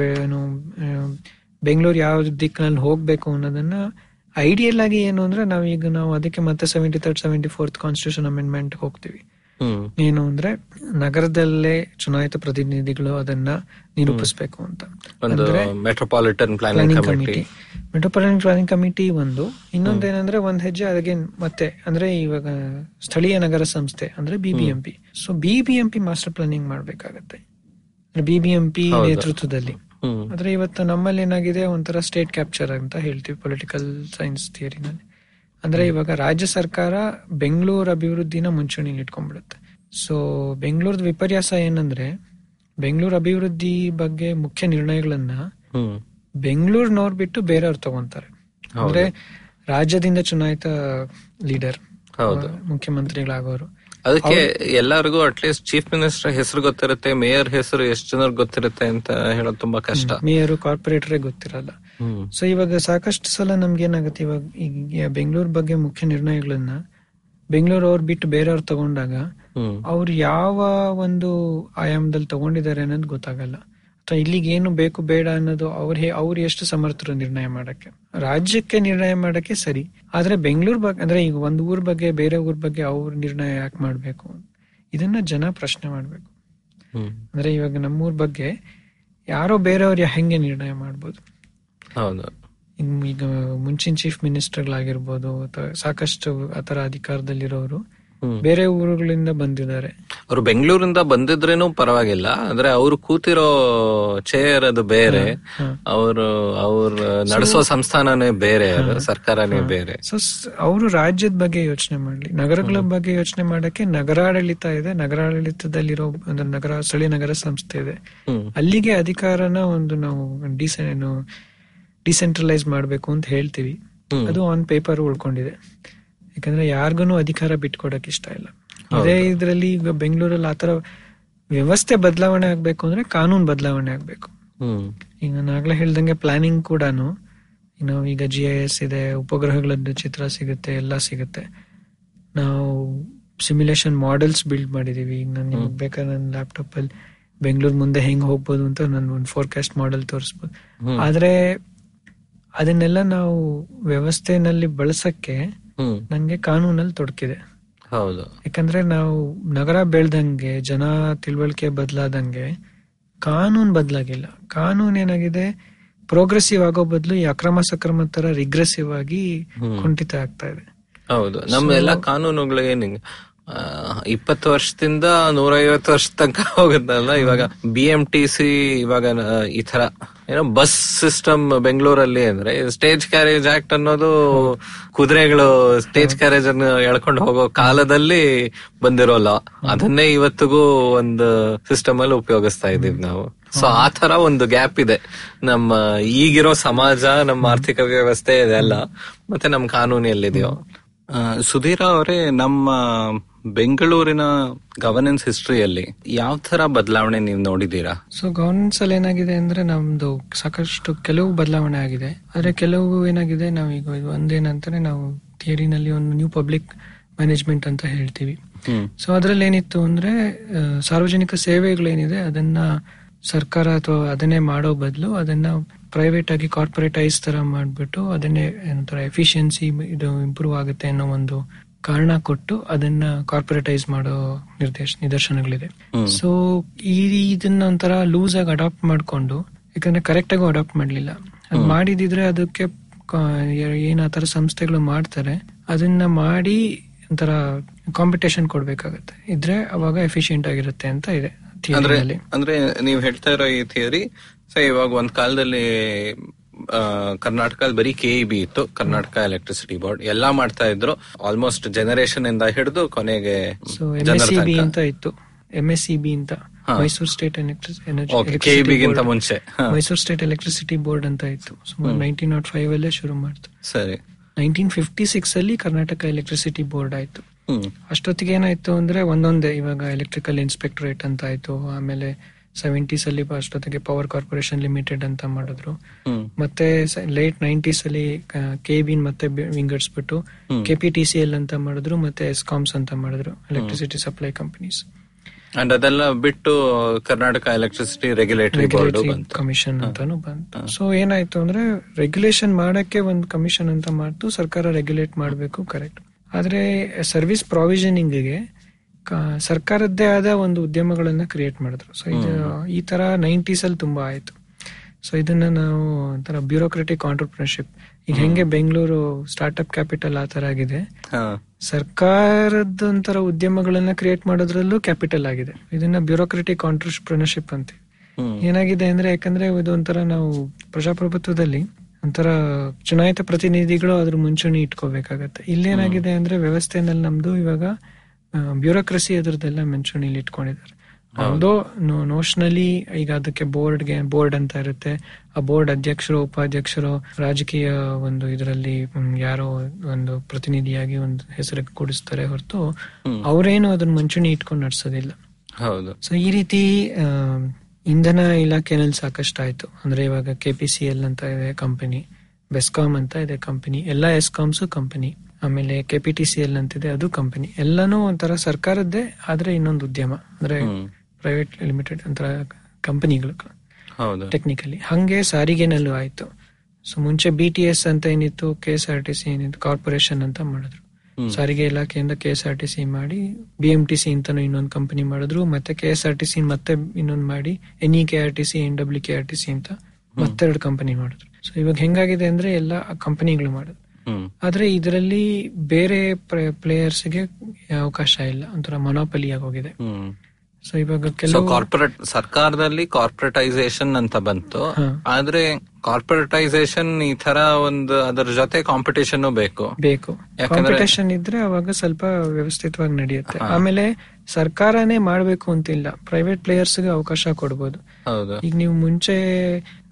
ಬೆಂಗಳೂರು ಯಾವ ದಿಕ್ಕಿನಲ್ಲಿ ಹೋಗ್ಬೇಕು ಅನ್ನೋದನ್ನ ಐಡಿಯಲ್ ಆಗಿ ಏನು ಅಂದ್ರೆ ನಾವೀಗ ನಾವು ಅದಕ್ಕೆ ಮತ್ತೆ seventy third seventy fourth constitution amendment ಹೋಗ್ತೀವಿ ಏನು ಅಂದ್ರೆ ನಗರದಲ್ಲೇ ಚುನಾಯಿತ ಪ್ರತಿನಿಧಿಗಳು ಅದನ್ನ ನಿರೂಪಿಸಬೇಕು ಅಂತ. Metropolitan planning committee metropolitan planning committee ಒಂದು. ಇನ್ನೊಂದೇನಂದ್ರೆ ಒಂದ್ ಹೆಜ್ಜೆ ಅದಕ್ಕೆ ಮತ್ತೆ ಅಂದ್ರೆ ಇವಾಗ ಸ್ಥಳೀಯ ನಗರ ಸಂಸ್ಥೆ ಅಂದ್ರೆ BBMP so BBMP master planning ಮಾಡ್ಬೇಕಾಗತ್ತೆ. ಬಿಬಿಎಂಪಿ. ನೇತೃತ್ವದಲ್ಲಿ. ಆದ್ರೆ ಇವತ್ತು ನಮ್ಮಲ್ಲಿ ಏನಾಗಿದೆ ಒಂಥರ ಸ್ಟೇಟ್ ಕ್ಯಾಪ್ಚರ್ ಅಂತ ಹೇಳ್ತೀವಿ ಪೊಲಿಟಿಕಲ್ ಸೈನ್ಸ್ ಥಿಯರಿನಲ್ಲಿ ಅಂದ್ರೆ ಇವಾಗ ರಾಜ್ಯ ಸರ್ಕಾರ ಬೆಂಗಳೂರು ಅಭಿವೃದ್ಧಿನ ಮುಂಚೂಣಿಲಿ ಇಟ್ಕೊಂಡ್ಬಿಡುತ್ತೆ. ಸೊ ಬೆಂಗಳೂರದ ವಿಪರ್ಯಾಸ ಏನಂದ್ರೆ ಬೆಂಗಳೂರು ಅಭಿವೃದ್ಧಿ ಬಗ್ಗೆ ಮುಖ್ಯ ನಿರ್ಣಯಗಳನ್ನ ಬೆಂಗಳೂರಿನವ್ರು ಬಿಟ್ಟು ಬೇರೆಯವ್ರು ತಗೊಂತಾರೆ. ಅಂದ್ರೆ ರಾಜ್ಯದಿಂದ ಚುನಾಯಿತ ಲೀಡರ್ ಮುಖ್ಯಮಂತ್ರಿಗಳಾಗೋರು. ಅದಕ್ಕೆ ಎಲ್ಲರಿಗೂ ಅಟ್ಲೀಸ್ಟ್ ಚೀಫ್ ಮಿನಿಸ್ಟರ್ ಹೆಸರು ಗೊತ್ತಿರುತ್ತೆ ಮೇಯರ್ ಹೆಸರು ಎಷ್ಟು ಜನರಿಗೆ ಗೊತ್ತಿರುತ್ತೆ ಅಂತ ಹೇಳೋದು ತುಂಬಾ ಕಷ್ಟ. ಮೇಯರ್ ಕಾರ್ಪೊರೇಟರ್ ಗೊತ್ತಿರಲ್ಲ. ಸೊ ಇವಾಗ ಸಾಕಷ್ಟು ಸಲ ನಮ್ಗೆ ಏನಾಗುತ್ತೆ ಇವಾಗ ಈಗ ಬೆಂಗಳೂರು ಬಗ್ಗೆ ಮುಖ್ಯ ನಿರ್ಣಯಗಳನ್ನ ಬೆಂಗಳೂರು ಅವ್ರು ಬಿಟ್ಟು ಬೇರೆಯವ್ರು ತಗೊಂಡಾಗ ಅವ್ರು ಯಾವ ಒಂದು ಆಯಾಮದಲ್ಲಿ ತಗೊಂಡಿದ್ದಾರೆ ಅನ್ನೋದು ಗೊತ್ತಾಗಲ್ಲ. ಇಲ್ಲಿಗೆ ಏನು ಬೇಕು ಬೇಡ ಅನ್ನೋದು ಅವ್ರ ಅವ್ರು ಎಷ್ಟು ಸಮರ್ಥರು ನಿರ್ಣಯ ಮಾಡಕ್ಕೆ? ರಾಜ್ಯಕ್ಕೆ ನಿರ್ಣಯ ಮಾಡಕ್ಕೆ ಸರಿ. ಆದ್ರೆ ಬೆಂಗಳೂರು ಬಗ್ಗೆ ಅಂದ್ರೆ ಈಗ ಒಂದು ಊರ್ ಬಗ್ಗೆ ಬೇರೆ ಊರ್ ಬಗ್ಗೆ ಅವ್ರ ನಿರ್ಣಯ ಯಾಕೆ ಮಾಡ್ಬೇಕು? ಇದನ್ನ ಜನ ಪ್ರಶ್ನೆ ಮಾಡ್ಬೇಕು. ಅಂದ್ರೆ ಇವಾಗ ನಮ್ಮೂರ್ ಬಗ್ಗೆ ಯಾರೋ ಬೇರೆಯವ್ರ ಹೆಂಗೆ ನಿರ್ಣಯ ಮಾಡ್ಬೋದು? ಈಗ ಮುಂಚಿನ ಚೀಫ್ ಮಿನಿಸ್ಟರ್ಗಳಾಗಿರ್ಬೋದು ಅಥವಾ ಸಾಕಷ್ಟು ಆತರ ಅಧಿಕಾರದಲ್ಲಿರೋರು. ಬೇರೆ ಊರುಗಳಿಂದ ಬಂದಿದ್ದಾರೆ. ಅವ್ರು ಬೆಂಗಳೂರಿಂದ ಬಂದಿದ್ರೇನು ಪರವಾಗಿಲ್ಲ ಆದ್ರೆ ಅವ್ರು ಕೂತಿರೋ ಚೇರ್ ಅದು ಬೇರೆ ಅವರು ಅವ್ರ ನಡೆಸೋ ಸಂಸ್ಥಾನನೇ ಬೇರೆ ಅದು ಸರ್ಕಾರನೇ ಬೇರೆ. ಸೊ ಅವರು ರಾಜ್ಯದ ಬಗ್ಗೆ ಯೋಚನೆ ಮಾಡ್ಲಿ. ನಗರಗಳ ಬಗ್ಗೆ ಯೋಚನೆ ಮಾಡಕ್ಕೆ ನಗರಾಡಳಿತ ಇದೆ. ನಗರಾಡಳಿತದಲ್ಲಿರೋ ಒಂದು ನಗರ ಸ್ಥಳೀಯ ನಗರ ಸಂಸ್ಥೆ ಇದೆ. ಅಲ್ಲಿಗೆ ಅಧಿಕಾರನ ಒಂದು ನಾವು ಡಿಸೆಂಟ್ರಲೈಸ್ ಮಾಡ್ಬೇಕು ಅಂತ ಹೇಳ್ತೀವಿ. ಅದು ಆನ್ ಪೇಪರ್ ಉಳ್ಕೊಂಡಿದೆ. ಯಾಕಂದ್ರೆ ಯಾರಿಗೂ ಅಧಿಕಾರ ಬಿಟ್ಕೊಡಕ್ ಇಷ್ಟ ಇಲ್ಲ. ಅದೇ ಇದ್ರಲ್ಲಿ ಈಗ ಬೆಂಗಳೂರಲ್ಲಿ ಆತರ ವ್ಯವಸ್ಥೆ ಬದಲಾವಣೆ ಆಗ್ಬೇಕು ಅಂದ್ರೆ ಕಾನೂನು ಬದಲಾವಣೆ ಆಗ್ಬೇಕು. ಈಗ ನಾನು ಆಗ್ಲೇ ಹೇಳ್ದಂಗೆ ಪ್ಲಾನಿಂಗ್ ಕೂಡ ನಾವು ಈಗ ಜಿ ಐ ಎಸ್ ಇದೆ ಉಪಗ್ರಹಗಳದ್ದು ಚಿತ್ರ ಸಿಗುತ್ತೆ ಎಲ್ಲ ಸಿಗುತ್ತೆ. ನಾವು ಸಿಮ್ಯುಲೇಷನ್ ಮಾಡೆಲ್ಸ್ ಬಿಲ್ಡ್ ಮಾಡಿದೀವಿ. ಈಗ ನಾನು ನಿಮ್ಗೆ ಬೇಕಾದ್ರೆ ನನ್ನ ಲ್ಯಾಪ್ಟಾಪ್ ಅಲ್ಲಿ ಬೆಂಗಳೂರು ಮುಂದೆ ಹೆಂಗ್ ಹೋಗ್ಬೋದು ಅಂತ ನಾನು ಒಂದು ಫೋರ್ಕಾಸ್ಟ್ ಮಾಡೆಲ್ ತೋರಿಸ್ಬೋದು. ಆದ್ರೆ ಅದನ್ನೆಲ್ಲ ನಾವು ವ್ಯವಸ್ಥೆನಲ್ಲಿ ಬಳಸಕ್ಕೆ ನಂಗೆ ಕಾನೂನಲ್ಲಿ ತೊಡಕಿದೆ. ಹೌದು. ಯಾಕಂದ್ರೆ ನಾವು ನಗರ ಬೆಳ್ದಂಗೆ ಜನ ತಿಳುವಳಿಕೆ ಬದಲಾದಂಗೆ ಕಾನೂನ್ ಬದಲಾಗಿಲ್ಲ. ಕಾನೂನ್ ಏನಾಗಿದೆ? ಪ್ರೋಗ್ರೆಸಿವ್ ಆಗೋ ಬದಲು ಈ ಅಕ್ರಮ ಸಕ್ರಮ ತರ ರಿಗ್ರೆಸಿವ್ ಆಗಿ ಕುಂಠಿತ ಆಗ್ತಾ ಇದೆ. ಹೌದು. ನಮ್ಮ ಎಲ್ಲಾ ಕಾನೂನುಗಳು ಏನಿಂಗ್ ಇಪ್ಪತ್ತು ವರ್ಷದಿಂದ ನೂರೈವತ್ತು ವರ್ಷ ತನಕ ಹೋಗುತ್ತಲ್ಲ ಇವಾಗ ಬಿ ಎಂ ಟಿ ಸಿ ಇವಾಗ ಈ ತರ ಏನೋ ಬಸ್ ಸಿಸ್ಟಮ್ ಬೆಂಗಳೂರಲ್ಲಿ ಅಂದ್ರೆ ಸ್ಟೇಜ್ ಕ್ಯಾರೇಜ್ ಆಕ್ಟ್ ಅನ್ನೋದು ಕುದುರೆಗಳು ಸ್ಟೇಜ್ ಕ್ಯಾರೇಜ್ ಅನ್ನು ಎಳ್ಕೊಂಡು ಹೋಗೋ ಕಾಲದಲ್ಲಿ ಬಂದಿರೋ ಲಾ ಅದನ್ನೇ ಇವತ್ತಿಗೂ ಒಂದು ಸಿಸ್ಟಮ್ ಅಲ್ಲಿ ಉಪಯೋಗಿಸ್ತಾ ಇದೀವಿ ನಾವು. ಸೊ ಆ ತರ ಒಂದು ಗ್ಯಾಪ್ ಇದೆ. ನಮ್ಮ ಈಗಿರೋ ಸಮಾಜ ನಮ್ಮ ಆರ್ಥಿಕ ವ್ಯವಸ್ಥೆ ಇದೆಲ್ಲ ಮತ್ತೆ ನಮ್ ಕಾನೂನು ಎಲ್ಲಿದೆಯೋ ಸುಧೀರ ಅವರೇ ನಮ್ಮ ಬೆಂಗಳೂರಿನ ಗವರ್ನೆನ್ಸ್ ಹಿಸ್ಟ್ರಿಯಲ್ಲಿ ಯಾವ ತರ ಬದಲಾವಣೆ ನೀವು ನೋಡಿದೀರಾ ಸೊ ಗವರ್ನೆನ್ಸ್ ಅಲ್ಲಿ ಏನಾಗಿದೆ ಅಂದ್ರೆ ನಮ್ದು ಸಾಕಷ್ಟು ಕೆಲವು ಬದಲಾವಣೆ ಆಗಿದೆ. ಆದ್ರೆ ಕೆಲವು ಏನಾಗಿದೆ ನಾವು ಈಗ ಒಂದೇನಂತಾನೆ ನಾವು ಥಿಯರಿನಲ್ಲಿ ಒಂದು ನ್ಯೂ ಪಬ್ಲಿಕ್ ಮ್ಯಾನೇಜ್ಮೆಂಟ್ ಅಂತ ಹೇಳ್ತೀವಿ. ಸೊ ಅದ್ರಲ್ಲಿ ಏನಿತ್ತು ಅಂದ್ರೆ ಸಾರ್ವಜನಿಕ ಸೇವೆಗಳೇನಿದೆ ಅದನ್ನ ಸರ್ಕಾರ ಅಥವಾ ಅದನ್ನೇ ಮಾಡೋ ಬದಲು ಅದನ್ನ ಪ್ರೈವೇಟ್ ಆಗಿ ಕಾರ್ಪೊರೇಟೈಸ್ ತರ ಮಾಡ್ಬಿಟ್ಟು ಅದನ್ನೇ ಏನಂತಾರೆ ಎಫಿಷಿಯನ್ಸಿ ಇದು ಇಂಪ್ರೂವ್ ಆಗುತ್ತೆ ಅನ್ನೋ ಒಂದು ಕಾರಣ ಕೊಟ್ಟು ಅದನ್ನ ಕಾರ್ಪೊರೇಟೈಸ್ ಮಾಡೋ ನಿರ್ದೇಶ ನಿದರ್ಶನಗಳಿದೆ. ಸೊ ಈ ಇದನ್ನ ಒಂಥರ ಲೂಸ್ ಆಗಿ ಅಡಾಪ್ಟ್ ಮಾಡ್ಕೊಂಡು ಯಾಕಂದ್ರೆ ಕರೆಕ್ಟ್ ಆಗಿ ಅಡಾಪ್ಟ್ ಮಾಡ್ಲಿಲ್ಲ. ಅದ್ ಮಾಡಿದಿದ್ರೆ ಅದಕ್ಕೆ ಏನ್ ಆ ತರ ಸಂಸ್ಥೆಗಳು ಮಾಡ್ತಾರೆ ಅದನ್ನ ಮಾಡಿ ಒಂಥರ ಕಾಂಪಿಟೇಷನ್ ಕೊಡ್ಬೇಕಾಗತ್ತೆ. ಇದ್ರೆ ಅವಾಗ ಎಫಿಷಿಯಂಟ್ ಆಗಿರುತ್ತೆ ಅಂತ ಇದೆ ಅಂದ್ರೆ ನೀವ್ ಹೇಳ್ತಾ ಇರೋ ಈ ಥಿಯರಿ ಸೊ ಇವಾಗ ಒಂದ್ ಕಾಲದಲ್ಲಿ ಕರ್ನಾಟಕದಲ್ಲಿ ಬರೀ ಕೆ ಬಿ ಇತ್ತು ಕರ್ನಾಟಕ ಎಲೆಕ್ಟ್ರಿಸಿಟಿ ಬೋರ್ಡ್ ಎಲ್ಲಾ ಮಾಡ್ತಾ ಇದ್ರು. ಆಲ್ಮೋಸ್ಟ್ ಜನರೇಷನ್ ಇಂದ ಹಿಡಿದು ಕೊನೆಗೆ ಸಿ ಅಂತ ಇತ್ತು. ಎಂ ಎಸ್ ಸಿ ಬಿ ಅಂತ. ಮೈಸೂರು ಸ್ಟೇಟ್ KEB ಗಿಂತ ಮುಂಚೆ. ಮೈಸೂರು ಸ್ಟೇಟ್ ಎಲೆಕ್ಟ್ರಿಸಿಟಿ ಬೋರ್ಡ್ ಅಂತ ಇತ್ತು. ಸುಮಾರು ನೈನ್ಟೀನ್ ನಾಟ್ ಫೈವ್ ಅಲ್ಲೇ ಶುರು ಮಾಡ್ತು. ಸರಿ. ನೈನ್ಟೀನ್ ಫಿಫ್ಟಿ ಸಿಕ್ಸ್ ಅಲ್ಲಿ ಕರ್ನಾಟಕ ಎಲೆಕ್ಟ್ರಿಸಿಟಿ ಬೋರ್ಡ್ ಆಯ್ತು. ಅಷ್ಟೊತ್ತಿಗೆ ಏನಾಯ್ತು ಅಂದ್ರೆ ಒಂದೊಂದೇ ಇವಾಗ ಎಲೆಕ್ಟ್ರಿಕಲ್ ಇನ್ಸ್ಪೆಕ್ಟರೇಟ್ ಅಂತ ಆಯ್ತು. ಆಮೇಲೆ ಸೆವೆಂಟೀಸ್ ಅಲ್ಲಿ ಅಷ್ಟೊತ್ತಿಗೆ ಪವರ್ ಕಾರ್ಪೊರೇಷನ್ ಲಿಮಿಟೆಡ್ ಅಂತ ಮಾಡಿದ್ರು. ಮತ್ತೆ ಲೇಟ್ ನೈಂಟೀಸ್ ಅಲ್ಲಿ ಕೆ ಬಿನ್ ಮತ್ತೆ ವಿಂಗಡಿಸ್ಬಿಟ್ಟು K P T C L ಅಂತ ಮಾಡಿದ್ರು ಮತ್ತೆ ಎಸ್ಕಾಮ್ಸ್ ಅಂತ ಮಾಡಿದ್ರು ಎಲೆಕ್ಟ್ರಿಸಿಟಿ ಸಪ್ಲೈ ಕಂಪನೀಸ್ ಅಂಡ್ ಅದೆಲ್ಲ ಬಿಟ್ಟು ಕರ್ನಾಟಕ ಎಲೆಕ್ಟ್ರಿಸಿಟಿ ರೆಗ್ಯುಲೇಟರಿ ಕಮಿಷನ್ ಅಂತಾನು ಬಂತು. ಸೊ ಏನಾಯ್ತು ಅಂದ್ರೆ ರೆಗ್ಯುಲೇಷನ್ ಮಾಡಕ್ಕೆ ಒಂದು ಕಮಿಷನ್ ಅಂತ ಮಾಡ್ತು ಸರ್ಕಾರ ರೆಗ್ಯುಲೇಟ್ ಮಾಡಬೇಕು ಕರೆಕ್ಟ್ ಆದ್ರೆ ಸರ್ವಿಸ್ ಪ್ರಾವಿಷನಿಂಗ್ಗೆ ಕ- ಸರ್ಕಾರದ್ದೇ ಆದ ಒಂದು ಉದ್ಯಮಗಳನ್ನ ಕ್ರಿಯೇಟ್ ಮಾಡಿದ್ರು. ಸೊ ಇದು ಈ ತರ ನೈಂಟೀಸ್ ಅಲ್ಲಿ ತುಂಬಾ ಆಯ್ತು. ಸೊ ಇದನ್ನ ನಾವು ಒಂಥರ ಬ್ಯೂರೋಕ್ರೆಟಿಕ್ ಆಂಟರ್ಪ್ರಿನರ್ಶಿಪ್ ಈಗ ಹೆಂಗೆ ಬೆಂಗಳೂರು ಸ್ಟಾರ್ಟ್ಅಪ್ ಕ್ಯಾಪಿಟಲ್ ಆ ತರ ಆಗಿದೆ. ಸರ್ಕಾರದ ಸರ್ಕಾರದಂತರ ಉದ್ಯಮಗಳನ್ನ ಕ್ರಿಯೇಟ್ ಮಾಡೋದ್ರಲ್ಲೂ ಕ್ಯಾಪಿಟಲ್ ಆಗಿದೆ. ಇದನ್ನ ಬ್ಯೂರೋಕ್ರೆಟಿಕ್ ಆಂಟರ್ಪ್ರಿನರ್ಶಿಪ್ ಅಂತ ಏನಾಗಿದೆ ಅಂದ್ರೆ ಯಾಕಂದ್ರೆ ಇದು ಒಂಥರ ನಾವು ಪ್ರಜಾಪ್ರಭುತ್ವದಲ್ಲಿ ಒಂಥರ ಚುನಾಯಿತ ಪ್ರತಿನಿಧಿಗಳು ಅದ್ರ ಮುಂಚೂಣಿ ಇಟ್ಕೋಬೇಕಾಗತ್ತೆ. ಇಲ್ಲೇನಾಗಿದೆ ಅಂದ್ರೆ ವ್ಯವಸ್ಥೆನಲ್ಲಿ ನಮ್ದು ಇವಾಗ ಬ್ಯೂರೋಕ್ರಸಿ ಅದ್ರದ್ದೆಲ್ಲ ಇಲ್ಲಿ ಇಟ್ಕೊಂಡಿದ್ದಾರೆ. ಒಂದು ನೋಷನಲಿ ಈಗ ಅದಕ್ಕೆ ಬೋರ್ಡ್ಗೆ ಬೋರ್ಡ್ ಅಂತ ಇರುತ್ತೆ. ಆ ಬೋರ್ಡ್ ಅಧ್ಯಕ್ಷರು ಉಪಾಧ್ಯಕ್ಷರು ರಾಜಕೀಯ ಒಂದು ಇದರಲ್ಲಿ ಯಾರೋ ಒಂದು ಪ್ರತಿನಿಧಿಯಾಗಿ ಒಂದು ಹೆಸರು ಕೂಡಿಸ್ತಾರೆ ಹೊರತು ಅವರೇನು ಅದನ್ನ ಮುಂಚೂಣಿ ಇಟ್ಕೊಂಡು ನಡ್ಸೋದಿಲ್ಲ. ಹೌದು. ಸೊ ಈ ರೀತಿ ಇಂಧನ ಇಲಾಖೆನಲ್ಲಿ ಸಾಕಷ್ಟು ಆಯ್ತು ಅಂದ್ರೆ ಇವಾಗ ಕೆ ಪಿ ಸಿ ಎಲ್ ಅಂತ ಇದೆ ಕಂಪನಿ ಬೆಸ್ಕಾಮ್ ಅಂತ ಇದೆ ಕಂಪನಿ ಎಲ್ಲಾ ಎಸ್ಕಾಮ್ಸ್ ಕಂಪನಿ ಆಮೇಲೆ K P T C L ಅಂತಿದೆ ಅದು ಕಂಪನಿ ಎಲ್ಲಾನು ಒಂಥರ ಸರ್ಕಾರದ್ದೇ ಆದ್ರೆ ಇನ್ನೊಂದು ಉದ್ಯಮ. ಅಂದ್ರೆ ಪ್ರೈವೇಟ್ ಲಿಮಿಟೆಡ್ ಒಂಥರ ಕಂಪನಿಗಳು ಟೆಕ್ನಿಕಲಿ ಹಂಗೆ ಸಾರಿಗೆನಲ್ಲೂ ಆಯ್ತು. ಸೊ ಮುಂಚೆ ಬಿ ಟಿ ಎಸ್ ಅಂತ ಏನಿತ್ತು K S R T C ಏನಿತ್ತು ಕಾರ್ಪೊರೇಷನ್ ಅಂತ ಮಾಡಿದ್ರು. ಸಾರಿಗೆ ಇಲಾಖೆಯಿಂದ K S R T C ಮಾಡಿ ಬಿ ಎಂ ಟಿ ಸಿ ಅಂತಾನು ಇನ್ನೊಂದು ಕಂಪನಿ ಮಾಡಿದ್ರು ಮತ್ತೆ K S R T C ಮತ್ತೆ ಇನ್ನೊಂದು ಮಾಡಿ N E K R T C N W K R T C ಅಂತ ಮತ್ತೆರಡು ಕಂಪನಿ ಮಾಡಿದ್ರು. ಸೊ ಇವಾಗ ಹೆಂಗಾಗಿದೆ ಅಂದ್ರೆ ಎಲ್ಲಾ ಕಂಪನಿಗಳು ಮಾಡಿದ್ರು. ಆದ್ರೆ ಇದರಲ್ಲಿ ಬೇರೆ ಪ್ಲೇಯರ್ಸ್ಗೆ ಅವಕಾಶ ಇಲ್ಲ. ಒಂಥರ ಮೊನೋಪಲಿ ಆಗೋಗಿದೆ ಸೊ ಇವಾಗ ಕೆಲವು ಕಾರ್ಪೊರೇಟ್ ಸರ್ಕಾರದಲ್ಲಿ ಕಾರ್ಪೊರೇಟೈಸೇಷನ್ ಅಂತ ಬಂತು. ಆದ್ರೆ ಕಾರ್ಪೊರೇಟೈಸೇಷನ್ ಈ ತರ ಒಂದು ಅದರ ಜೊತೆ ಕಾಂಪಿಟೇಷನ್ ಬೇಕು. ಬೇಕು. ಕಾಂಪಿಟೇಷನ್ ಇದ್ರೆ ಅವಾಗ ಸ್ವಲ್ಪ ವ್ಯವಸ್ಥಿತವಾಗಿ ನಡೆಯುತ್ತೆ. ಆಮೇಲೆ ಸರ್ಕಾರನೇ ಮಾಡ್ಬೇಕು ಅಂತಿಲ್ಲ. ಪ್ರೈವೇಟ್ ಪ್ಲೇಯರ್ಸ್ಗೆ ಅವಕಾಶ ಕೊಡ್ಬೋದು. ಹೌದು. ಈಗ ನೀವು ಮುಂಚೆ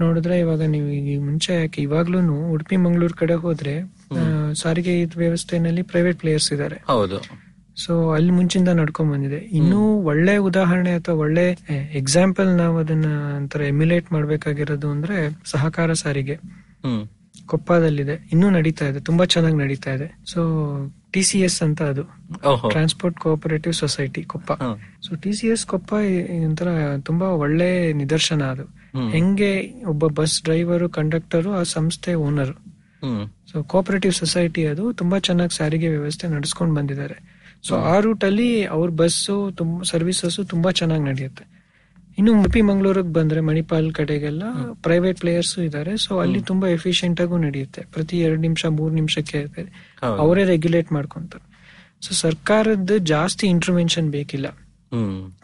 ನೋಡಿದ್ರೆ ಇವಾಗ ನೀವು ಈಗ ಮುಂಚೆ ಯಾಕೆ ಇವಾಗ್ಲೂ ಉಡುಪಿ ಮಂಗಳೂರು ಕಡೆ ಹೋದ್ರೆ ಸಾರಿಗೆ ವ್ಯವಸ್ಥೆನಲ್ಲಿ ಪ್ರೈವೇಟ್ ಪ್ಲೇಯರ್ಸ್ ಇದ್ದಾರೆ. ಹೌದು. ಸೊ ಅಲ್ಲಿ ಮುಂಚಿಂದ ನಡ್ಕೊಂಡ್ ಬಂದಿದೆ. ಇನ್ನೂ ಒಳ್ಳೆ ಉದಾಹರಣೆ ಅಥವಾ ಒಳ್ಳೆ ಎಕ್ಸಾಂಪಲ್ ನಾವು ಅದನ್ನ ಒಂಥರ ಎಮ್ಯುಲೇಟ್ ಮಾಡ್ಬೇಕಾಗಿರೋದು ಅಂದ್ರೆ ಸಹಕಾರ ಸಾರಿಗೆ. ಕೊಪ್ಪದಲ್ಲಿದೆ. ಇನ್ನೂ ನಡೀತಾ ಇದೆ. ತುಂಬಾ ಚೆನ್ನಾಗಿ ನಡೀತಾ ಇದೆ. ಸೊ ಟಿ ಸಿ ಎಸ್ ಅಂತ ಅದು. Transport cooperative society Koppa. So T C S Koppa ಒಂಥರ ತುಂಬಾ ಒಳ್ಳೆ ನಿದರ್ಶನ ಅದು. ಹೆಂಗೆ ಒಬ್ಬ ಬಸ್ ಡ್ರೈವರು ಕಂಡಕ್ಟರು ಆ ಸಂಸ್ಥೆ ಓನರ್ ಸೊ ಕೋಆಪರೇಟಿವ್ ಸೊಸೈಟಿ ಅದು ತುಂಬಾ ಚೆನ್ನಾಗಿ ಸಾರಿಗೆ ವ್ಯವಸ್ಥೆ ನಡೆಸ್ಕೊಂಡು ಬಂದಿದ್ದಾರೆ. ಸೊ ಆ ರೂಟ್ ಅಲ್ಲಿ ಅವ್ರ ಬಸ್ಸು ತುಂಬ ಸರ್ವಿಸಸ್ ತುಂಬಾ ಚೆನ್ನಾಗಿ ನಡೆಯುತ್ತೆ. ಇನ್ನು ಉಡುಪಿ ಮಂಗಳೂರಿಗೆ ಬಂದ್ರೆ ಮಣಿಪಾಲ್ ಕಡೆಗೆಲ್ಲ ಪ್ರೈವೇಟ್ ಪ್ಲೇಯರ್ಸ್ ಇದ್ದಾರೆ ಸೊ ಅಲ್ಲಿ ತುಂಬಾ ಎಫಿಷಿಯಂಟ್ ಆಗು ನಡೆಯುತ್ತೆ. ಪ್ರತಿ ಎರಡು ನಿಮಿಷ ಮೂರ್ ನಿಮಿಷಕ್ಕೆ. ಅವರೇ ರೆಗ್ಯುಲೇಟ್ ಮಾಡ್ಕೊಂತಾರೆ. ಸೊ ಸರ್ಕಾರದ ಜಾಸ್ತಿ ಇಂಟರ್ವೆನ್ಷನ್ ಬೇಕಿಲ್ಲ.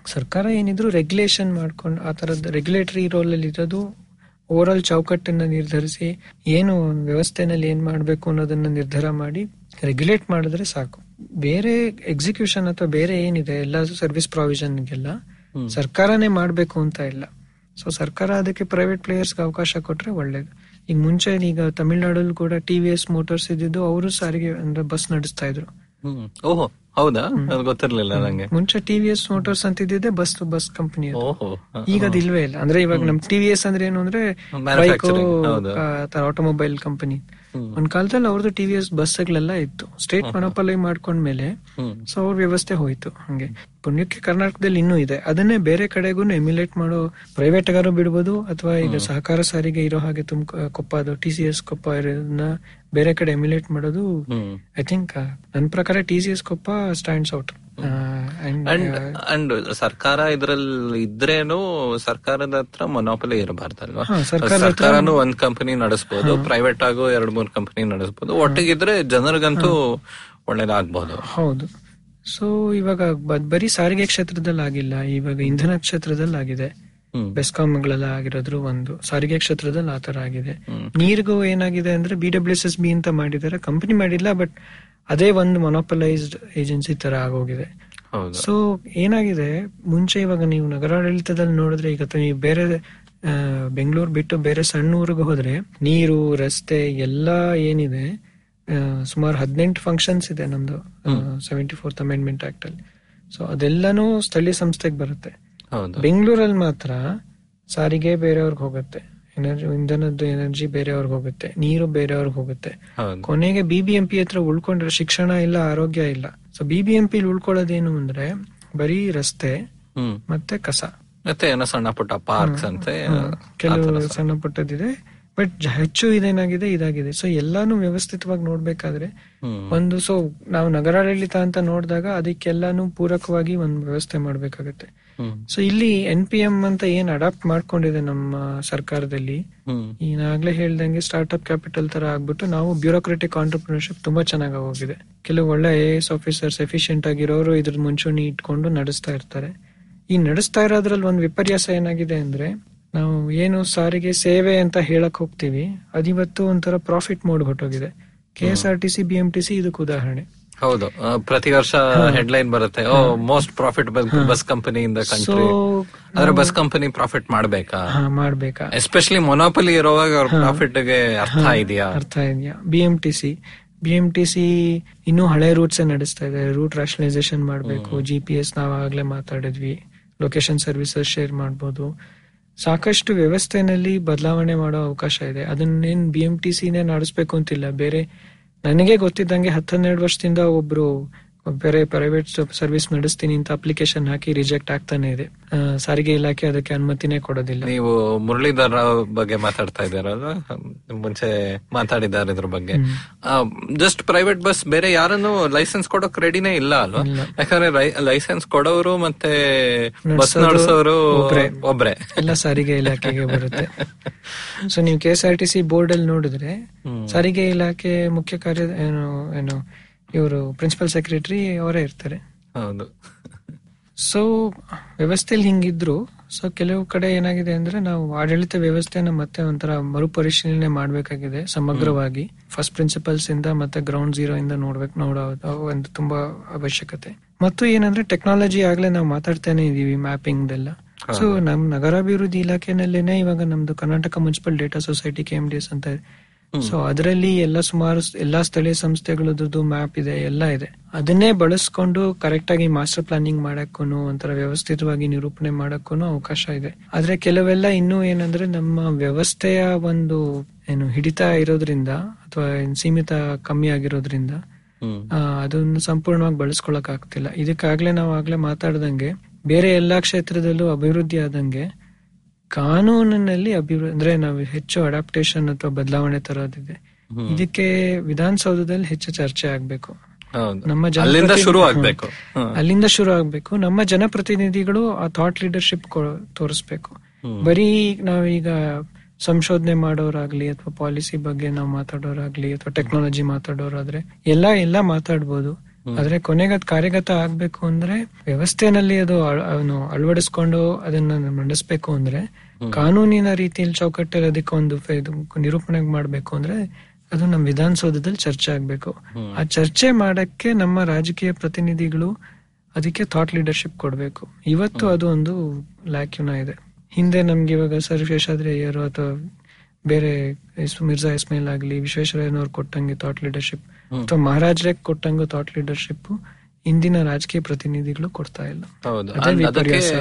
ಸರ್ಕಾರ ಏನಿದ್ರು ರೆಗ್ಯುಲೇಷನ್ ಮಾಡ್ಕೊಂಡು ಆ ತರದ ರೆಗ್ಯುಲೇಟರಿ ರೋಲ್ ಅಲ್ಲಿ ಇರೋದು ಓವರ್ ಆಲ್ ಚೌಕಟ್ಟನ್ನ ನಿರ್ಧರಿಸಿ ಏನು ವ್ಯವಸ್ಥೆನಲ್ಲಿ ಏನ್ ಮಾಡ್ಬೇಕು ಅನ್ನೋದನ್ನ ನಿರ್ಧಾರ ಮಾಡಿ ರೆಗ್ಯುಲೇಟ್ ಮಾಡಿದ್ರೆ ಸಾಕು. ಬೇರೆ ಎಕ್ಸಿಕ್ಯೂಷನ್ ಅಥವಾ ಬೇರೆ ಏನಿದೆ ಎಲ್ಲ ಸರ್ವಿಸ್ ಪ್ರಾವಿಷನ್ಗೆಲ್ಲ ಸರ್ಕಾರನೇ ಮಾಡ್ಬೇಕು ಅಂತ ಇಲ್ಲ. ಸೊ ಸರ್ಕಾರ ಅದಕ್ಕೆ ಪ್ರೈವೇಟ್ ಪ್ಲೇಯರ್ಸ್ಗೆ ಅವಕಾಶ ಕೊಟ್ರೆ ಒಳ್ಳೇದು. ಈಗ ಮುಂಚೆ ಈಗ ತಮಿಳ್ನಾಡಲ್ಲಿ ಕೂಡ ಟಿ ವಿ ಎಸ್ ಮೋಟಾರ್ಸ್ ಇದ್ದಿದ್ದು ಅವರು ಸಾರಿಗೆ ಅಂದ್ರೆ ಬಸ್ ನಡೆಸ್ತಾ ಇದ್ರು. ಓಹೋ ಹೌದಾ? ಅದು ಗೊತ್ತಿರ್ಲಿಲ್ಲ ನಂಗೆ. ಮುಂಚೆ ಟಿ ವಿ ಅಂತ ಇದ್ದಿದ್ದೆ ಬಸ್ ಬಸ್ ಕಂಪನಿ ಈಗ ಅದು ಇಲ್ವೇ ಇಲ್ಲ. ಅಂದ್ರೆ ಇವಾಗ ನಮ್ ಟಿ ವಿ ಎಸ್ ಅಂದ್ರೆ ಏನು ಅಂದ್ರೆ. ಆಟೋಮೊಬೈಲ್ ಕಂಪನಿ ಒಂದ್ ಕಾಲದಲ್ಲಿ ಅವ್ರದ್ದು ಟಿ ವಿ ಎಸ್ ಬಸ್ಗಳೆಲ್ಲ ಇತ್ತು. ಸ್ಟೇಟ್ ಮನೋಪಾಲಯ ಮಾಡ್ಕೊಂಡ್ಮೇಲೆ ಮೇಲೆ ಸೊ ಅವ್ರ ವ್ಯವಸ್ಥೆ ಹೋಯ್ತು ಹಂಗೆ. ಪುಣ್ಯಕ್ಕೆ ಕರ್ನಾಟಕದಲ್ಲಿ ಇನ್ನೂ ಇದೆ. ಅದನ್ನೇ ಬೇರೆ ಕಡೆಗೂ ಎಮ್ಯುಲೇಟ್ ಮಾಡೋ ಪ್ರೈವೇಟ್ ಗಾರು ಬಿಡ್ಬೋದು ಅಥವಾ ಈಗ ಸಹಕಾರ ಸಾರಿಗೆ ಇರೋ ಹಾಗೆ ತುಮ್ ಕೊಪ್ಪ ಅದು ಟಿ ಸಿ ಎಸ್ ಕೊಪ್ಪ ಇರೋದನ್ನ ಬೇರೆ ಕಡೆ ಎಮ್ಯುಲೇಟ್ ಮಾಡೋದು ಐ ಥಿಂಕ್ ನನ್ನ ಪ್ರಕಾರ T C S Koppa stands out and and ಸರ್ಕಾರ ಇದ್ರಲ್ಲಿ ಇದ್ರೇನು ಸರ್ಕಾರದ ಹತ್ರ ಮೊನೋಪಲಿ ಇರಬಾರ್ದಲ್ವಾ? ಸರ್ಕಾರನು ಒಂದ್ ಕಂಪನಿ ನಡೆಸಬಹುದು ಪ್ರೈವೇಟ್ ಆಗು ಎರಡ್ ಮೂರ್ ಕಂಪನಿ ನಡೆಸಬಹುದು ಒಟ್ಟಿಗಿದ್ರೆ ಜನರಿಗಂತೂ ಒಳ್ಳೇದಾಗಬಹುದು ಹೌದು. ಸೊ ಇವಾಗ ಬರೀ ಸಾರಿಗೆ ಕ್ಷೇತ್ರದಲ್ಲಿ ಆಗಿಲ್ಲ ಇವಾಗ ಇಂಧನ ಕ್ಷೇತ್ರದಲ್ಲಿ ಆಗಿದೆ ಬೆಸ್ಕಾಂಗಳೆಲ್ಲ ಆಗಿರೋದ್ರು ಒಂದು. ಸಾರಿಗೆ ಕ್ಷೇತ್ರದಲ್ಲಿ ಆತರ ಆಗಿದೆ. ನೀರಿಗೂ ಏನಾಗಿದೆ ಅಂದ್ರೆ B W S S B ಅಂತ ಮಾಡಿದ್ದಾರೆ. ಕಂಪನಿ ಮಾಡಿಲ್ಲ ಬಟ್ ಅದೇ ಒಂದು ಮೊನೋಪಲೈಸ್ಡ್ ಏಜೆನ್ಸಿ ತರ ಆಗೋಗಿದೆ. ಸೊ ಏನಾಗಿದೆ? ಮುಂಚೆ ಇವಾಗ ನೀವು ನಗರಾಡಳಿತದಲ್ಲಿ ನೋಡಿದ್ರೆ ಈಗ ನೀವು ಬೇರೆ ಬೆಂಗಳೂರು ಬಿಟ್ಟು ಬೇರೆ ಸಣ್ಣ ಊರಿಗೆ ಹೋದ್ರೆ ನೀರು ರಸ್ತೆ ಎಲ್ಲಾ ಏನಿದೆ ಸುಮಾರು ಹದಿನೆಂಟು ಫಂಕ್ಷನ್ಸ್ ಇದೆ ನಮ್ದು ಸೆವೆಂಟಿ ಫೋರ್ತ್ ಅಮೆಂಡ್ಮೆಂಟ್ ಆಕ್ಟ್ ಅಲ್ಲಿ. ಸೊ ಅದೆಲ್ಲಾನು ಸ್ಥಳೀಯ ಸಂಸ್ಥೆಗೆ ಬರುತ್ತೆ. ಬೆಂಗಳೂರಲ್ಲಿ ಮಾತ್ರ ಸಾರಿಗೆ ಬೇರೆಯವ್ರಿಗೆ ಹೋಗುತ್ತೆ. ಎನರ್ಜಿ ಇಂಧನದ್ದು ಎನರ್ಜಿ ಬೇರೆಯವ್ರಿಗೆ ಹೋಗುತ್ತೆ ನೀರು ಬೇರೆಯವ್ರಿಗೆ ಹೋಗುತ್ತೆ. ಕೊನೆಗೆ ಬಿಬಿಎಂಪಿ ಹತ್ರ ಉಳ್ಕೊಂಡ್ರೆ ಶಿಕ್ಷಣ ಇಲ್ಲ ಆರೋಗ್ಯ ಇಲ್ಲ. ಸೊ ಬಿಬಿಎಂಪಿ ಉಳ್ಕೊಳ್ಳೋದೇನು ಅಂದ್ರೆ ಬರೀ ರಸ್ತೆ ಮತ್ತೆ ಕಸ. ಮತ್ತೆ ಏನೋ ಸಣ್ಣ ಪುಟ್ಟ ಪಾರ್ಕ್ಸ್ ಅಂತೆ ಕೆಲವು ಸಣ್ಣ ಪುಟ್ಟದಿದೆ ಬಟ್ ಹೆಚ್ಚು ಇದೇನಾಗಿದೆ ಇದಾಗಿದೆ. ಸೊ ಎಲ್ಲಾನು ವ್ಯವಸ್ಥಿತವಾಗಿ ನೋಡ್ಬೇಕಾದ್ರೆ ಒಂದು ಸೊ ನಾವು ನಗರಾಡಳಿತ ಅಂತ ನೋಡಿದಾಗ ಅದಕ್ಕೆಲ್ಲಾನು ಪೂರಕವಾಗಿ ಒಂದು ವ್ಯವಸ್ಥೆ ಮಾಡ್ಬೇಕಾಗತ್ತೆ. ಸೊ ಇಲ್ಲಿ ಎನ್ ಪಿ ಎಂ ಅಂತ ಏನ್ ಅಡಾಪ್ಟ್ ಮಾಡ್ಕೊಂಡಿದೆ ನಮ್ಮ ಸರ್ಕಾರದಲ್ಲಿ ಈಗಲೇ ಈಗಾಗ್ಲೇ ಹೇಳ್ದಂಗೆ ಸ್ಟಾರ್ಟ್ಅಪ್ ಕ್ಯಾಪಿಟಲ್ ತರ ಆಗ್ಬಿಟ್ಟು ನಾವು ಬ್ಯೂರೋಕ್ರೆಟಿಕ್ ಆಂಟರ್ಪ್ರಿನರ್ಶಿಪ್ ತುಂಬಾ ಚೆನ್ನಾಗಿ ಹೋಗಿದೆ ಕೆಲವು ಒಳ್ಳೆ ಐ ಎಸ್ ಆಫೀಸರ್ಸ್ ಎಫಿಷಿಯಂಟ್ ಆಗಿರೋರು ಇದ್ರ ಮುಂಚೂಣಿ ಇಟ್ಕೊಂಡು ನಡೆಸ್ತಾ ಇರ್ತಾರೆ. ಈ ನಡೆಸ್ತಾ ಇರೋದ್ರಲ್ಲಿ ಒಂದು ವಿಪರ್ಯಾಸ ಏನಾಗಿದೆ ಅಂದ್ರೆ ನಾವು ಏನು ಸಾರಿಗೆ ಸೇವೆ ಅಂತ ಹೇಳಕ್ ಹೋಗ್ತೀವಿ ಅದಿವತ್ತು ಒಂಥರ profit mode ಹೊಟ್ಟೋಗಿದೆ K S R T C B M T C ಇದಕ್ಕೆ ಉದಾಹರಣೆ. ಹೌದು. ಪ್ರತಿ ವರ್ಷ ಹೆಡ್ಲೈನ್ ಬರುತ್ತೆ. ಓ most profit bus company in the country ಆದ್ರೆ ಬಸ್ ಕಂಪನಿ ಪ್ರಾಫಿಟ್ ಮಾಡ್ಬೇಕಾ? ಮಾಡ್ಬೇಕಾ? ಎಸ್ಪೆಷಲಿ ಮೊನೋಪಲಿ ಇರುವಾಗ ಅವ್ರ ಪ್ರಾಫಿಟ್ಗೆ ಅರ್ಥ ಇದೆಯಾ? ಅರ್ಥ ಇದೆಯಾ? B M T C B M T C ಇನ್ನೂ ಹಳೆ ರೂಟ್ಸ್ ನಡೆಸ್ತಾ ಇದೆ. ರೂಟ್ ರಾಷನಲೈಸೇಷನ್ ಮಾಡಬೇಕು. ಜಿ ಪಿ ಎಸ್ ನಾವು ಆಗ್ಲೇ ಮಾತಾಡಿದ್ವಿ. ಲೊಕೇಶನ್ ಸರ್ವಿಸಸ್ ಶೇರ್ ಮಾಡ್ಬೋದು. ಸಾಕಷ್ಟು ವ್ಯವಸ್ಥೆನಲ್ಲಿ ಬದಲಾವಣೆ ಮಾಡೋ ಅವಕಾಶ ಇದೆ. ಅದನ್ನೇನ್ ಬಿ ಎಂ ಟಿ ಸಿನೇ ನಡೆಸ್ಬೇಕು ಅಂತಿಲ್ಲ. ಬೇರೆ ನನಗೆ ಗೊತ್ತಿದ್ದಂಗೆ ಹತ್ತೆರಡು ವರ್ಷದಿಂದ ಒಬ್ರು ಬೇರೆ ಪ್ರೈವೇಟ್ ಸರ್ವಿಸ್ ನಡೆಸ್ತೀನಿ ಅಂತ ಅಪ್ಲಿಕೇಶನ್ ಹಾಕಿ ರಿಜೆಕ್ಟ್ ಆಗ್ತಾನೆ ಇದೆ. ಸಾರಿಗೆ ಇಲಾಖೆ ಅದಕ್ಕೆ ಅನುಮತಿನೇ ಕೊಡೋದಿಲ್ಲ. ನೀವು ಮುರಳೀಧರ್ ರಾವ್ ಬಗ್ಗೆ ಮಾತಾಡ್ತಾ ಇದ್ದಾರಲ್ಲ ಮುಂಚೆ ಮಾತಾಡಿದ್ದಾರೆ ಇದ್ರ ಬಗ್ಗೆ. ಜಸ್ಟ್ ಪ್ರೈವೇಟ್ ಬಸ್ ಬೇರೆ ಯಾರನ್ನು ಲೈಸೆನ್ಸ್ ಕೊಡೋಕ್ ರೆಡಿನೇ ಇಲ್ಲ ಅಲ್ವಾ? ಯಾಕಂದ್ರೆ ಲೈಸೆನ್ಸ್ ಕೊಡೋರು ಮತ್ತೆ ಬಸ್ ನಡ್ಸೋರು. ಒಬ್ರೆ. ಎಲ್ಲ ಸಾರಿಗೆ ಇಲಾಖೆಗೆ ಬರುತ್ತೆ. ಸೊ ನೀವು K S R T C board ಅಲ್ಲಿ ನೋಡಿದ್ರೆ ಸಾರಿಗೆ ಇಲಾಖೆ ಮುಖ್ಯ ಕಾರ್ಯ ಏನು ಏನು ಇವರು ಪ್ರಿನ್ಸಿಪಲ್ ಸೆಕ್ರೆಟರಿ ಅವರೇ ಇರ್ತಾರೆ. ಹೌದು. ಸೊ ವ್ಯವಸ್ಥೆಯಲ್ಲಿ ಹಿಂಗಿದ್ರು. ಸೊ ಕೆಲವು ಕಡೆ ಏನಾಗಿದೆ ಅಂದ್ರೆ ನಾವು ಆಡಳಿತ ವ್ಯವಸ್ಥೆಯನ್ನು ಮತ್ತೆ ಒಂಥರ ಮರುಪರಿಶೀಲನೆ ಮಾಡಬೇಕಾಗಿದೆ ಸಮಗ್ರವಾಗಿ. ಫಸ್ಟ್ ಪ್ರಿನ್ಸಿಪಲ್ಸ್ ಇಂದ ಮತ್ತೆ ಗ್ರೌಂಡ್ ಜೀರೋ ಇಂದ ನೋಡ್ಬೇಕು ನೋಡೋದು ಒಂದು ತುಂಬಾ ಅವಶ್ಯಕತೆ. ಮತ್ತು ಏನಂದ್ರೆ ಟೆಕ್ನಾಲಜಿ ಆಗ್ಲೇ ನಾವು ಮಾತಾಡ್ತಾನೆ ಇದೀವಿ ಮ್ಯಾಪಿಂಗ್ ಎಲ್ಲ ಸೊ ನಮ್ ನಗರಾಭಿವೃದ್ಧಿ ಇಲಾಖೆನಲ್ಲೇನೆ ಇವಾಗ ನಮ್ದು Karnataka municipal data society K M D S ಅಂತ ಸೊ ಅದರಲ್ಲಿ ಎಲ್ಲ ಸುಮಾರು ಎಲ್ಲಾ ಸ್ಥಳೀಯ ಸಂಸ್ಥೆಗಳದ್ದು ಮ್ಯಾಪ್ ಇದೆ ಎಲ್ಲ ಇದೆ. ಅದನ್ನೇ ಬಳಸ್ಕೊಂಡು ಕರೆಕ್ಟ್ ಆಗಿ ಮಾಸ್ಟರ್ ಪ್ಲಾನಿಂಗ್ ಮಾಡಕ್ಕೂ ಒಂಥರ ವ್ಯವಸ್ಥಿತವಾಗಿ ನಿರೂಪಣೆ ಮಾಡಕ್ಕೂ ಅವಕಾಶ ಇದೆ. ಆದ್ರೆ ಕೆಲವೆಲ್ಲ ಇನ್ನೂ ಏನಂದ್ರೆ ನಮ್ಮ ವ್ಯವಸ್ಥೆಯ ಒಂದು ಏನು ಹಿಡಿತ ಇರೋದ್ರಿಂದ ಅಥವಾ ಸೀಮಿತ ಕಮ್ಮಿ ಆಗಿರೋದ್ರಿಂದ ಅದನ್ನು ಸಂಪೂರ್ಣವಾಗಿ ಬಳಸ್ಕೊಳಕ್ ಆಗ್ತಿಲ್ಲ ಇದಕ್ಕಾಗ್ಲೇ ನಾವು ಆಗ್ಲೇ ಮಾತಾಡ್ದಂಗೆ ಬೇರೆ ಎಲ್ಲಾ ಕ್ಷೇತ್ರದಲ್ಲೂ ಅಭಿವೃದ್ಧಿ ಆದಂಗೆ ಕಾನೂನಿನಲ್ಲಿ ಅಭಿವೃದ್ಧಿ ಅಂದ್ರೆ ನಾವು ಹೆಚ್ಚು ಅಡಾಪ್ಟೇಷನ್ ಅಥವಾ ಬದಲಾವಣೆ ತರೋದಿದೆ. ಇದಕ್ಕೆ ವಿಧಾನಸೌಧದಲ್ಲಿ ಹೆಚ್ಚು ಚರ್ಚೆ ಆಗ್ಬೇಕು. ನಮ್ಮ ಅಲ್ಲಿಂದ ಶುರು ಆಗ್ಬೇಕು. ಅಲ್ಲಿಂದ ಶುರು ಆಗ್ಬೇಕು. ನಮ್ಮ ಜನಪ್ರತಿನಿಧಿಗಳು ಆ ಥಾಟ್ ಲೀಡರ್ಶಿಪ್ ತೋರಿಸ್ಬೇಕು. ಬರೀ ನಾವೀಗ ಸಂಶೋಧನೆ ಮಾಡೋರಾಗ್ಲಿ ಅಥವಾ ಪಾಲಿಸಿ ಬಗ್ಗೆ ನಾವು ಮಾತಾಡೋರಾಗ್ಲಿ ಅಥವಾ ಟೆಕ್ನಾಲಜಿ ಮಾತಾಡೋರಾದ್ರೆ ಎಲ್ಲ ಎಲ್ಲ ಮಾತಾಡ್ಬೋದು. ಆದ್ರೆ ಕೊನೆಗೆ ಅದ್ ಕಾರ್ಯಗತ ಆಗ್ಬೇಕು ಅಂದ್ರೆ ವ್ಯವಸ್ಥೆನಲ್ಲಿ ಅದು ಅವನು ಅಳವಡಿಸ್ಕೊಂಡು ಅದನ್ನ ಮಂಡಿಸ್ಬೇಕು ಅಂದ್ರೆ ಕಾನೂನಿನ ರೀತಿಯಲ್ಲಿ ಚೌಕಟ್ಟಲ್ಲಿ ಅದಕ್ಕೆ ಒಂದು ನಿರೂಪಣೆ ಮಾಡ್ಬೇಕು ಅಂದ್ರೆ ಅದು ನಮ್ಮ ವಿಧಾನಸೌಧದಲ್ಲಿ ಚರ್ಚೆ ಆಗ್ಬೇಕು. ಆ ಚರ್ಚೆ ಮಾಡಕ್ಕೆ ನಮ್ಮ ರಾಜಕೀಯ ಪ್ರತಿನಿಧಿಗಳು ಅದಕ್ಕೆ ಥಾಟ್ ಲೀಡರ್ಶಿಪ್ ಕೊಡ್ಬೇಕು. ಇವತ್ತು ಅದು ಒಂದು ಲ್ಯಾಕ್ಯೂನ ಇದೆ. ಹಿಂದೆ ನಮ್ಗೆ ಇವಾಗ ಸರ್ ಶೇಷಾದ್ರಯ್ಯರು ಅಥವಾ ಬೇರೆ ಮಿರ್ಜಾ ಇಸ್ಮೇಲ್ ಆಗ್ಲಿ ವಿಶ್ವೇಶ್ವರಯ್ಯನವ್ರು ಕೊಟ್ಟಂಗೆ ಥಾಟ್ ಲೀಡರ್ಶಿಪ್ ಅಥವಾ ಮಹಾರಾಜರೇ ಕೊಟ್ಟಂಗ ಥಾಟ್ ಲೀಡರ್ಶಿಪ್ ಇಂದಿನ ರಾಜಕೀಯ ಪ್ರತಿನಿಧಿಗಳು ಕೊಡ್ತಾ ಇಲ್ಲ. ಹೌದು.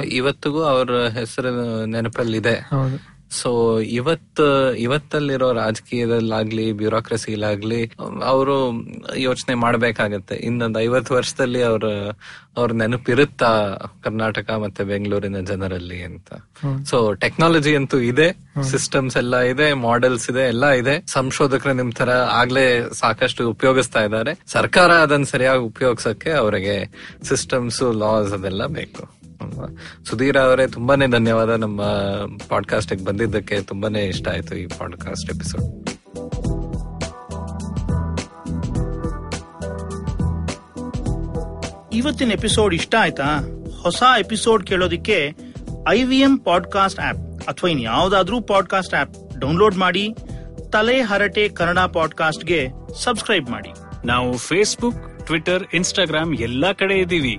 ಇವತ್ತಿಗೂ ಅವ್ರ ಹೆಸರು ನೆನಪಲ್ಲಿದೆ. ಹೌದು. ಸೊ ಇವತ್ ಇವತ್ತಲ್ಲಿರೋ ರಾಜಕೀಯದಲ್ಲಾಗ್ಲಿ ಬ್ಯೂರೋಕ್ರಸಿಲಾಗ್ಲಿ ಅವರು ಯೋಚನೆ ಮಾಡ್ಬೇಕಾಗತ್ತೆ. ಇನ್ನೊಂದು ಐವತ್ತು ವರ್ಷದಲ್ಲಿ ಅವ್ರ ಅವ್ರ ನೆನಪಿರುತ್ತಾ ಕರ್ನಾಟಕ ಮತ್ತೆ ಬೆಂಗಳೂರಿನ ಜನರಲ್ಲಿ ಅಂತ. ಸೊ ಟೆಕ್ನಾಲಜಿ ಅಂತೂ ಇದೆ ಸಿಸ್ಟಮ್ಸ್ ಎಲ್ಲ ಇದೆ ಮಾಡೆಲ್ಸ್ ಇದೆ ಎಲ್ಲ ಇದೆ. ಸಂಶೋಧಕರು ನಿಮ್ ತರ ಆಗ್ಲೇ ಸಾಕಷ್ಟು ಉಪಯೋಗಿಸ್ತಾ ಇದ್ದಾರೆ. ಸರ್ಕಾರ ಅದನ್ನ ಸರಿಯಾಗಿ ಉಪಯೋಗಿಸಕ್ಕೆ ಅವರಿಗೆ ಸಿಸ್ಟಮ್ಸ್ ಲಾಸ್ ಅದೆಲ್ಲ ಬೇಕು? ಸುಧೀರ್ ಅವರೇ ತುಂಬಾನೇ ಧನ್ಯವಾದ ನಮ್ಮ ಪಾಡ್ಕಾಸ್ಟ್ ಬಂದಿದ್ದಕ್ಕೆ. ತುಂಬಾನೇ ಇಷ್ಟ ಆಯ್ತು ಈ ಪಾಡ್ಕಾಸ್ಟ್ ಎಪಿಸೋಡ್ ಇವತ್ತಿನ ಎಪಿಸೋಡ್ ಇಷ್ಟ ಆಯ್ತಾ? ಹೊಸ episode ಕೇಳೋದಿಕ್ಕೆ I V M podcast app ಅಥವಾ ಇನ್ ಯಾವ್ದಾದ್ರೂ ಪಾಡ್ಕಾಸ್ಟ್ ಆಪ್ ಡೌನ್ಲೋಡ್ ಮಾಡಿ ತಲೆ ಹರಟೆ ಕನ್ನಡ ಪಾಡ್ಕಾಸ್ಟ್ಗೆ ಸಬ್ಸ್ಕ್ರೈಬ್ ಮಾಡಿ. ನಾವು ಫೇಸ್ಬುಕ್ ಟ್ವಿಟರ್ ಇನ್ಸ್ಟಾಗ್ರಾಮ್ ಎಲ್ಲಾ ಕಡೆ ಇದ್ದೀವಿ.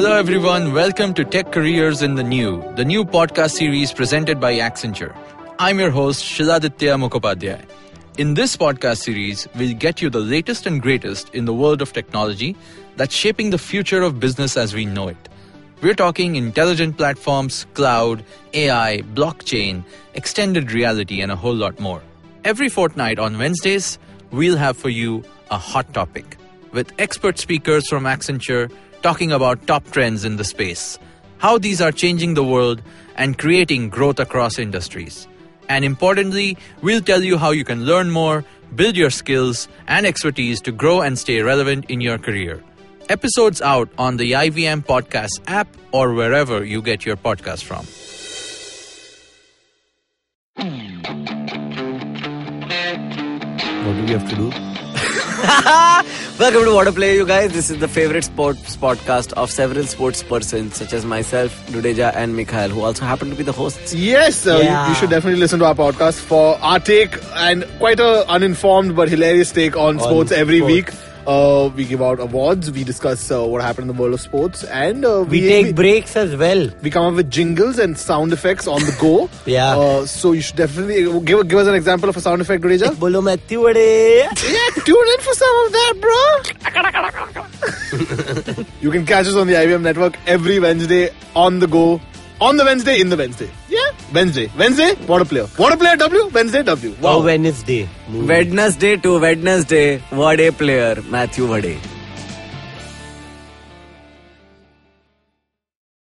Hello, everyone. Welcome to Tech Careers in the New, the new podcast series presented by Accenture. I'm your host, Shiladitya Mukhopadhyay. In this podcast series, we'll get you the latest and greatest in the world of technology that's shaping the future of business as we know it. We're talking intelligent platforms, cloud, AI, blockchain, extended reality, and a whole lot more. Every fortnight on Wednesdays, we'll have for you a hot topic with expert speakers from Accenture talking about top trends in the space, how these are changing the world and creating growth across industries. And importantly, we'll tell you how you can learn more, build your skills and expertise to grow and stay relevant in your career. Episodes out on the IVM Podcast app or wherever you get your podcast from. What do we have to do? Welcome to Water Play, you guys. This is the favorite sports podcast of several sports persons, such as myself, Dudeja, and Mikhail, who also happen to be the hosts. Yes, uh, you- Yeah. you, should definitely listen to our podcast for our take and quite a uninformed but hilarious take on, sports every sports. week. Uh, we give out awards, we discuss uh, what happened in the world of sports, and uh, We take breaks as well. we come up with jingles and sound effects on the go. Yeah. Uh, so you should definitely give give us an example of a sound effect, Dudeja. Bolo yeah, tune in for some of that, bro. you can catch us on the IBM network every Wednesday on the go. On the Wednesday, in the Wednesday. Yeah, Wednesday. Wednesday, water player. Water player W, Wednesday W. Wow. Wednesday. Wednesday to Wednesday, Vade player, Matthew Vade.